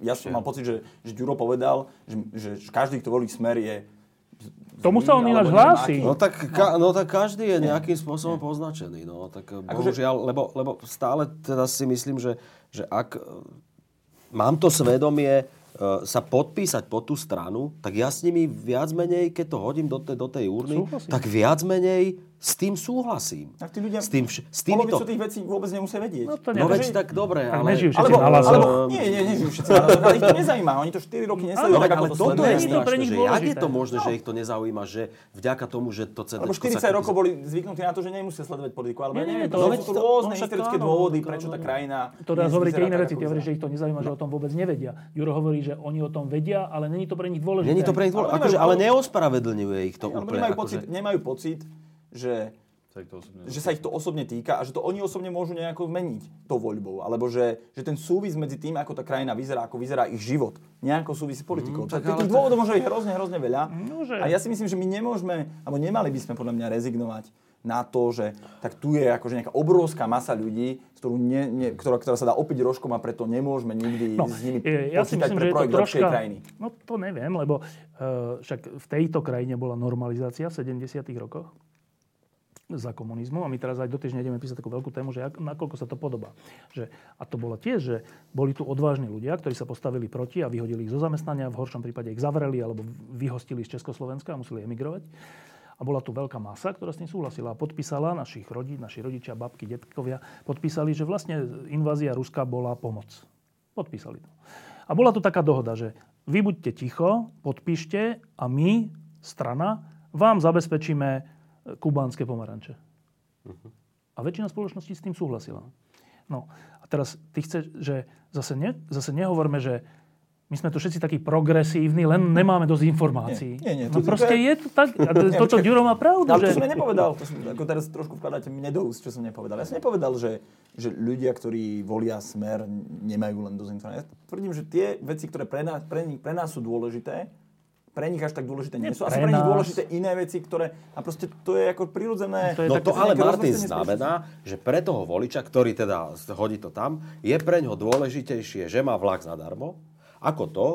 ja som mal pocit, že, že Ďuro povedal, že, že každý, kto volí smer, je Tomu sa on ináč hlási. No tak, ka, no tak každý je nejakým spôsobom poznačený. No, tak bohužiaľ, lebo, lebo stále teda si myslím, že, že ak mám to svedomie, E, sa podpísať pod tú stranu, tak ja s nimi viac menej, keď to hodím do, te, do tej urny, Súhlasím. tak viac menej s tým súhlasím. Tak tí ľudia s tým, s tými to... tých vecí vôbec nemusia vedieť. No, to no veď tak dobre, tak ale... Nežijú alebo, alebo, alebo, nie, nie, nežijú všetci ale ich to nezajíma. Oni to 4 roky nesledujú, ale, tak ale to toto je strašné, pre nich že jak je to možné, no. že ich to nezaujíma, že vďaka tomu, že to CD... Lebo 40 rokov boli zvyknutí na to, že nemusia sledovať politiku, alebo nie, to, sú rôzne historické dôvody, prečo tá krajina... To teraz hovoríte iné veci, ty hovoríš, že ich to nezaujíma, že o tom vôbec nevedia. Juro hovorí, že oni o tom vedia, ale není to pre nich dôležité. Není to pre nich dôležité, akože, ale neospravedlňuje ich to úplne. Nemajú pocit, že sa ich to že sa ich to osobne týka a že to oni osobne môžu nejako zmeniť tou voľbou. Alebo že, že ten súvis medzi tým, ako tá krajina vyzerá, ako vyzerá ich život, nejako súvisí politikou. Mm, tak tých to... dôvodov môže byť hrozne, hrozne veľa. Nože. A ja si myslím, že my nemôžeme, alebo nemali by sme podľa mňa rezignovať na to, že tak tu je akože nejaká obrovská masa ľudí, ktorú ne, ne, ktorá, ktorá sa dá opiť rožkom a preto nemôžeme nikdy no, s nimi ja si myslím, pre projekt troška, krajiny. No to neviem, lebo uh, však v tejto krajine bola normalizácia v 70 rokoch za komunizmu a my teraz aj do týždňa ideme písať takú veľkú tému, že ak, nakoľko sa to podobá. Že, a to bolo tiež, že boli tu odvážni ľudia, ktorí sa postavili proti a vyhodili ich zo zamestnania, v horšom prípade ich zavreli alebo vyhostili z Československa a museli emigrovať. A bola tu veľká masa, ktorá s tým súhlasila a podpísala našich rodí, naši rodičia, babky, detkovia, podpísali, že vlastne invázia Ruska bola pomoc. Podpísali to. A bola tu taká dohoda, že vy buďte ticho, podpíšte a my, strana, vám zabezpečíme kubánske pomaranče. Uh-huh. A väčšina spoločností s tým súhlasila. No a teraz ty chceš, že zase, ne, zase nehovorme, že my sme tu všetci takí progresívni, len nemáme dosť informácií. Nie, nie, nie. No proste je to tak. A toto Ďuro má pravdu. Ale že... to som nepovedal. To som, ako teraz trošku vkladáte mne do úst, čo som nepovedal. Ja som nepovedal, že, že ľudia, ktorí volia smer, nemajú len dosť informácií. Ja tvrdím, že tie veci, ktoré pre nás, pre, pre nás sú dôležité, pre nich až tak dôležité nie, sú. A sú pre nich dôležité iné veci, ktoré... A proste to je ako prirodzené. To je no to ale Martin znamená, že pre toho voliča, ktorý teda hodí to tam, je pre ňo dôležitejšie, že má vlak zadarmo, ako to,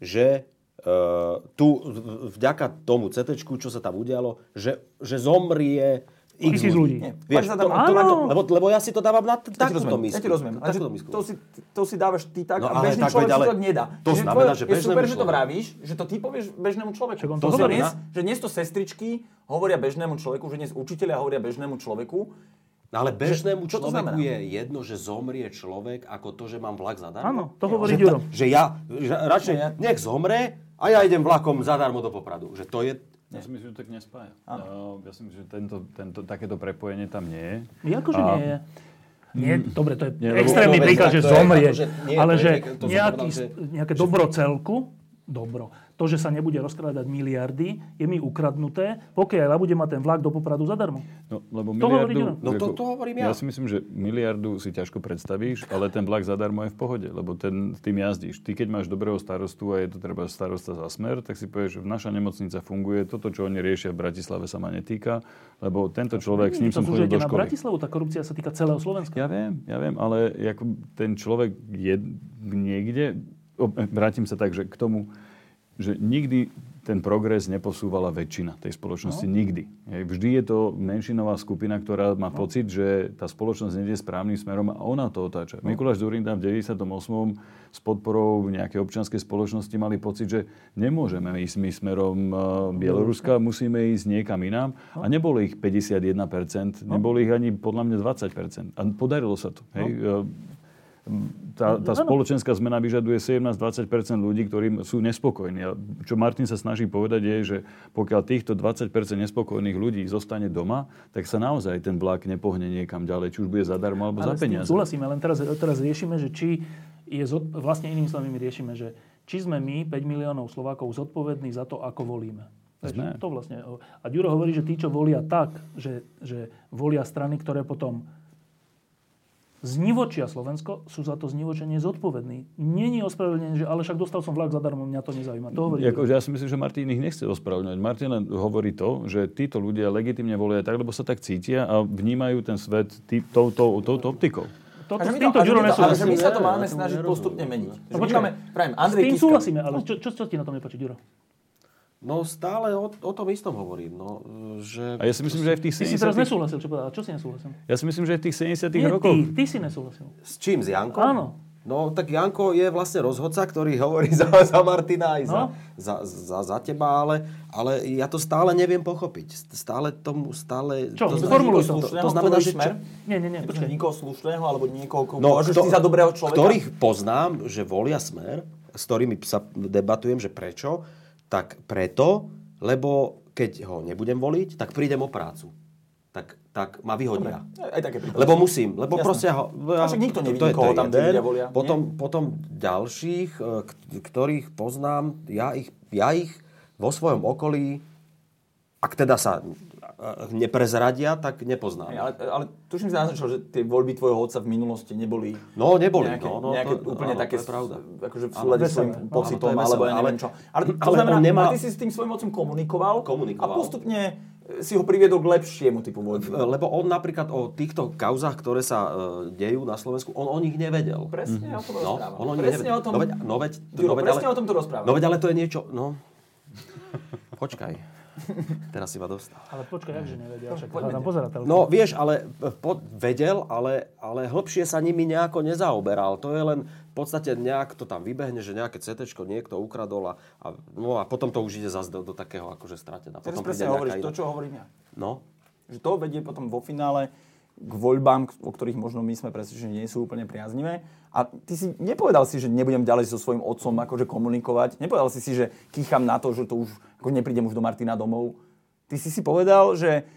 že uh, tu vďaka tomu CT, čo sa tam udialo, že, že zomrie X ľudí. Nie, Vieš, to, to, to, lebo, lebo ja si to dávam na t- takúto misku. Ja ti rozumiem. Takúto misku. To, si, to si dávaš ty tak no, a bežný človek ale, si to nedá. To Čiže znamená, že bežnému Je super, že to vravíš, že to ty povieš bežnému človeku. to, to znamená, že dnes to sestričky hovoria bežnému človeku, že dnes učiteľia hovoria bežnému človeku, No ale bežnému že, človeku je jedno, že zomrie človek, ako to, že mám vlak zadarmo? Áno, to hovorí Ďuro. Že ja, že radšej nech zomre a ja idem vlakom zadarmo do Popradu. Že to je, ja si myslím, že to tak nespája. Uh, ja si myslím, že tento, tento, takéto prepojenie tam nie je. Akože a... nie je. Nie, dobre, to je nie, extrémny príklad, že zomrie, ale že nejaký, že nejaké dobro celku, dobro, to, že sa nebude rozkrádať miliardy, je mi ukradnuté, pokiaľ ja budem mať ten vlak do Popradu zadarmo. No, lebo miliardu, to no to, to hovorím ja. Ja si myslím, že miliardu si ťažko predstavíš, ale ten vlak zadarmo je v pohode, lebo ten, tým jazdíš. Ty, keď máš dobrého starostu a je to treba starosta za smer, tak si povieš, že naša nemocnica funguje, toto, čo oni riešia v Bratislave, sa ma netýka, lebo tento človek, s ním som chodil do školy. na Bratislavu, tá korupcia sa týka celého Slovenska. Ja viem, ja viem, ale ako ten človek je niekde, vrátim sa tak, že k tomu, že nikdy ten progres neposúvala väčšina tej spoločnosti no. nikdy. Vždy je to menšinová skupina, ktorá má no. pocit, že tá spoločnosť nejde správnym smerom a ona to otáča. No. Mikuláš Zurinda v 98. s podporou nejakej občianskej spoločnosti mali pocit, že nemôžeme ísť my smerom uh, Bieloruska, musíme ísť niekam inám. No. A nebolo ich 51%, no. nebolo ich ani podľa mňa 20%. A podarilo sa to. Hej. No tá, tá spoločenská zmena vyžaduje 17-20 ľudí, ktorí sú nespokojní. A čo Martin sa snaží povedať je, že pokiaľ týchto 20% nespokojných ľudí zostane doma, tak sa naozaj ten vlak nepohne niekam ďalej, či už bude zadarmo alebo ale za peniaze. Súhlasíme, len teraz, teraz riešime, že či je, zod, vlastne inými slovami riešime, že či sme my, 5 miliónov Slovákov, zodpovední za to, ako volíme. Sme. To vlastne. A Ďuro hovorí, že tí, čo volia tak, že, že volia strany, ktoré potom znivočia Slovensko, sú za to znivočenie zodpovední. Není ospravedlnenie, že ale však dostal som vlak zadarmo, mňa to nezaujíma. To hovorí. Jako, ja si myslím, že Martin ich nechce ospravedlňovať. Martin len hovorí to, že títo ľudia legitimne volia tak, lebo sa tak cítia a vnímajú ten svet touto, optikou. Toto, s týmto Ďuro nesúhlasím. my sa to máme snažiť postupne meniť. No, počkáme, Andrej s tým súhlasíme, ale čo, čo, čo ti na tom nepáči, Ďuro? No stále o, o tom istom hovorím. No, že... A ja si myslím, že aj v tých 70 Ty si teraz nesúhlasil, čo povedal. Čo si nesúhlasil? Ja si myslím, že aj v tých 70 Nie, rokoch... Ty, ty si nesúhlasil. S čím? S Jankom? Áno. No tak Janko je vlastne rozhodca, ktorý hovorí za, za Martina aj za, no. za, za, za teba, ale, ale ja to stále neviem pochopiť. Stále tomu, stále... Čo? To, Formuluj to. To, to znamená, že... Čo, nie, nie, nie. Počkaj. Nikoho slušného alebo niekoho, koho no, považuješ za dobrého človeka? Ktorých poznám, že volia smer, s ktorými sa debatujem, že prečo, tak preto, lebo keď ho nebudem voliť, tak prídem o prácu. Tak, tak ma vyhodia. Dobre, aj také lebo musím, lebo Jasné. proste... Ja, ja, však nikto nevidí, to, koho to tam tí ľudia volia. Potom, potom ďalších, e, ktorých poznám, ja ich, ja ich vo svojom okolí, ak teda sa neprezradia, tak nepoznám. ale, ale tuším si naznačil, že tie voľby tvojho otca v minulosti neboli... No, neboli. Nejaké, no, no, nejaké to, úplne áno, také, to je pravda. akože v súlade s svojím pocitom, alebo ja neviem čo. Ale to ale znamená, nemá... ty si s tým svojim otcom komunikoval, komunikoval a postupne si ho priviedol k lepšiemu typu voľby. Lebo on napríklad o týchto kauzách, ktoré sa uh, dejú na Slovensku, on o nich nevedel. Presne mm-hmm. o tom no, rozprávam. On o nich presne nevedel. o tom, no veď, no veď, no veď, presne ale, o tom to rozprávam. No veď, ale to je niečo, no... Počkaj. Teraz si ma dostal. Ale počkaj, jakže nevedel, však pozerateľ. No vieš, ale po, vedel, ale, ale hĺbšie sa nimi nejako nezaoberal. To je len v podstate nejak to tam vybehne, že nejaké CT niekto ukradol a, a, no a potom to už ide zase do, do takého akože stratená. Teraz presne hovoríš to, čo hovorím ja. No. Že to vedie potom vo finále k voľbám, o ktorých možno my sme presvedčení, nie sú úplne priaznivé. A ty si nepovedal si, že nebudem ďalej so svojím otcom akože komunikovať. Nepovedal si si, že kýcham na to, že to už ako neprídem už do Martina domov. Ty si si povedal, že,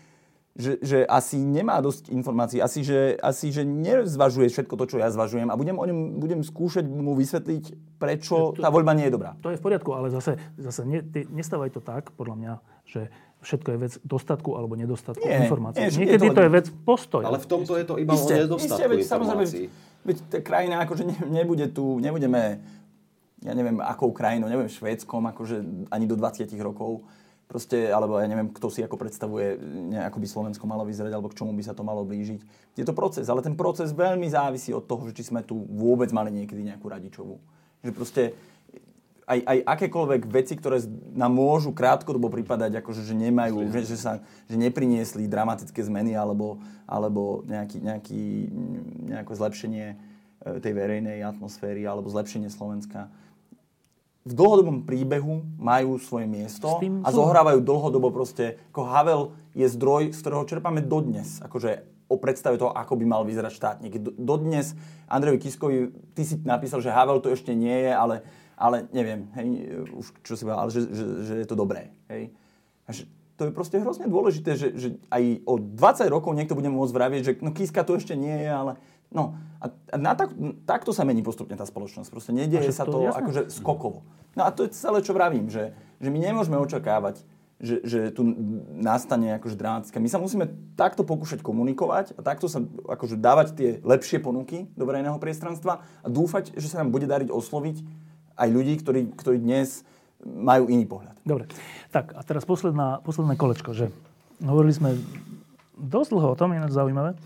že, že asi nemá dosť informácií, asi že, asi, že nezvažuje všetko to, čo ja zvažujem a budem, o ňom, budem skúšať mu vysvetliť, prečo tá voľba nie je dobrá. To je v poriadku, ale zase, zase ne, ty, nestávaj to tak, podľa mňa, že všetko je vec dostatku alebo nedostatku nie, informácií. Nie, Niekedy je to, to je vec postoja. Ale v tomto je to iba isté, o nedostatku isté, veď, informácií. Veď tá krajina, akože ne, nebude tu, nebudeme, ja neviem, akou krajinou, neviem, Švédskom, akože ani do 20 rokov. Proste, alebo ja neviem, kto si ako predstavuje, ne, ako by Slovensko malo vyzerať, alebo k čomu by sa to malo blížiť. Je to proces, ale ten proces veľmi závisí od toho, že či sme tu vôbec mali niekedy nejakú radičovú. Že proste aj, aj akékoľvek veci, ktoré nám môžu krátkodobo pripadať, akože, že nemajú, že, že, sa, že nepriniesli dramatické zmeny alebo, alebo nejaký, nejaký, nejaké zlepšenie e, tej verejnej atmosféry alebo zlepšenie Slovenska. V dlhodobom príbehu majú svoje miesto a zohrávajú dlhodobo proste, ako Havel je zdroj, z ktorého čerpáme dodnes. Akože o predstave toho, ako by mal vyzerať štátnik. Dodnes Andrejovi Kiskovi, ty si napísal, že Havel to ešte nie je, ale ale neviem, hej, už čo si povedal, ale že, že, že je to dobré. Hej. A že to je proste hrozne dôležité, že, že aj o 20 rokov niekto bude môcť vravieť, že no Kiska to ešte nie je, ale no a, a na tak, takto sa mení postupne tá spoločnosť. Proste nedieje sa to, to akože skokovo. No a to je celé, čo vravím, že, že my nemôžeme očakávať, že, že tu nastane akože dramatické. My sa musíme takto pokúšať komunikovať a takto sa akože dávať tie lepšie ponuky do verejného priestranstva a dúfať, že sa nám bude dariť osloviť aj ľudí, ktorí, ktorí dnes majú iný pohľad. Dobre. Tak a teraz posledná, posledné kolečko, že hovorili sme dosť dlho o tom, ináč zaujímavé. E,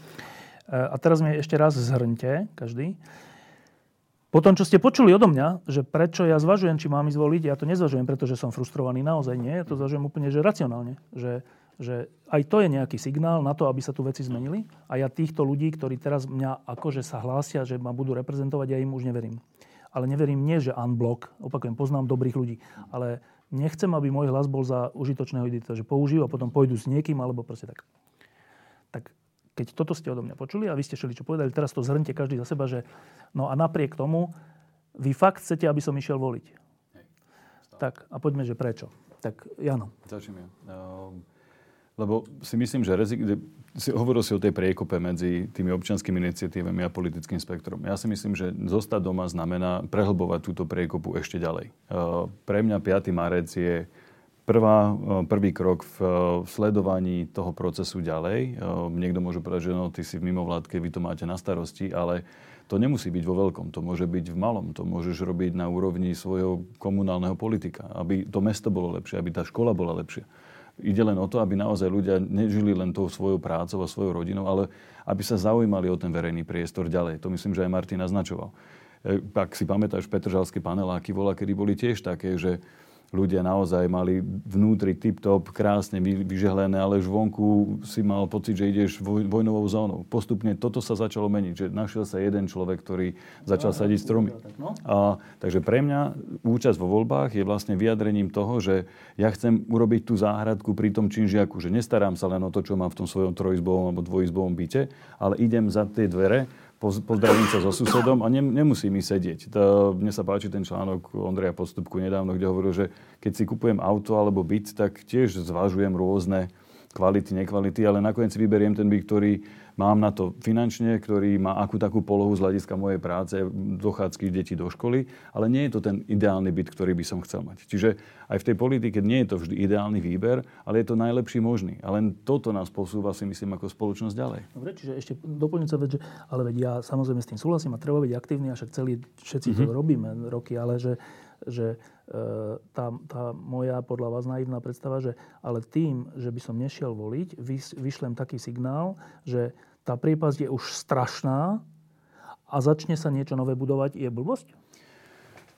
a teraz mi ešte raz zhrňte, každý. Po tom, čo ste počuli odo mňa, že prečo ja zvažujem, či mám ísť voliť, ja to nezvažujem, pretože som frustrovaný, naozaj nie. Ja to zvažujem úplne, že racionálne. Že, že aj to je nejaký signál na to, aby sa tu veci zmenili. A ja týchto ľudí, ktorí teraz mňa akože sa hlásia, že ma budú reprezentovať, ja im už neverím. Ale neverím nie, že unblock, opakujem, poznám dobrých ľudí, ale nechcem, aby môj hlas bol za užitočného idita, že použijú a potom pôjdu s niekým, alebo proste tak. Tak keď toto ste odo mňa počuli a vy ste šeli čo povedali, teraz to zhrňte každý za seba, že no a napriek tomu vy fakt chcete, aby som išiel voliť. Hej, tak a poďme, že prečo. Tak Jano. Začnem ja. Uh, lebo si myslím, že rezig- si hovoril si o tej priekope medzi tými občianskými iniciatívami a politickým spektrom. Ja si myslím, že zostať doma znamená prehlbovať túto priekopu ešte ďalej. Uh, pre mňa 5. marec je prvá, e, prvý krok v e, sledovaní toho procesu ďalej. E, niekto môže povedať, že no, ty si v mimovládke, vy to máte na starosti, ale to nemusí byť vo veľkom, to môže byť v malom, to môžeš robiť na úrovni svojho komunálneho politika, aby to mesto bolo lepšie, aby tá škola bola lepšia. Ide len o to, aby naozaj ľudia nežili len tou svojou prácou a svojou rodinou, ale aby sa zaujímali o ten verejný priestor ďalej. To myslím, že aj Martin naznačoval. Ak si pamätáš, Petržalské paneláky vola, kedy boli tiež také, že ľudia naozaj mali vnútri tip-top, krásne vyžehlené, ale už vonku si mal pocit, že ideš vojnovou zónou. Postupne toto sa začalo meniť, že našiel sa jeden človek, ktorý začal sadiť stromy. No. A, takže pre mňa účasť vo voľbách je vlastne vyjadrením toho, že ja chcem urobiť tú záhradku pri tom činžiaku, že nestarám sa len o to, čo mám v tom svojom trojizbovom alebo dvojizbovom byte, ale idem za tie dvere pozdravím sa so susedom a ne, nemusí mi sedieť. To, mne sa páči ten článok Ondreja Postupku nedávno, kde hovoril, že keď si kupujem auto alebo byt, tak tiež zvažujem rôzne kvality, nekvality, ale nakoniec vyberiem ten byt, ktorý mám na to finančne, ktorý má akú takú polohu z hľadiska mojej práce, dochádzky detí do školy, ale nie je to ten ideálny byt, ktorý by som chcel mať. Čiže aj v tej politike nie je to vždy ideálny výber, ale je to najlepší možný. A len toto nás posúva, si myslím, ako spoločnosť ďalej. Dobre, čiže ešte doplňujúca vec, že, ale veď ja samozrejme s tým súhlasím a treba byť aktívny, a však celý, všetci mm-hmm. to mhm. robíme roky, ale že, že e, tá, tá moja podľa vás naivná predstava, že ale tým, že by som nešiel voliť, vyšlem taký signál, že tá priepasť je už strašná a začne sa niečo nové budovať, je blbosť?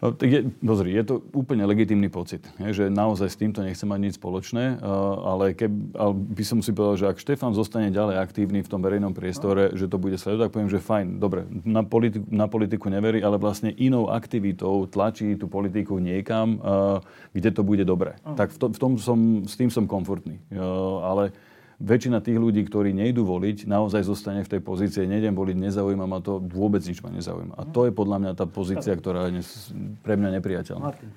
No, tak je, pozri, je to úplne legitímny pocit, je, že naozaj s týmto nechcem mať nič spoločné, ale, keb, ale by som si povedal, že ak Štefan zostane ďalej aktívny v tom verejnom priestore, no. že to bude sledovať, tak poviem, že fajn, dobre, na politiku, na politiku neverí, ale vlastne inou aktivitou tlačí tú politiku niekam, kde to bude dobre. No. Tak v, to, v tom som, s tým som komfortný. Ale väčšina tých ľudí, ktorí nejdú voliť, naozaj zostane v tej pozícii, nejdem voliť, nezaujíma ma to, vôbec nič ma nezaujíma. A to je podľa mňa tá pozícia, ktorá je pre mňa nepriateľná. Martin.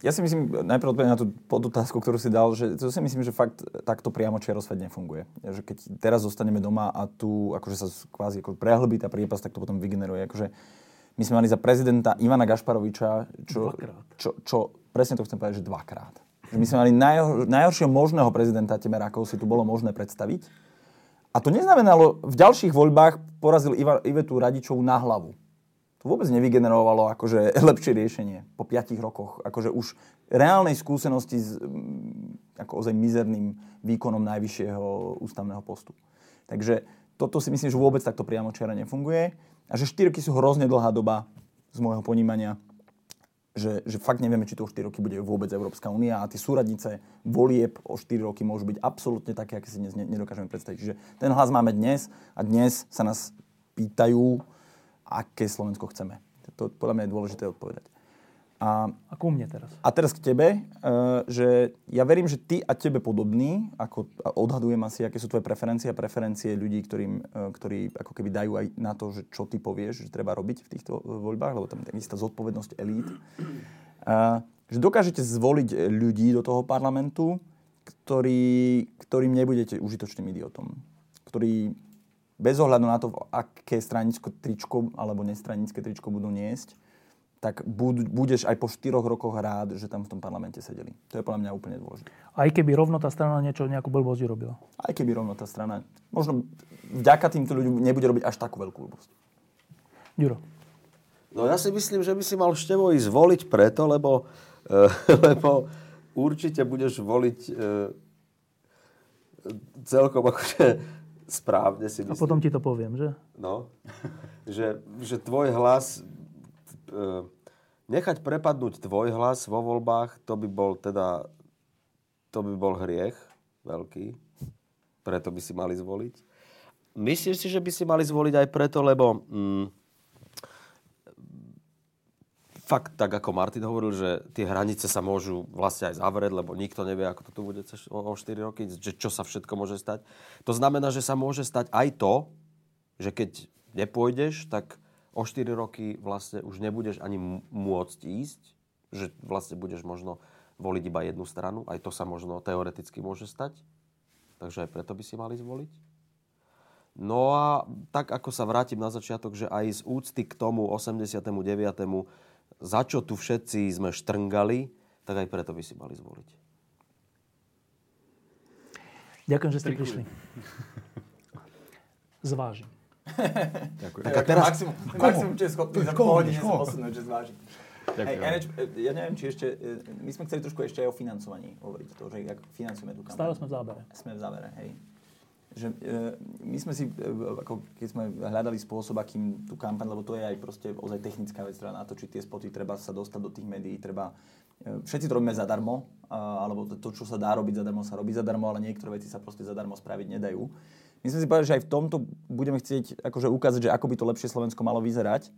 Ja si myslím, najprv odpoviem na tú podotázku, ktorú si dal, že to si myslím, že fakt takto priamo čiarosvet nefunguje. Že keď teraz zostaneme doma a tu akože sa kvázi ako prehlbí tá priepas, tak to potom vygeneruje. Akože my sme mali za prezidenta Ivana Gašparoviča, čo, čo, čo, presne to chcem povedať, že dvakrát my sme mali najhor, najhoršieho možného prezidenta Temerákov, si tu bolo možné predstaviť. A to neznamenalo, v ďalších voľbách porazil Iva, Ivetu Radičovu na hlavu. To vôbec nevygenerovalo akože lepšie riešenie po piatich rokoch. Akože už reálnej skúsenosti s ako ozaj mizerným výkonom najvyššieho ústavného postu. Takže toto si myslím, že vôbec takto priamo čiara nefunguje. A že 4 roky sú hrozne dlhá doba z môjho ponímania že, že fakt nevieme, či to o 4 roky bude vôbec Európska únia a tie súradnice volieb o 4 roky môžu byť absolútne také, aké si dnes nedokážeme predstaviť. Čiže ten hlas máme dnes a dnes sa nás pýtajú, aké Slovensko chceme. To podľa mňa je dôležité odpovedať. A, a ku mne teraz. A teraz k tebe, uh, že ja verím, že ty a tebe podobný, ako odhadujem asi, aké sú tvoje preferencie a preferencie ľudí, ktorým, uh, ktorí ako keby dajú aj na to, že čo ty povieš, že treba robiť v týchto voľbách, lebo tam je istá zodpovednosť elít. Uh, že dokážete zvoliť ľudí do toho parlamentu, ktorý, ktorým nebudete užitočným idiotom. Ktorí bez ohľadu na to, aké stranické tričko alebo nestranické tričko budú niesť, tak budeš aj po 4 rokoch rád, že tam v tom parlamente sedeli. To je podľa mňa úplne dôležité. Aj keby rovno tá strana niečo, nejakú blbosť robila. Aj keby rovno tá strana, možno vďaka týmto ľuďom nebude robiť až takú veľkú blbosť. Ďuro. No ja si myslím, že by si mal Števo ísť voliť preto, lebo, uh, lebo určite budeš voliť uh, celkom akože správne si A myslím. potom ti to poviem, že? No, že, že tvoj hlas, e, nechať prepadnúť tvoj hlas vo voľbách, to by bol teda, to by bol hriech veľký. Preto by si mali zvoliť. Myslíš si, že by si mali zvoliť aj preto, lebo mm, fakt, tak ako Martin hovoril, že tie hranice sa môžu vlastne aj zavrieť, lebo nikto nevie, ako to tu bude o 4 roky, že čo sa všetko môže stať. To znamená, že sa môže stať aj to, že keď nepôjdeš, tak o 4 roky vlastne už nebudeš ani môcť ísť, že vlastne budeš možno voliť iba jednu stranu. Aj to sa možno teoreticky môže stať. Takže aj preto by si mali zvoliť. No a tak ako sa vrátim na začiatok, že aj z úcty k tomu 89. za čo tu všetci sme štrngali, tak aj preto by si mali zvoliť. Ďakujem, že ste prišli. Zvážim. Ďakujem. Tak a teraz... Maximum, maximum, čo je schopný za pol hodine sa posunúť, že zvážiť. Hej, Ďakujem. Eneč, ja neviem, či ešte, e, my sme chceli trošku ešte aj o financovaní hovoriť, to, že jak financujeme tú kampaň. Stále sme v zábere. Sme v závere, hej. Že, e, my sme si, e, ako keď sme hľadali spôsob, akým tú kampaň, lebo to je aj proste ozaj technická vec, treba natočiť tie spoty, treba sa dostať do tých médií, treba, e, všetci to robíme zadarmo, a, alebo to, to, čo sa dá robiť zadarmo, sa robí zadarmo, ale niektoré veci sa proste zadarmo spraviť nedajú. My sme si povedali, že aj v tomto budeme chcieť akože ukázať, že ako by to lepšie Slovensko malo vyzerať.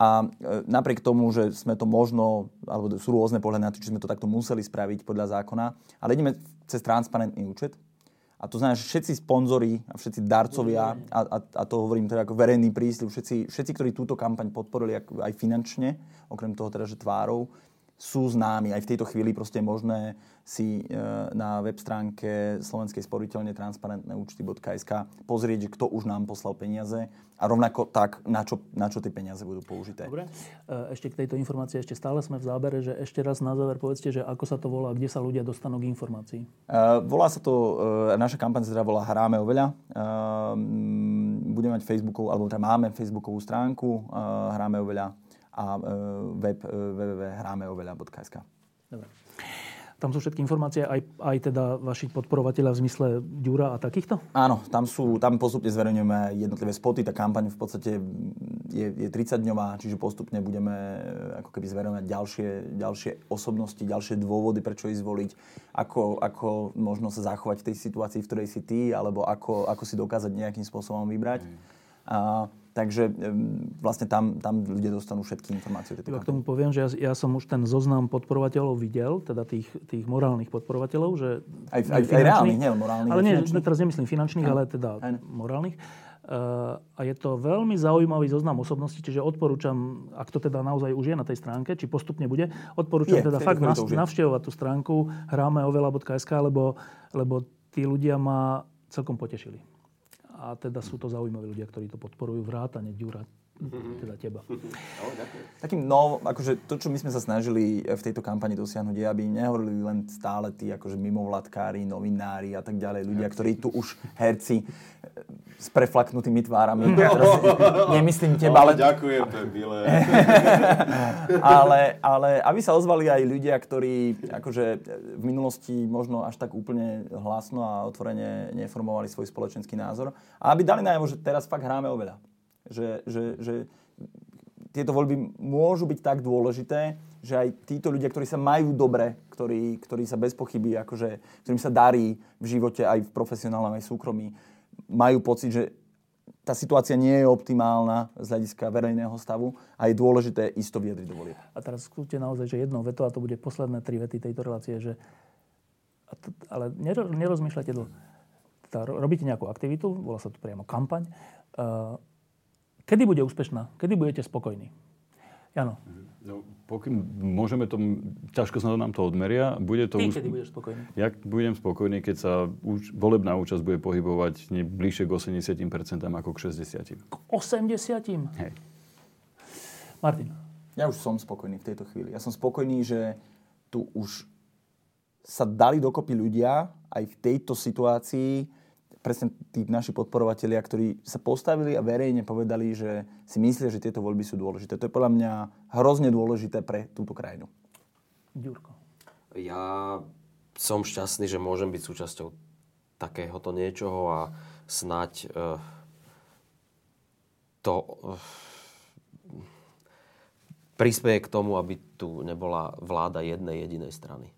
A e, napriek tomu, že sme to možno, alebo sú rôzne pohľady na to, či sme to takto museli spraviť podľa zákona, ale ideme cez transparentný účet. A to znamená, že všetci sponzori a všetci darcovia, a, a, a to hovorím teda ako verejný prísľub, všetci, všetci, ktorí túto kampaň podporili aj finančne, okrem toho teda, že tvárou, sú známi. Aj v tejto chvíli proste je možné si e, na web stránke Slovenskej sporiteľne transparentné účty.sk pozrieť, kto už nám poslal peniaze a rovnako tak, na čo, na čo tie peniaze budú použité. Dobre. E, Ešte k tejto informácii, ešte stále sme v zábere, že ešte raz na záver povedzte, že ako sa to volá, kde sa ľudia dostanú k informácii. Uh, volá sa to, uh, naša kampaň sa teda volá Hráme oveľa. Uh, budeme mať Facebookovú, alebo teda máme Facebookovú stránku uh, Hráme oveľa a uh, web uh, www.hrameoveľa.sk. Dobre. Tam sú všetky informácie, aj, aj teda vaši podporovateľia v zmysle Ďura a takýchto? Áno, tam, sú, tam postupne zverejňujeme jednotlivé spoty. Tá kampaň v podstate je, je 30-dňová, čiže postupne budeme eh, ako keby zverejňovať ďalšie, ďalšie osobnosti, ďalšie dôvody, prečo ísť voliť, ako, ako možno sa zachovať v tej situácii, v ktorej si ty, alebo ako, ako si dokázať nejakým spôsobom vybrať. A, takže vlastne tam, tam ľudia dostanú všetky informácie. Iba k tomu poviem, že ja, ja som už ten zoznam podporovateľov videl, teda tých, tých morálnych podporovateľov, že... Aj- nie aj- aj reálnych, nielen morálnych, Ale aj nie, finančných. teraz nemyslím finančných, ale teda Áno. morálnych. Uh, a je to veľmi zaujímavý zoznam osobností, čiže odporúčam, ak to teda naozaj už je na tej stránke, či postupne bude, odporúčam Je, teda fakt nas, navštevovať tú stránku hrámeovela.sk, lebo, lebo tí ľudia ma celkom potešili. A teda sú to zaujímaví ľudia, ktorí to podporujú, vrátane Ďura, teda teba. Takým no, akože to, čo my sme sa snažili v tejto kampani dosiahnuť, je, aby nehovorili len stále tí akože mimovládkári, novinári a tak ďalej, ľudia, ktorí tu už herci e, s preflaknutými tvárami. Teraz nemyslím teba, ale, ďakujem, to je milé. ale, ale aby sa ozvali aj ľudia, ktorí akože v minulosti možno až tak úplne hlasno a otvorene neformovali svoj spoločenský názor. A aby dali najavo, že teraz fakt hráme oveľa. Že, že, že tieto voľby môžu byť tak dôležité, že aj títo ľudia, ktorí sa majú dobre, ktorí, ktorí sa bez pochyby, akože, ktorým sa darí v živote aj v profesionálnom, aj súkromí, majú pocit, že tá situácia nie je optimálna z hľadiska verejného stavu a je dôležité isto vyjadriť do volieb. A teraz skúste naozaj, že jedno veto, a to bude posledné tri vety tejto relácie, že, to, ale nero, nerozmýšľajte dlho. Robíte nejakú aktivitu, volá sa to priamo kampaň. Uh, kedy bude úspešná? Kedy budete spokojní? Jano, No, pokým môžeme to, ťažko sa nám to odmeria, bude to ty už... kedy budeš spokojný? Ja budem spokojný, keď sa úč, volebná účasť bude pohybovať nie bližšie k 80% ako k 60%. K 80? Hej. Martin, Ja už som spokojný v tejto chvíli. Ja som spokojný, že tu už sa dali dokopy ľudia aj v tejto situácii, presne tí naši podporovatelia, ktorí sa postavili a verejne povedali, že si myslia, že tieto voľby sú dôležité. To je podľa mňa hrozne dôležité pre túto krajinu. Ďurko. Ja som šťastný, že môžem byť súčasťou takéhoto niečoho a snať uh, to uh, prispieje k tomu, aby tu nebola vláda jednej jedinej strany.